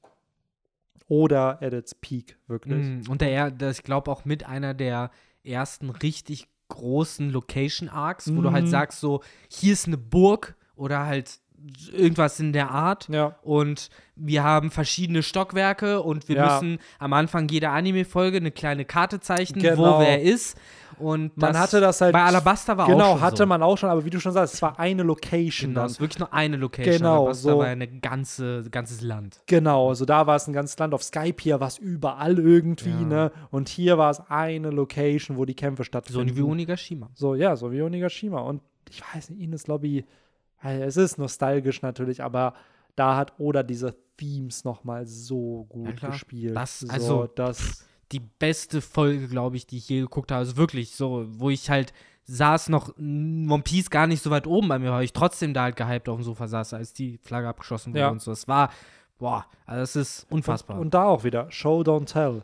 Oder at its peak, wirklich. Mm, Und der, das, ich glaube auch mit einer der ersten richtig großen Location Arcs, wo du halt Mhm. sagst so, hier ist eine Burg oder halt irgendwas in der Art. Ja, Und wir haben verschiedene Stockwerke und wir Ja. müssen am Anfang jeder Anime-Folge eine kleine Karte zeichnen, Genau. wo wer ist. Und man hatte das halt. bei Alabasta war auch Genau, hatte so. man auch schon, aber wie du schon sagst, es war eine Location Genau, dann. es ist wirklich nur eine Location. Genau, Alabasta so. war eine ganze, ganzes Land. Genau, also da war es ein ganzes Land. Auf Skype hier war es überall irgendwie, Ja. ne? Und hier war es eine Location, wo die Kämpfe So stattfinden. wie Onigashima. So, ja, so wie Onigashima. Und ich weiß nicht, Ines Lobby, es ist nostalgisch natürlich, aber da hat Oda diese Themes nochmal so gut Ja, klar. gespielt. Das- so, also- das, die beste Folge, glaube ich, die ich je geguckt habe. Also wirklich so, wo ich halt saß noch One Piece gar nicht so weit oben bei mir, weil ich trotzdem da halt gehypt auf dem Sofa saß, als die Flagge abgeschossen wurde Ja. und so. Es war, boah, also es ist unfassbar. Und, und da auch wieder, Show, don't tell.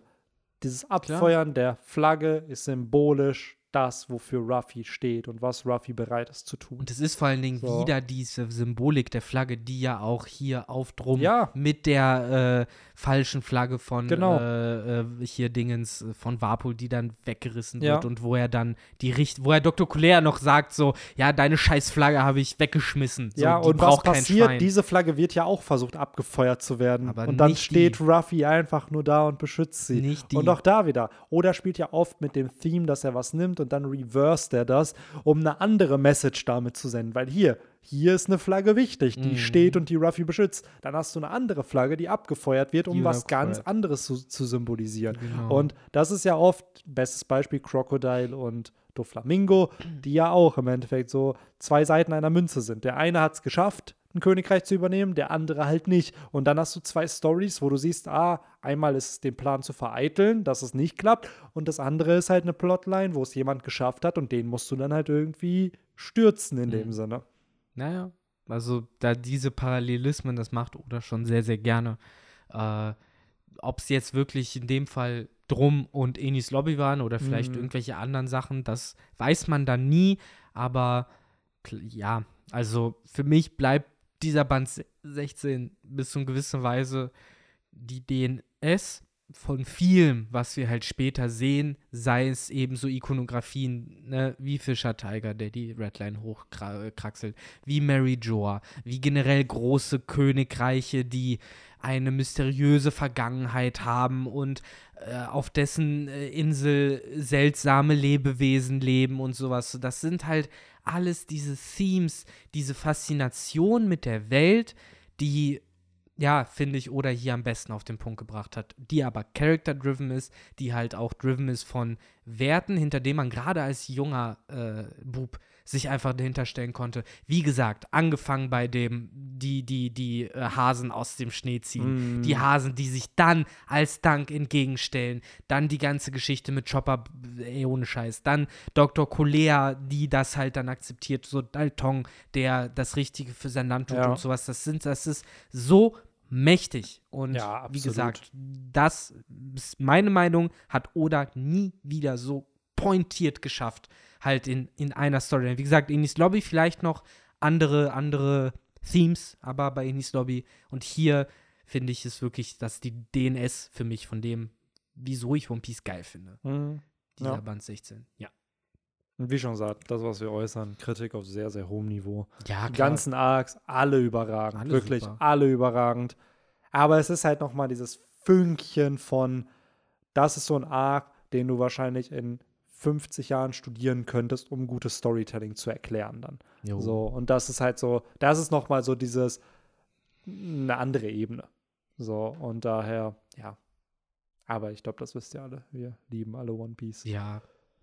Dieses Abfeuern der Flagge ist symbolisch das, wofür Ruffy steht und was Ruffy bereit ist zu tun. Und es ist vor allen Dingen So. wieder diese Symbolik der Flagge, die ja auch hier auf Drum Ja. mit der äh, falschen Flagge von Genau. äh, äh, hier Dingens äh, von Warpol, die dann weggerissen Ja. wird und wo er dann die Richt wo er Dr. Kulea noch sagt so, ja, deine scheiß Flagge habe ich weggeschmissen. So, ja, und was passiert? Diese Flagge wird ja auch versucht abgefeuert zu werden. Aber und dann steht die. Ruffy einfach nur da und beschützt sie. Nicht die. Und auch da wieder. Oder spielt ja oft mit dem Theme, dass er was nimmt und dann reverst er das, um eine andere Message damit zu senden. Weil hier, hier ist eine Flagge wichtig, die Mhm. steht und die Ruffy beschützt. Dann hast du eine andere Flagge, die abgefeuert wird, um Die was ganz anderes zu, zu symbolisieren. Genau. Und das ist ja oft, bestes Beispiel, Crocodile und Doflamingo, die ja auch im Endeffekt so zwei Seiten einer Münze sind. Der eine hat es geschafft, ein Königreich zu übernehmen, der andere halt nicht. Und dann hast du zwei Stories, wo du siehst, ah, einmal ist es den Plan zu vereiteln, dass es nicht klappt, und das andere ist halt eine Plotline, wo es jemand geschafft hat und den musst du dann halt irgendwie stürzen in dem Mhm. Sinne. Naja, also da diese Parallelismen, das macht Oda schon sehr, sehr gerne. Äh, Ob es jetzt wirklich in dem Fall Drum und Enis Lobby waren oder vielleicht Mhm. irgendwelche anderen Sachen, das weiß man dann nie. Aber ja, also für mich bleibt dieser Band se- 16 bis zu einer gewissen Weise die DNS von vielem, was wir halt später sehen, sei es eben so Ikonografien, ne, wie Fischer Tiger, der die Redline hochkraxelt, wie Mary Joa, wie generell große Königreiche, die eine mysteriöse Vergangenheit haben und äh, auf dessen äh, Insel seltsame Lebewesen leben und sowas. Das sind halt alles diese Themes, diese Faszination mit der Welt, die ja, finde ich, oder hier am besten auf den Punkt gebracht hat, die aber character-driven ist, die halt auch driven ist von Werten, hinter denen man gerade als junger äh, Bub sich einfach dahinter stellen konnte. Wie gesagt, angefangen bei dem, die, die, die äh, Hasen aus dem Schnee ziehen, Mm. die Hasen, die sich dann als Dank entgegenstellen, dann die ganze Geschichte mit Chopper, ey, ohne Scheiß, dann Dr. Kolea, die das halt dann akzeptiert, so Dalton, der das Richtige für sein Land tut Ja. und sowas, das sind, das ist so mächtig. Und Ja, wie gesagt, das ist meine Meinung, hat Oda nie wieder so pointiert geschafft, halt in, in einer Story. Wie gesagt, Inis Lobby vielleicht noch andere, andere Themes, aber bei Inis Lobby und hier finde ich es wirklich, dass die DNS für mich von dem, wieso ich One Piece geil finde. Mhm. Dieser Ja. Band 16. Ja. Und wie schon gesagt, das, was wir äußern, Kritik auf sehr, sehr hohem Niveau. Ja, Die ganzen Arcs, alle überragend. Alle wirklich, super. alle überragend. Aber es ist halt nochmal dieses Fünkchen von, das ist so ein Arc, den du wahrscheinlich in 50 Jahren studieren könntest, um gutes Storytelling zu erklären dann. Jo. So, und das ist halt so, das ist nochmal so dieses, eine andere Ebene. So, und daher, ja. Aber ich glaube, das wisst ihr alle. Wir lieben alle One Piece. Ja.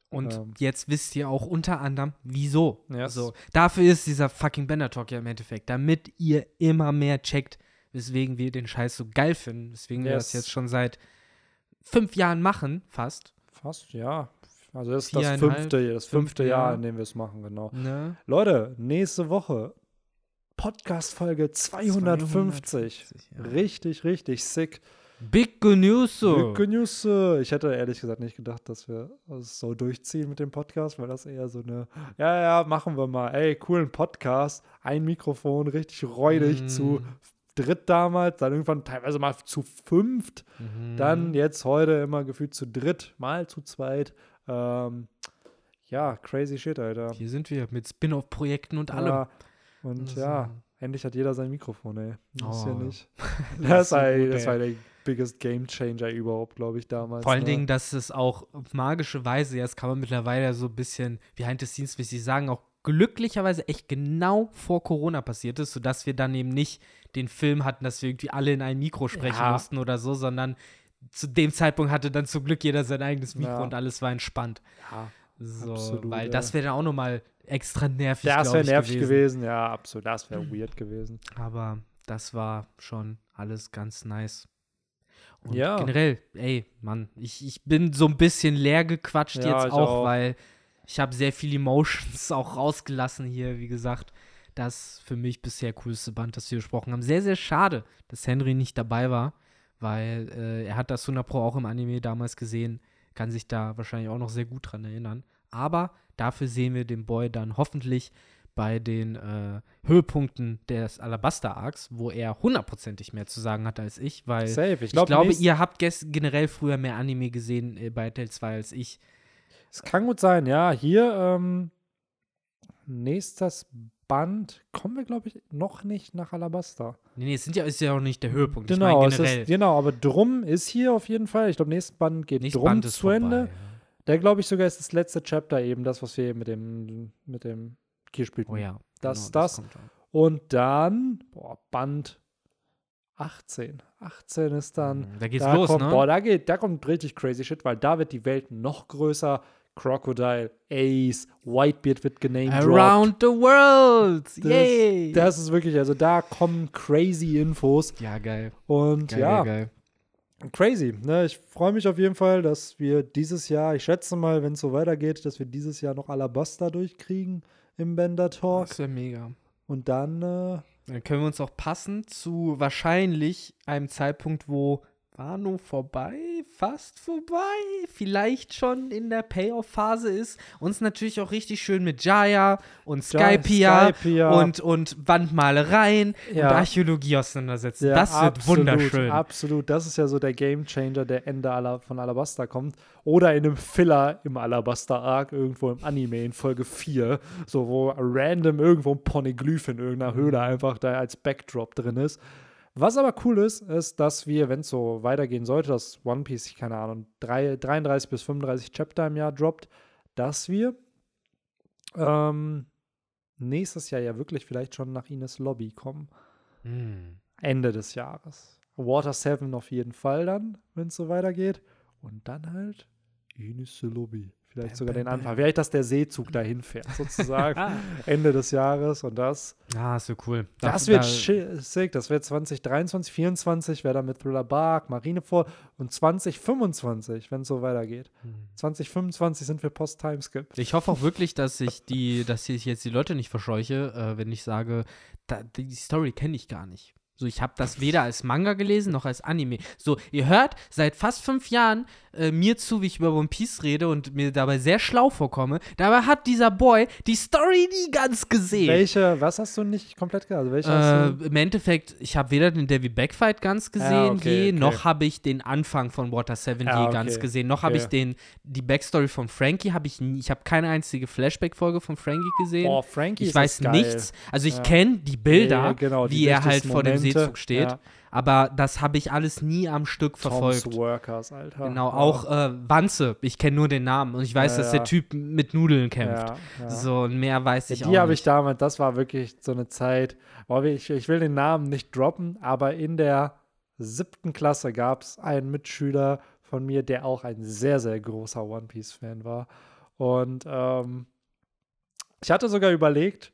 Und Ähm. jetzt wisst ihr auch unter anderem, wieso. Yes. So, dafür ist dieser fucking Banner Talk ja im Endeffekt, damit ihr immer mehr checkt, weswegen wir den Scheiß so geil finden, weswegen wir das Yes. jetzt schon seit fünf Jahren machen, fast. Fast, ja. Also das ist das fünfte, das fünfte Jahr, Jahr. in dem wir es machen, genau. Ne? Leute, nächste Woche Podcast-Folge 250. 250, ja. Richtig, richtig sick. Big good news so. Big News. äh, Ich hätte ehrlich gesagt nicht gedacht, dass wir es so durchziehen mit dem Podcast, weil das eher so eine, ja, ja, machen wir mal. Ey, coolen Podcast, ein Mikrofon, richtig räudig Mm. zu dritt damals, dann irgendwann teilweise mal zu fünft, Mhm. dann jetzt heute immer gefühlt zu dritt, mal zu zweit. Ähm, ja, crazy shit, Alter. Hier sind wir mit Spin-off-Projekten und allem. Ja, und Also- ja, endlich hat jeder sein Mikrofon, ey. Das ist ja Oh. nicht. Das Das, so war, gut, das war der biggest Game Changer überhaupt, glaube ich, damals. Vor allen ne? Dingen, dass es auch magische Weise, ja, das kann man mittlerweile so ein bisschen behind the scenes, wie sie sagen, auch glücklicherweise echt genau vor Corona passiert ist, sodass wir dann eben nicht den Film hatten, dass wir irgendwie alle in ein Mikro sprechen Ja. mussten oder so, sondern zu dem Zeitpunkt hatte dann zum Glück jeder sein eigenes Mikro Ja. und alles war entspannt. Ja, So, Absolut, weil ja. das wäre dann auch nochmal extra nervig, das glaub wäre nervig gewesen. gewesen. ja, absolut. Das wäre weird gewesen. Aber das war schon alles ganz nice. Und Ja. generell, ey, Mann, ich, ich bin so ein bisschen leer gequatscht Ja, jetzt auch, auch. weil ich habe sehr viele Emotions auch rausgelassen hier, wie gesagt. Das für mich bisher coolste Band, das wir besprochen haben. Sehr, sehr schade, dass Henry nicht dabei war, weil äh, er hat das 100 Pro auch im Anime damals gesehen, kann sich da wahrscheinlich auch noch sehr gut dran erinnern. Aber dafür sehen wir den Boy dann hoffentlich bei den äh, Höhepunkten des Alabaster-Arcs, wo er hundertprozentig mehr zu sagen hat als ich, weil Safe. Ich, ich glaub, glaube, nächst- ihr habt generell früher mehr Anime gesehen äh, bei Teil 2 als ich. Es kann gut sein, ja. Hier, ähm, nächstes Band kommen wir, glaube ich, noch nicht nach Alabasta. Nee, nee, es sind ja, ist ja auch nicht der Höhepunkt. Genau, ich meine es generell. ist, genau, aber Drum ist hier auf jeden Fall. Ich glaube, nächstes Band geht Nächstes Drum Band ist zu Ende. vorbei, Der, glaube ich, sogar ist das letzte Chapter eben, das, was wir eben mit dem, mit dem Kier ja. spielten. Oh ja. Das- genau, das- auch. Und dann, boah, Band 18. 18 ist dann. Mhm, Da geht's da los, kommt, ne? Boah, da, geht, da kommt richtig crazy shit, weil da wird die Welt noch größer. Crocodile, Ace, Whitebeard wird genannt. Around the world! Yay! Das ist wirklich, also da kommen crazy Infos. ja, geil. Und Geil, ja, geil, geil. crazy. Ne? Ich freue mich auf jeden Fall, dass wir dieses Jahr, ich schätze mal, wenn es so weitergeht, dass wir dieses Jahr noch Alabaster durchkriegen im Bender Talk. Das wäre mega. Und dann, äh, Dann können wir uns auch passen zu wahrscheinlich einem Zeitpunkt, wo Wano vorbei, fast vorbei, vielleicht schon in der Payoff-Phase ist. Uns natürlich auch richtig schön mit Jaya und Skypia Skypia. und, und Wandmalereien Ja. und Archäologie auseinandersetzen. Ja, das wird absolut, wunderschön. Absolut. Das ist ja so der Game Changer, der Ende Ala von Alabasta kommt. Oder in einem Filler im Alabasta-Arc, irgendwo im Anime in Folge 4, so wo random irgendwo ein Poneglyph in irgendeiner Höhle einfach da als Backdrop drin ist. Was aber cool ist, ist, dass wir, wenn es so weitergehen sollte, dass One Piece, keine Ahnung, drei, 33 bis 35 Chapter im Jahr droppt, dass wir ähm, nächstes Jahr ja wirklich vielleicht schon nach Ines Lobby kommen. Hm. Ende des Jahres. Water 7 auf jeden Fall dann, wenn es so weitergeht. Und dann halt Ines Lobby. Vielleicht Bam, sogar bam, den. Anfang. Vielleicht, dass der Seezug dahin fährt, sozusagen. Ah. Ende des Jahres. Und das, Ah, ist so cool. das Da- wird da- sick. Das wird 2023, 2024 wäre dann mit Thriller Bark, Marineford und 2025, wenn es so weitergeht. Hm. 2025 sind wir Post-Timeskip. Ich hoffe auch wirklich, dass ich die, dass ich jetzt die Leute nicht verscheuche, äh, wenn ich sage, da, die Story kenne ich gar nicht. So, ich habe das weder als Manga gelesen noch als Anime. So, ihr hört seit fast fünf Jahren äh, mir zu, wie ich über One Piece rede und mir dabei sehr schlau vorkomme. Dabei hat dieser Boy die Story nie ganz gesehen. Welche, was hast du nicht komplett gehört? Also welche Äh? Im Endeffekt, ich habe weder den Davy Backfight ganz gesehen, Ja, okay, je, okay. noch habe ich den Anfang von Water 7 Ja, je okay, ganz gesehen, noch habe ich den, die Backstory von Frankie habe ich nie, ich habe keine einzige Flashback-Folge von Frankie gesehen. Boah, Frankie ich ist weiß nichts. Also ich Ja. kenne die Bilder, genau, die wie er halt wichtigsten vor dem. Seezug steht, Ja. aber das habe ich alles nie am Stück verfolgt. Tom's Workers, Alter. Genau, Ja. auch äh, Wanze, ich kenne nur den Namen und ich weiß, Ja, dass der Typ mit Nudeln kämpft. So, und mehr weiß ich auch die habe ich nicht. damals, das war wirklich so eine Zeit, ich, ich will den Namen nicht droppen, aber in der siebten Klasse gab es einen Mitschüler von mir, der auch ein sehr, sehr großer One Piece-Fan war. Und ähm, ich hatte sogar überlegt,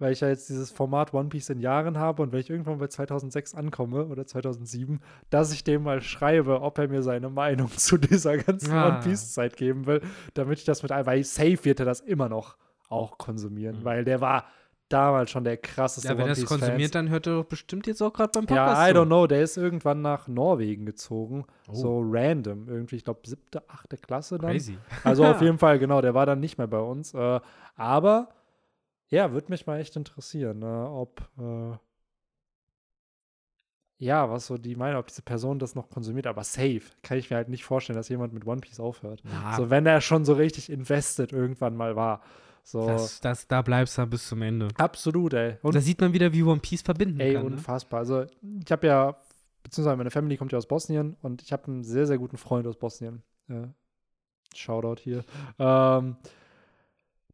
weil ich ja jetzt dieses Format One Piece in Jahren habe und wenn ich irgendwann bei 2006 ankomme oder 2007, dass ich dem mal schreibe, ob er mir seine Meinung zu dieser ganzen Ah. One Piece-Zeit geben will, damit ich das mit ein, weil safe wird er das immer noch auch konsumieren, Mhm. weil der war damals schon der krasseste Ja, wenn er es konsumiert, dann hört er doch bestimmt jetzt auch gerade beim Podcast Ja, I don't know. Der ist irgendwann nach Norwegen gezogen. Oh. So random. Irgendwie, ich glaube, siebte, achte Klasse dann. Crazy. Also auf jeden Fall, genau, der war dann nicht mehr bei uns. Äh, aber ja, würde mich mal echt interessieren, ne, ob äh, ja, was so die Meinung, ob diese Person das noch konsumiert, aber safe kann ich mir halt nicht vorstellen, dass jemand mit One Piece aufhört. Ja, So, wenn er schon so richtig invested irgendwann mal war. So, das, das, da bleibst du bis zum Ende. absolut, ey. Und da sieht man wieder, wie One Piece verbinden Ey, kann. Ne? unfassbar. Also, ich habe ja, beziehungsweise meine Family kommt ja aus Bosnien und ich habe einen sehr, sehr guten Freund aus Bosnien. Äh, Shoutout hier. Ähm,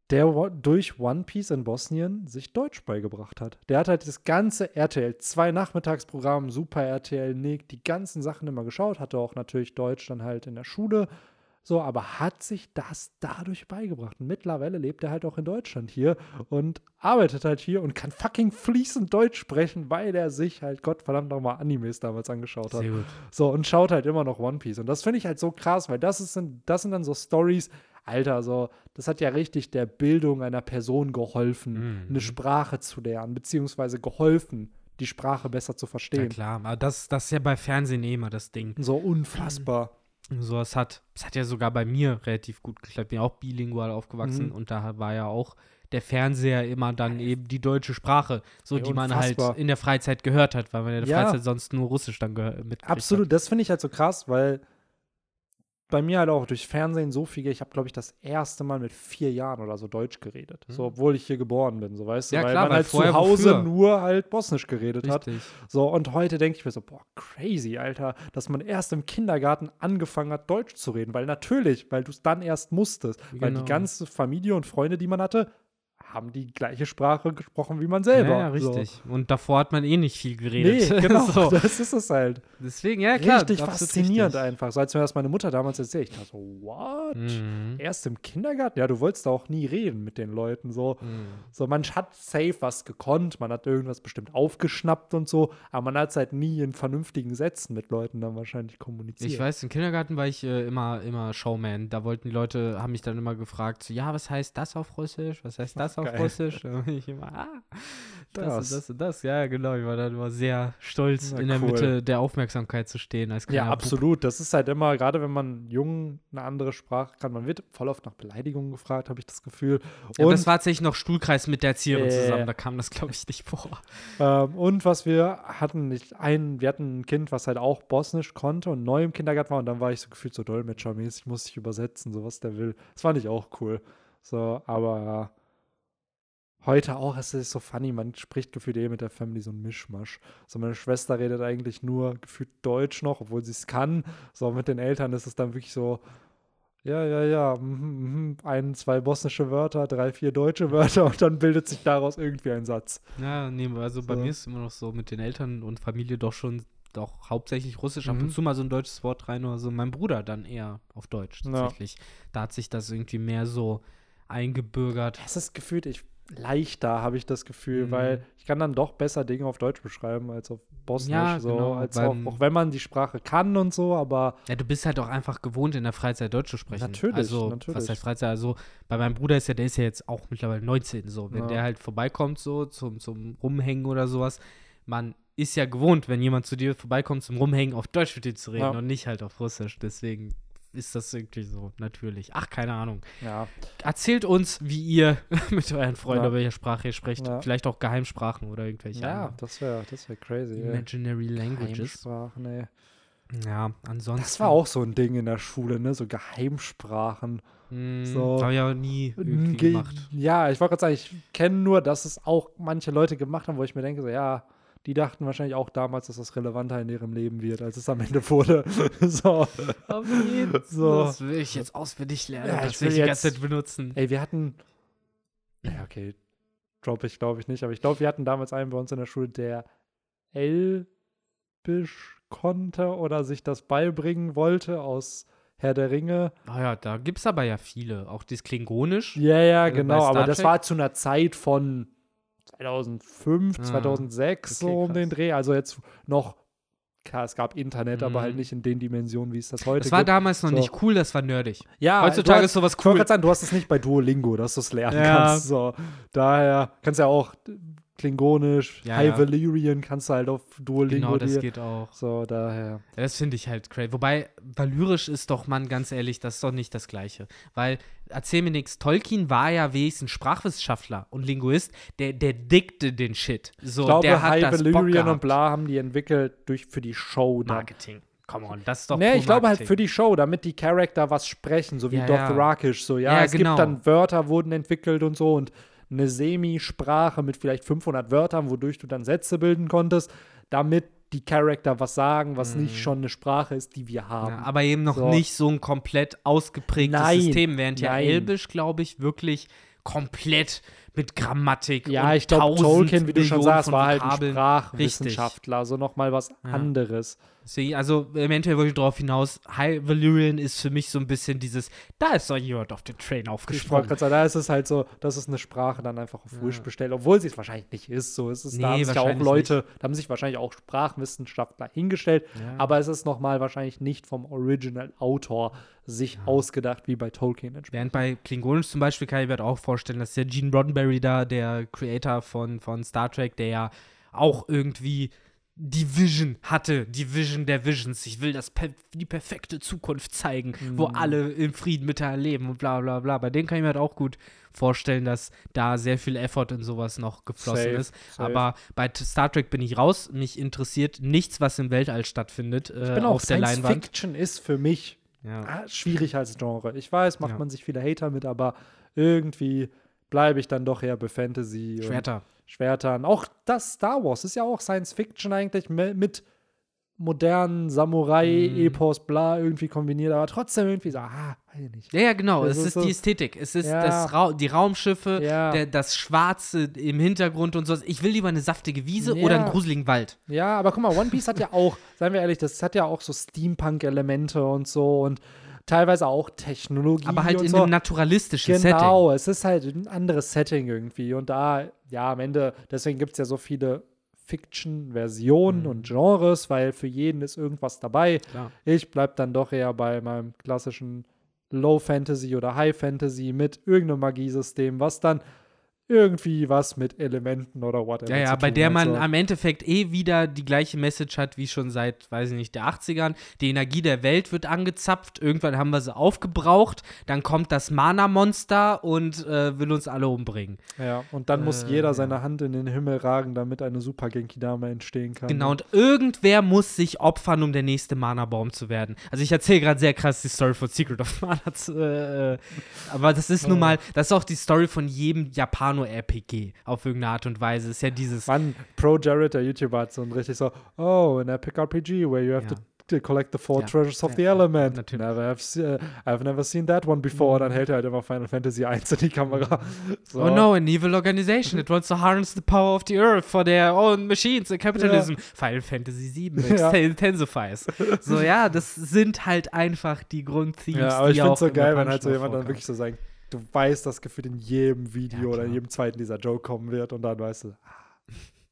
der durch One Piece in Bosnien sich Deutsch beigebracht hat. Der hat halt das ganze RTL, zwei Nachmittagsprogramm, Super RTL, Nick, die ganzen Sachen immer geschaut, hatte auch natürlich Deutsch dann halt in der Schule. So, aber hat sich das dadurch beigebracht. Und mittlerweile lebt er halt auch in Deutschland hier und arbeitet halt hier und kann fucking fließend Deutsch sprechen, weil er sich halt Gottverdammt nochmal Animes damals angeschaut hat. Sehr gut. So, und schaut halt immer noch One Piece. Und das finde ich halt so krass, weil das, ist, das sind dann so Stories, Alter, so, das hat ja richtig der Bildung einer Person geholfen, Mhm. eine Sprache zu lernen, beziehungsweise geholfen, die Sprache besser zu Ja, verstehen. klar. Aber das, das ist ja bei Fernsehen eh immer das Ding. so unfassbar. So, es hat, es hat ja sogar bei mir relativ gut geklappt. Ich bin ja auch bilingual aufgewachsen Mhm. und da war ja auch der Fernseher immer dann eben die deutsche Sprache, so Ja, die man unfassbar. halt in der Freizeit gehört hat, weil man in der Ja. Freizeit sonst nur Russisch dann gehör- mit Absolut, das finde ich halt so krass, weil bei mir halt auch durch Fernsehen so viel, ich habe, glaube ich, das erste Mal mit vier Jahren oder so Deutsch geredet. So, obwohl ich hier geboren bin, so weißt du, Mhm. Ja, weil klar, man weil halt zu Hause wofür? nur halt Bosnisch geredet hat. Richtig. So, und heute denke ich mir so, boah, crazy, Alter, dass man erst im Kindergarten angefangen hat, Deutsch zu reden. Weil natürlich, weil du es dann erst musstest. Weil Genau. die ganze Familie und Freunde, die man hatte, haben die gleiche Sprache gesprochen wie man selber. Ja, ja, richtig. Und davor hat man eh nicht viel So. geredet. Nee, genau, so. das ist es halt. Deswegen, ja, klar. richtig faszinierend richtig. einfach. So als mir das meine Mutter damals erzählt, ich dachte so, what? Mhm. Erst im Kindergarten? Ja, du wolltest da auch nie reden mit den Leuten. So, Mhm. so man hat safe was gekonnt, man hat irgendwas bestimmt aufgeschnappt und so, aber man hat es halt nie in vernünftigen Sätzen mit Leuten dann wahrscheinlich kommuniziert. Ich weiß, im Kindergarten war ich äh, immer, immer Showman. Da wollten die Leute, haben mich dann immer gefragt, so, ja, was heißt das auf Russisch? Was heißt das auf Geil. Russisch? Bin ich immer, ah, das, und das und das. Ja, genau. Ich war dann immer sehr stolz, Na, in der cool. Mitte der Aufmerksamkeit zu stehen als Ja, Bub. absolut. Das ist halt immer, gerade wenn man jung eine andere Sprache kann, man wird voll oft nach Beleidigungen gefragt, habe ich das Gefühl. Ja, Und das war tatsächlich noch Stuhlkreis mit der Erzieherin Äh. zusammen. Da kam das, glaube ich, nicht vor. Ähm, und was wir hatten, nicht ein, wir hatten ein Kind, was halt auch Bosnisch konnte und neu im Kindergarten war und dann war ich so gefühlt so dolmetschermäßig, musste ich übersetzen, so was der will. Das fand ich auch cool. So, aber heute auch, es ist so funny, man spricht gefühlt eh mit der Family so ein Mischmasch. So, meine Schwester redet eigentlich nur gefühlt Deutsch noch, obwohl sie es kann. So, mit den Eltern ist es dann wirklich so, ja, ja, ja, mhm, mhm, ein, zwei bosnische Wörter, drei, vier deutsche Wörter und dann bildet sich daraus irgendwie ein Satz. Ja, nee, also bei So. mir ist es immer noch so mit den Eltern und Familie doch schon doch hauptsächlich Russisch, ab Mhm. und zu mal so ein deutsches Wort rein oder so. Mein Bruder dann eher auf Deutsch Ja. tatsächlich. Da hat sich das irgendwie mehr so eingebürgert. Es ist gefühlt ich, leichter, habe ich das Gefühl, Mhm. weil ich kann dann doch besser Dinge auf Deutsch beschreiben als auf Bosnisch. Ja, so, genau, als auch, auch wenn man die Sprache kann und so, aber Ja, du bist halt auch einfach gewohnt, in der Freizeit Deutsch zu sprechen. Natürlich, also, natürlich. was heißt Freizeit? Also, bei meinem Bruder ist ja, der ist ja jetzt auch mittlerweile 19, so. Wenn Ja. der halt vorbeikommt, so, zum, zum Rumhängen oder sowas, man ist ja gewohnt, wenn jemand zu dir vorbeikommt zum Rumhängen, auf Deutsch mit dir zu reden Ja. und nicht halt auf Russisch. Deswegen ist das irgendwie so natürlich. Ach, keine Ahnung. Ja. Erzählt uns, wie ihr mit euren Freunden Ja. über welche Sprache ihr sprecht. Ja. Vielleicht auch Geheimsprachen oder irgendwelche Ja, anderen das wäre das wär crazy. ey. Imaginary Languages. Geheimsprachen, ey. Ja, ansonsten. Das war auch so ein Ding in der Schule, ne? So Geheimsprachen. Mm, so- Habe ich aber nie irgendwie Ge- gemacht. Ja, ich wollte gerade sagen, ich kenne nur, dass es auch manche Leute gemacht haben, wo ich mir denke, so, ja, die dachten wahrscheinlich auch damals, dass das relevanter in ihrem Leben wird, als es am Ende wurde. so. Auf jeden So. Das will ich jetzt auswendig lernen. Ja, das ich will die ganze jetzt- Zeit benutzen. Ey, wir hatten. Ja, okay. Drop ich, glaube ich, nicht. Aber ich glaube, wir hatten damals einen bei uns in der Schule, der Elbisch konnte oder sich das beibringen wollte aus Herr der Ringe. Ah ja, da gibt es aber ja viele. Auch das Klingonisch. Ja, ja, Also bei genau. Aber das war zu einer Zeit von 2005, Ah, 2006, so okay, um den. Dreh. Also jetzt noch. Klar, es gab Internet, aber Mhm. halt nicht in den Dimensionen, wie es das heute Das war gibt. damals noch So. nicht cool, das war nerdig. Ja, Heutzutage du ist sowas Ich wollte cool. gerade sagen, du hast es nicht bei Duolingo, dass du es lernen Ja. kannst. So. Daher kannst du ja auch Klingonisch, Ja, High ja. Valyrian kannst du halt auf Duolingo Genau, das dir. geht auch. So, daher. Ja, das finde ich halt crazy. Wobei, Valyrisch ist doch, Mann, ganz ehrlich, das ist doch nicht das Gleiche. Weil, erzähl mir nichts, Tolkien war ja wenigstens Sprachwissenschaftler und Linguist, der, der dickte den Shit. So, Ich glaube, der hat High das Valyrian und bla haben die entwickelt durch, für die Show. dann. Marketing. Come on, das ist doch Nee, ich glaube halt für die Show, damit die Charakter was sprechen, so wie ja. Dothrakisch. So, ja, Ja, es genau. gibt dann Wörter, wurden entwickelt und so und eine Semi-Sprache mit vielleicht 500 Wörtern, wodurch du dann Sätze bilden konntest, damit die Charakter was sagen, was nicht schon eine Sprache ist, die wir haben. Mhm. Ja, aber eben noch So. nicht so ein komplett ausgeprägtes Nein, System, während ja nein. Elbisch, glaube ich, wirklich komplett mit Grammatik Ja, und ich glaube, tausend Tolkien, wie du schon sagst, war halt ein. Sprachwissenschaftler, so nochmal was Ja. anderes. Deswegen, also Endeffekt wollte ich darauf hinaus, High Valyrian ist für mich so ein bisschen dieses, da ist doch jemand auf den Train Ich aufgesprungen. gerade sagen, da ist es halt so, das ist eine Sprache dann einfach auf Wish bestellt, obwohl sie es wahrscheinlich nicht ist. So ist es, Nee, da haben sich ja auch Leute, da haben sich wahrscheinlich auch Sprachwissenschaftler hingestellt, Ja. aber es ist nochmal wahrscheinlich nicht vom Original Autor sich ausgedacht, wie bei Tolkien. Während bei Klingonisch zum Beispiel kann ich mir halt auch vorstellen, dass der Gene Roddenberry da, der Creator von, von Star Trek, der ja auch irgendwie die Vision hatte, die Vision der Visions. Ich will das per die perfekte Zukunft zeigen, wo Mhm. alle im Frieden miteinander leben und bla bla bla. Bei denen kann ich mir halt auch gut vorstellen, dass da sehr viel Effort in sowas noch geflossen Safe, ist. safe. Aber bei Star Trek bin ich raus. Mich interessiert nichts, was im Weltall stattfindet, äh, Ich bin auch auf der Science Leinwand. Fiction ist für mich Ja. ah, schwierig als Genre. Ich weiß, macht Ja. man sich viele Hater mit, aber irgendwie bleibe ich dann doch eher bei Fantasy Schwerter. Schwertern. Auch das Star Wars ist ja auch Science Fiction eigentlich mit modernen Samurai-Epos, bla, irgendwie kombiniert, aber trotzdem irgendwie so, ah, weiß ich nicht. Ja, ja, genau. Das es ist ist die Ästhetik. Es ist Ja. das Ra die Raumschiffe, Ja. der, das Schwarze im Hintergrund und so. Ich will lieber eine saftige Wiese Ja. oder einen gruseligen Wald. Ja, aber guck mal, One Piece hat ja auch, seien wir ehrlich, das hat ja auch so Steampunk-Elemente und so und teilweise auch Technologie. Aber halt in so. einem naturalistischen Genau, es ist halt ein anderes Setting irgendwie. Und da, ja, am Ende, deswegen gibt es ja so viele Fiction-Versionen Mhm. und Genres, weil für jeden ist irgendwas dabei. Klar. Ich bleib dann doch eher bei meinem klassischen Low Fantasy oder High Fantasy mit irgendeinem Magiesystem, was dann irgendwie was mit Elementen oder whatever Ja, ja, bei der man so. am Endeffekt eh wieder die gleiche Message hat wie schon seit, weiß ich nicht, der 80ern. Die Energie der Welt wird angezapft, irgendwann haben wir sie aufgebraucht, dann kommt das Mana-Monster und äh, will uns alle umbringen. Ja, und dann muss Äh, jeder ja. seine Hand in den Himmel ragen, damit eine Super Genki-Dame entstehen kann. Genau, und irgendwer muss sich opfern, um der nächste Mana-Baum zu werden. Also ich erzähle gerade sehr krass die Story von Secret of Mana. Äh, äh, aber das ist nun mal, das ist auch die Story von jedem Japano-RPG auf irgendeine Art und Weise. Ist ja dieses, Mann, Pro Jared, der YouTuber, hat so ein richtig so, oh, an epic RPG where you have Ja. to collect the four Ja. treasures of Ja, the ja, element. natürlich. Never have uh, I've never seen that one before. Und dann hält er halt immer Final Fantasy 1 in die Kamera. So. oh no, an evil organization that wants to harness the power of the earth for their own machines and capitalism. Final Fantasy 7 Ja. intensifies. So, ja, das sind halt einfach die Grundthemes, Ja, aber ich die finde auch es so geil, wenn halt so jemand dann wirklich so sagt, du weißt, dass gefühlt in jedem Video Ja, oder in jedem zweiten dieser Joke kommen wird und dann weißt du, ah,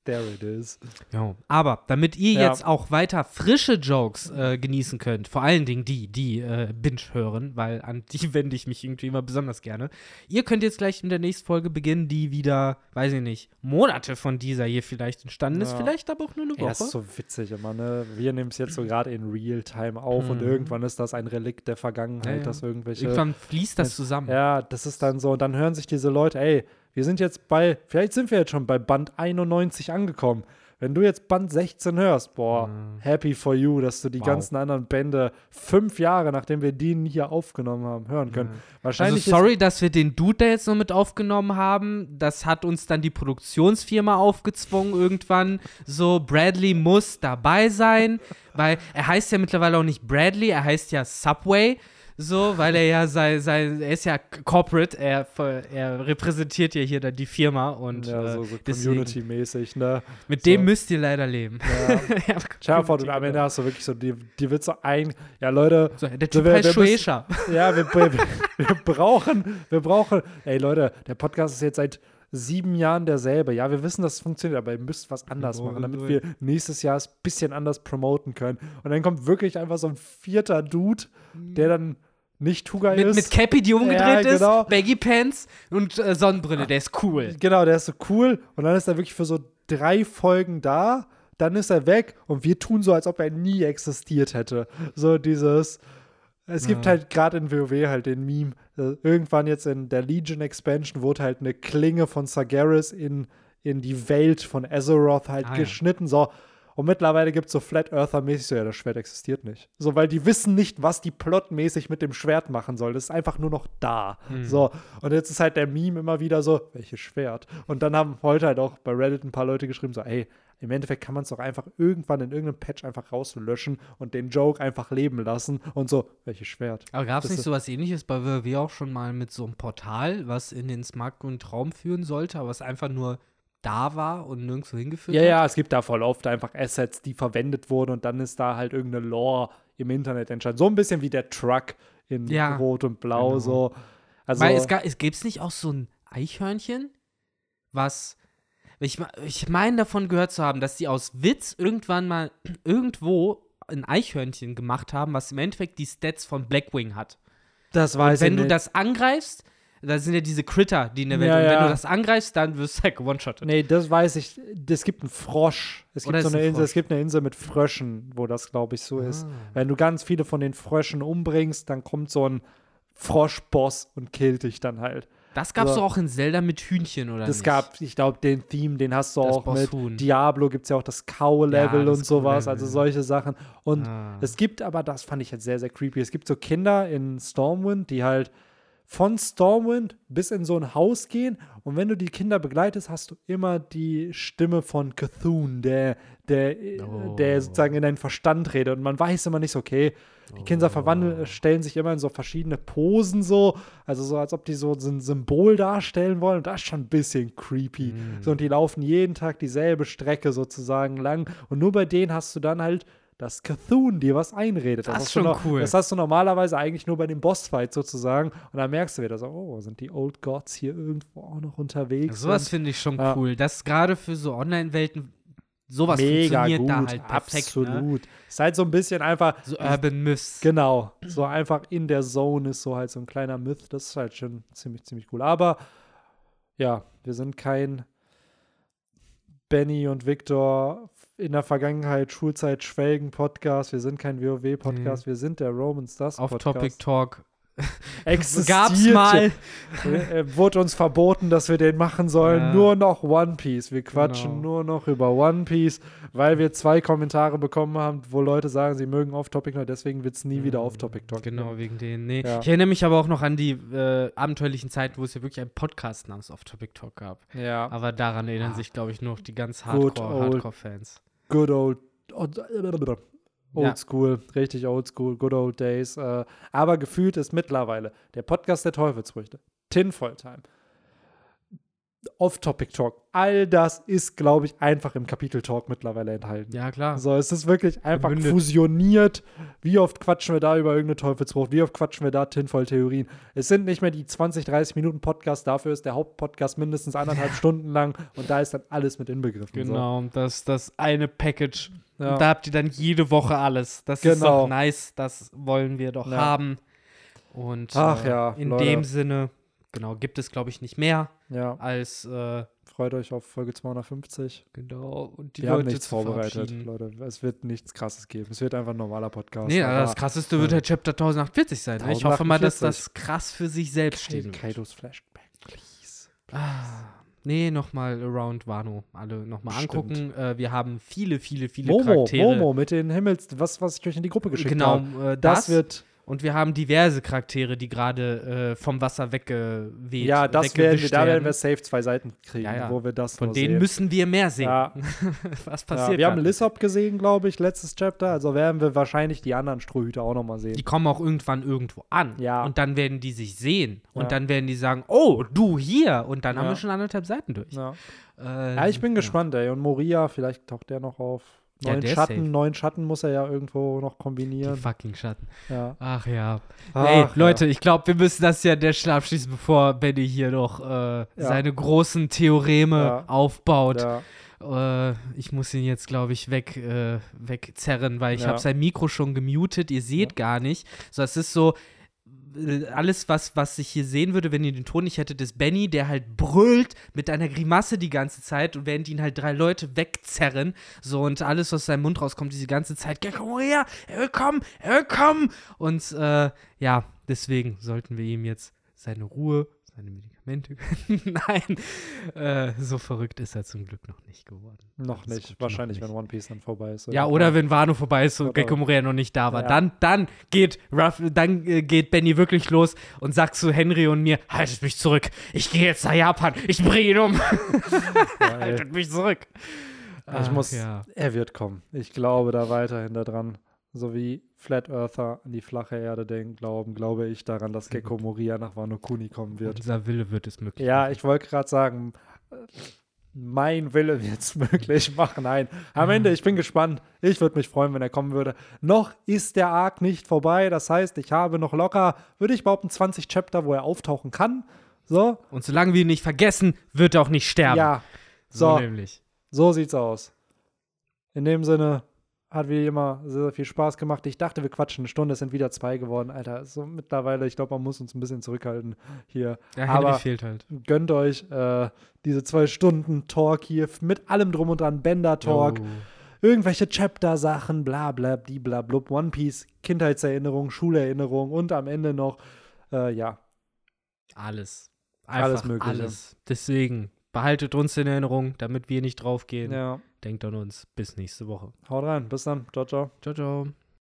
There it is. Ja. Aber damit ihr Ja. jetzt auch weiter frische Jokes äh, genießen könnt, vor allen Dingen die, die äh, Binge hören, weil an die wende ich mich irgendwie immer besonders gerne. Ihr könnt jetzt gleich in der nächsten Folge beginnen, die wieder, weiß ich nicht, Monate von dieser hier vielleicht entstanden ist, Ja. vielleicht aber auch nur eine Ja, Woche. ist so witzig immer, ne? Wir nehmen es jetzt so gerade in Real-Time auf und Mhm. irgendwann ist das ein Relikt der Vergangenheit, ja. dass irgendwelche. Irgendwann fließt das zusammen. Ja, das ist dann so. Und dann hören sich diese Leute, ey, wir sind jetzt bei, vielleicht sind wir jetzt schon bei Band 91 angekommen. Wenn du jetzt Band 16 hörst, boah, happy for you, dass du die Wow. ganzen anderen Bände fünf Jahre, nachdem wir den hier aufgenommen haben, hören können. Also Wahrscheinlich sorry, dass wir den Dude da jetzt noch mit aufgenommen haben. Das hat uns dann die Produktionsfirma aufgezwungen irgendwann. So, Bradley muss dabei sein, weil er heißt ja mittlerweile auch nicht Bradley, er heißt ja Subway. So, weil er ja sein, sein er ist ja Corporate, er, er repräsentiert ja hier dann die Firma und ja äh, so, so deswegen, Community-mäßig, ne? mit so. dem müsst ihr leider leben. Ja. Ja, du, am Ende hast du wirklich so, die, die wird so ein, ja Leute, so, der So, Typ wer- heißt Shueisha. Ja, wir, wir, wir brauchen, wir brauchen, ey Leute, der Podcast ist jetzt seit sieben Jahren derselbe. Ja, wir wissen, dass es funktioniert, aber ihr müsst was anders machen, damit wir nächstes Jahr es ein bisschen anders promoten können. Und dann kommt wirklich einfach so ein vierter Dude, der dann nicht Tugai Mit, ist. mit Cappy, die umgedreht Ja, genau. ist, Baggy Pants und äh, Sonnenbrille, der ist cool. Genau, der ist so cool und dann ist er wirklich für so drei Folgen da, dann ist er weg und wir tun so, als ob er nie existiert hätte. So dieses. Es gibt Ja. halt gerade in WoW halt den Meme. äh, Irgendwann jetzt in der Legion Expansion wurde halt eine Klinge von Sargeras in, in die Welt von Azeroth halt Ah, ja. geschnitten. So. Und mittlerweile gibt es so Flat Earther-mäßig, so, ja, das Schwert existiert nicht. So, weil die wissen nicht, was die plotmäßig mit dem Schwert machen soll. Das ist einfach nur noch da. Hm. So. Und jetzt ist halt der Meme immer wieder so, welches Schwert? Und dann haben heute halt auch bei Reddit ein paar Leute geschrieben, so, ey, im Endeffekt kann man es doch einfach irgendwann in irgendeinem Patch einfach rauslöschen und den Joke einfach leben lassen und so, welches Schwert? Aber gab es nicht ist- sowas ähnliches bei WoW auch schon mal mit so einem Portal, was in den smartgrünen Traum führen sollte, aber was einfach nur da war und nirgendwo hingeführt Ja, hat? ja, es gibt da voll oft einfach Assets, die verwendet wurden und dann ist da halt irgendeine Lore im Internet entstanden. So ein bisschen wie der Truck in Ja, Rot und Blau, genau. so. Also, Weil es, es gibt es nicht auch so ein Eichhörnchen, was. Ich, ich meine davon gehört zu haben, dass die aus Witz irgendwann mal irgendwo ein Eichhörnchen gemacht haben, was im Endeffekt die Stats von Blackwing hat. das weiß Wenn ich du nicht. das angreifst, da sind ja diese Critter, die in der Welt. Ja, und wenn ja. du das angreifst, dann wirst du halt one-shotted. Nee, das weiß ich. Es gibt einen Frosch. Es gibt so ist eine ein Insel, es gibt eine Insel mit Fröschen, wo das, glaube ich, so ist. Ah. Wenn du ganz viele von den Fröschen umbringst, dann kommt so ein Froschboss und killt dich dann halt. Das gab's So. doch auch in Zelda mit Hühnchen, oder Das nicht? gab, ich glaube, den Theme, den hast du Das auch mit Diablo, gibt es ja auch das Cow-Level Ja, und sowas, also solche Sachen. Und Ah. es gibt aber, das fand ich jetzt sehr, sehr creepy, es gibt so Kinder in Stormwind, die halt von Stormwind bis in so ein Haus gehen und wenn du die Kinder begleitest, hast du immer die Stimme von Cthulhu, der, der, Oh. der sozusagen in deinen Verstand redet und man weiß immer nicht so, okay, die Kinder verwandeln, stellen sich immer in so verschiedene Posen so, also so, als ob die so ein Symbol darstellen wollen und das ist schon ein bisschen creepy. Mm. So, und die laufen jeden Tag dieselbe Strecke sozusagen lang und nur bei denen hast du dann halt dass Cthulhu dir was einredet. Das ist hast du schon noch, cool. Das hast du normalerweise eigentlich nur bei den Bossfights sozusagen. Und dann merkst du wieder so, oh, sind die Old Gods hier irgendwo auch noch unterwegs? Sowas Und finde ich schon Ja. cool. Das gerade für so Online-Welten, sowas mega funktioniert gut, da halt perfekt. Ne? absolut. Ist halt so ein bisschen einfach, So Urban Myths. genau, so einfach in der Zone ist so halt so ein kleiner Myth. Das ist halt schon ziemlich, ziemlich cool. Aber ja, wir sind kein Benny und Victor in der Vergangenheit Schulzeit Schwelgen Podcast. Wir sind kein WoW Podcast. Wir sind der Roman Stars Podcast. Off-Topic Talk. Gab's mal. Äh, wurde uns verboten, dass wir den machen sollen. Ja. Nur noch One Piece. Wir quatschen Genau. nur noch über One Piece, weil wir zwei Kommentare bekommen haben, wo Leute sagen, sie mögen Off-Topic deswegen wird es nie wieder Off-Topic Talk. Genau, wegen denen. Nee. Ja. Ich erinnere mich aber auch noch an die äh, abenteuerlichen Zeiten, wo es ja wirklich einen Podcast namens Off-Topic Talk gab. Ja. Aber daran erinnern sich, glaube ich, noch die ganz Good Hardcore- old- Hardcore-Fans. Good old. Old, old Ja. School, richtig old school, good old days. Äh, aber gefühlt ist mittlerweile der Podcast der Teufelsfrüchte, Tinfoil Time, Off-Topic-Talk. All das ist, glaube ich, einfach im Kapitel-Talk mittlerweile enthalten. Ja, klar. So, es ist wirklich einfach Gemündet. fusioniert. Wie oft quatschen wir da über irgendeine Teufelsfrucht? Wie oft quatschen wir da Tinfoil-Theorien? Es sind nicht mehr die 20, 30 Minuten Podcast. Dafür ist der Hauptpodcast mindestens anderthalb Stunden lang. Und da ist dann alles mit inbegriffen. Genau, das, das eine Package. Ja. Und da habt ihr dann jede Woche alles. Das ist Genau. doch nice, das wollen wir doch Ja. haben. Und Ach äh, ja, in Leute. dem Sinne, genau, gibt es, glaube ich, nicht mehr. Ja, als äh, freut euch auf Folge 250. genau und die Wir Leute haben nichts vorbereitet. Leute. Es wird nichts Krasses geben. Es wird einfach ein normaler Podcast. Nee, aber das krasseste wird der Chapter 1048 sein. ne? Ich hoffe mal, dass 1048. das krass für sich selbst stehen wird. Kaidos Flashback, please. Ah, nee, nochmal Around Wano. Alle nochmal angucken. Äh, wir haben viele, viele, viele Momo, Charaktere. Momo mit den Himmels, was, was ich euch in die Gruppe geschickt genau, habe. äh, Das, das, wird, Und wir haben diverse Charaktere, die gerade äh, vom Wasser weggeweht ja, das werden wir, da werden wir safe zwei Seiten kriegen, Ja, ja. wo wir das Von denen sehen. müssen wir mehr sehen. Ja. Was passiert wir haben? Lissop gesehen, glaube ich, letztes Chapter. Also werden wir wahrscheinlich die anderen Strohhüter auch nochmal sehen. Die kommen auch irgendwann irgendwo an. Ja. Und dann werden die sich sehen. Und dann werden die sagen, oh, du hier. Und dann haben wir schon anderthalb Seiten durch. Ja. Äh, ja, ich bin gespannt, ey. Und Moria, vielleicht taucht der noch auf. Ja, Neuen ist Schatten, safe. neuen Schatten muss er ja irgendwo noch Die kombinieren. fucking Schatten. Ja. Ach ja. Ach, Ey, ja. Leute, ich glaube, wir müssen das ja der Schnell abschließen, bevor Benny hier noch äh, seine großen Theoreme Ja. aufbaut. Ja. Äh, ich muss ihn jetzt, glaube ich, weg, äh, wegzerren, weil ich Ja. habe sein Mikro schon gemutet. Ihr seht gar nicht. So, es ist so, alles, was, was ich hier sehen würde, wenn ihr den Ton nicht hättet, ist Benny, der halt brüllt mit einer Grimasse die ganze Zeit und während ihn halt drei Leute wegzerren. So, und alles, was aus seinem Mund rauskommt, diese ganze Zeit, Gecko Moria, er will kommen, er will kommen. Und äh, ja, deswegen sollten wir ihm jetzt seine Ruhe, seine Medikamente gönnen. Nein, äh, so verrückt ist er zum Glück noch nicht geworden. Noch nicht. gut, Wahrscheinlich, noch wenn One Piece dann vorbei ist. Ja, oder wenn Wano vorbei ist und Oder- Gecko Moria noch nicht da war. Ja. Dann, dann geht Ruff, dann äh, geht Benny wirklich los und sagt zu Henry und mir, haltet mich zurück. Ich gehe jetzt nach Japan. Ich bringe ihn um. Haltet mich zurück. ich muss, ja. er wird kommen. Ich glaube da weiterhin daran. So wie Flat Earther an die flache Erde denken, glauben, glaube ich daran, dass Gecko Moria nach Wano Kuni kommen wird. Unser Wille wird es möglich. Ja, machen. ich wollte gerade sagen, äh, mein Wille wird es möglich machen. Nein, am Ende, ich bin gespannt. Ich würde mich freuen, wenn er kommen würde. Noch ist der Arc nicht vorbei. Das heißt, ich habe noch locker, würde ich behaupten, 20 Chapter, wo er auftauchen kann. So, Und solange wir ihn nicht vergessen, wird er auch nicht sterben. ja, so so, nämlich. so sieht's aus. In dem Sinne hat wie immer sehr, sehr viel Spaß gemacht. Ich dachte, wir quatschen eine Stunde, es sind wieder zwei geworden. Alter, so mittlerweile, ich glaube, man muss uns ein bisschen zurückhalten hier. Ja, Henry Aber- fehlt halt. Gönnt euch äh, diese zwei Stunden Talk hier mit allem drum und dran, Bender-Talk, irgendwelche Chapter-Sachen, bla bla, die bla blub, One Piece, Kindheitserinnerung, Schulerinnerung und am Ende noch, äh, ja, Alles. Alles Einfach Mögliche. Alles. Deswegen behaltet uns in Erinnerung, damit wir nicht draufgehen. ja. Denkt an uns. Bis nächste Woche. Haut rein, bis dann, ciao, ciao. Ciao, ciao.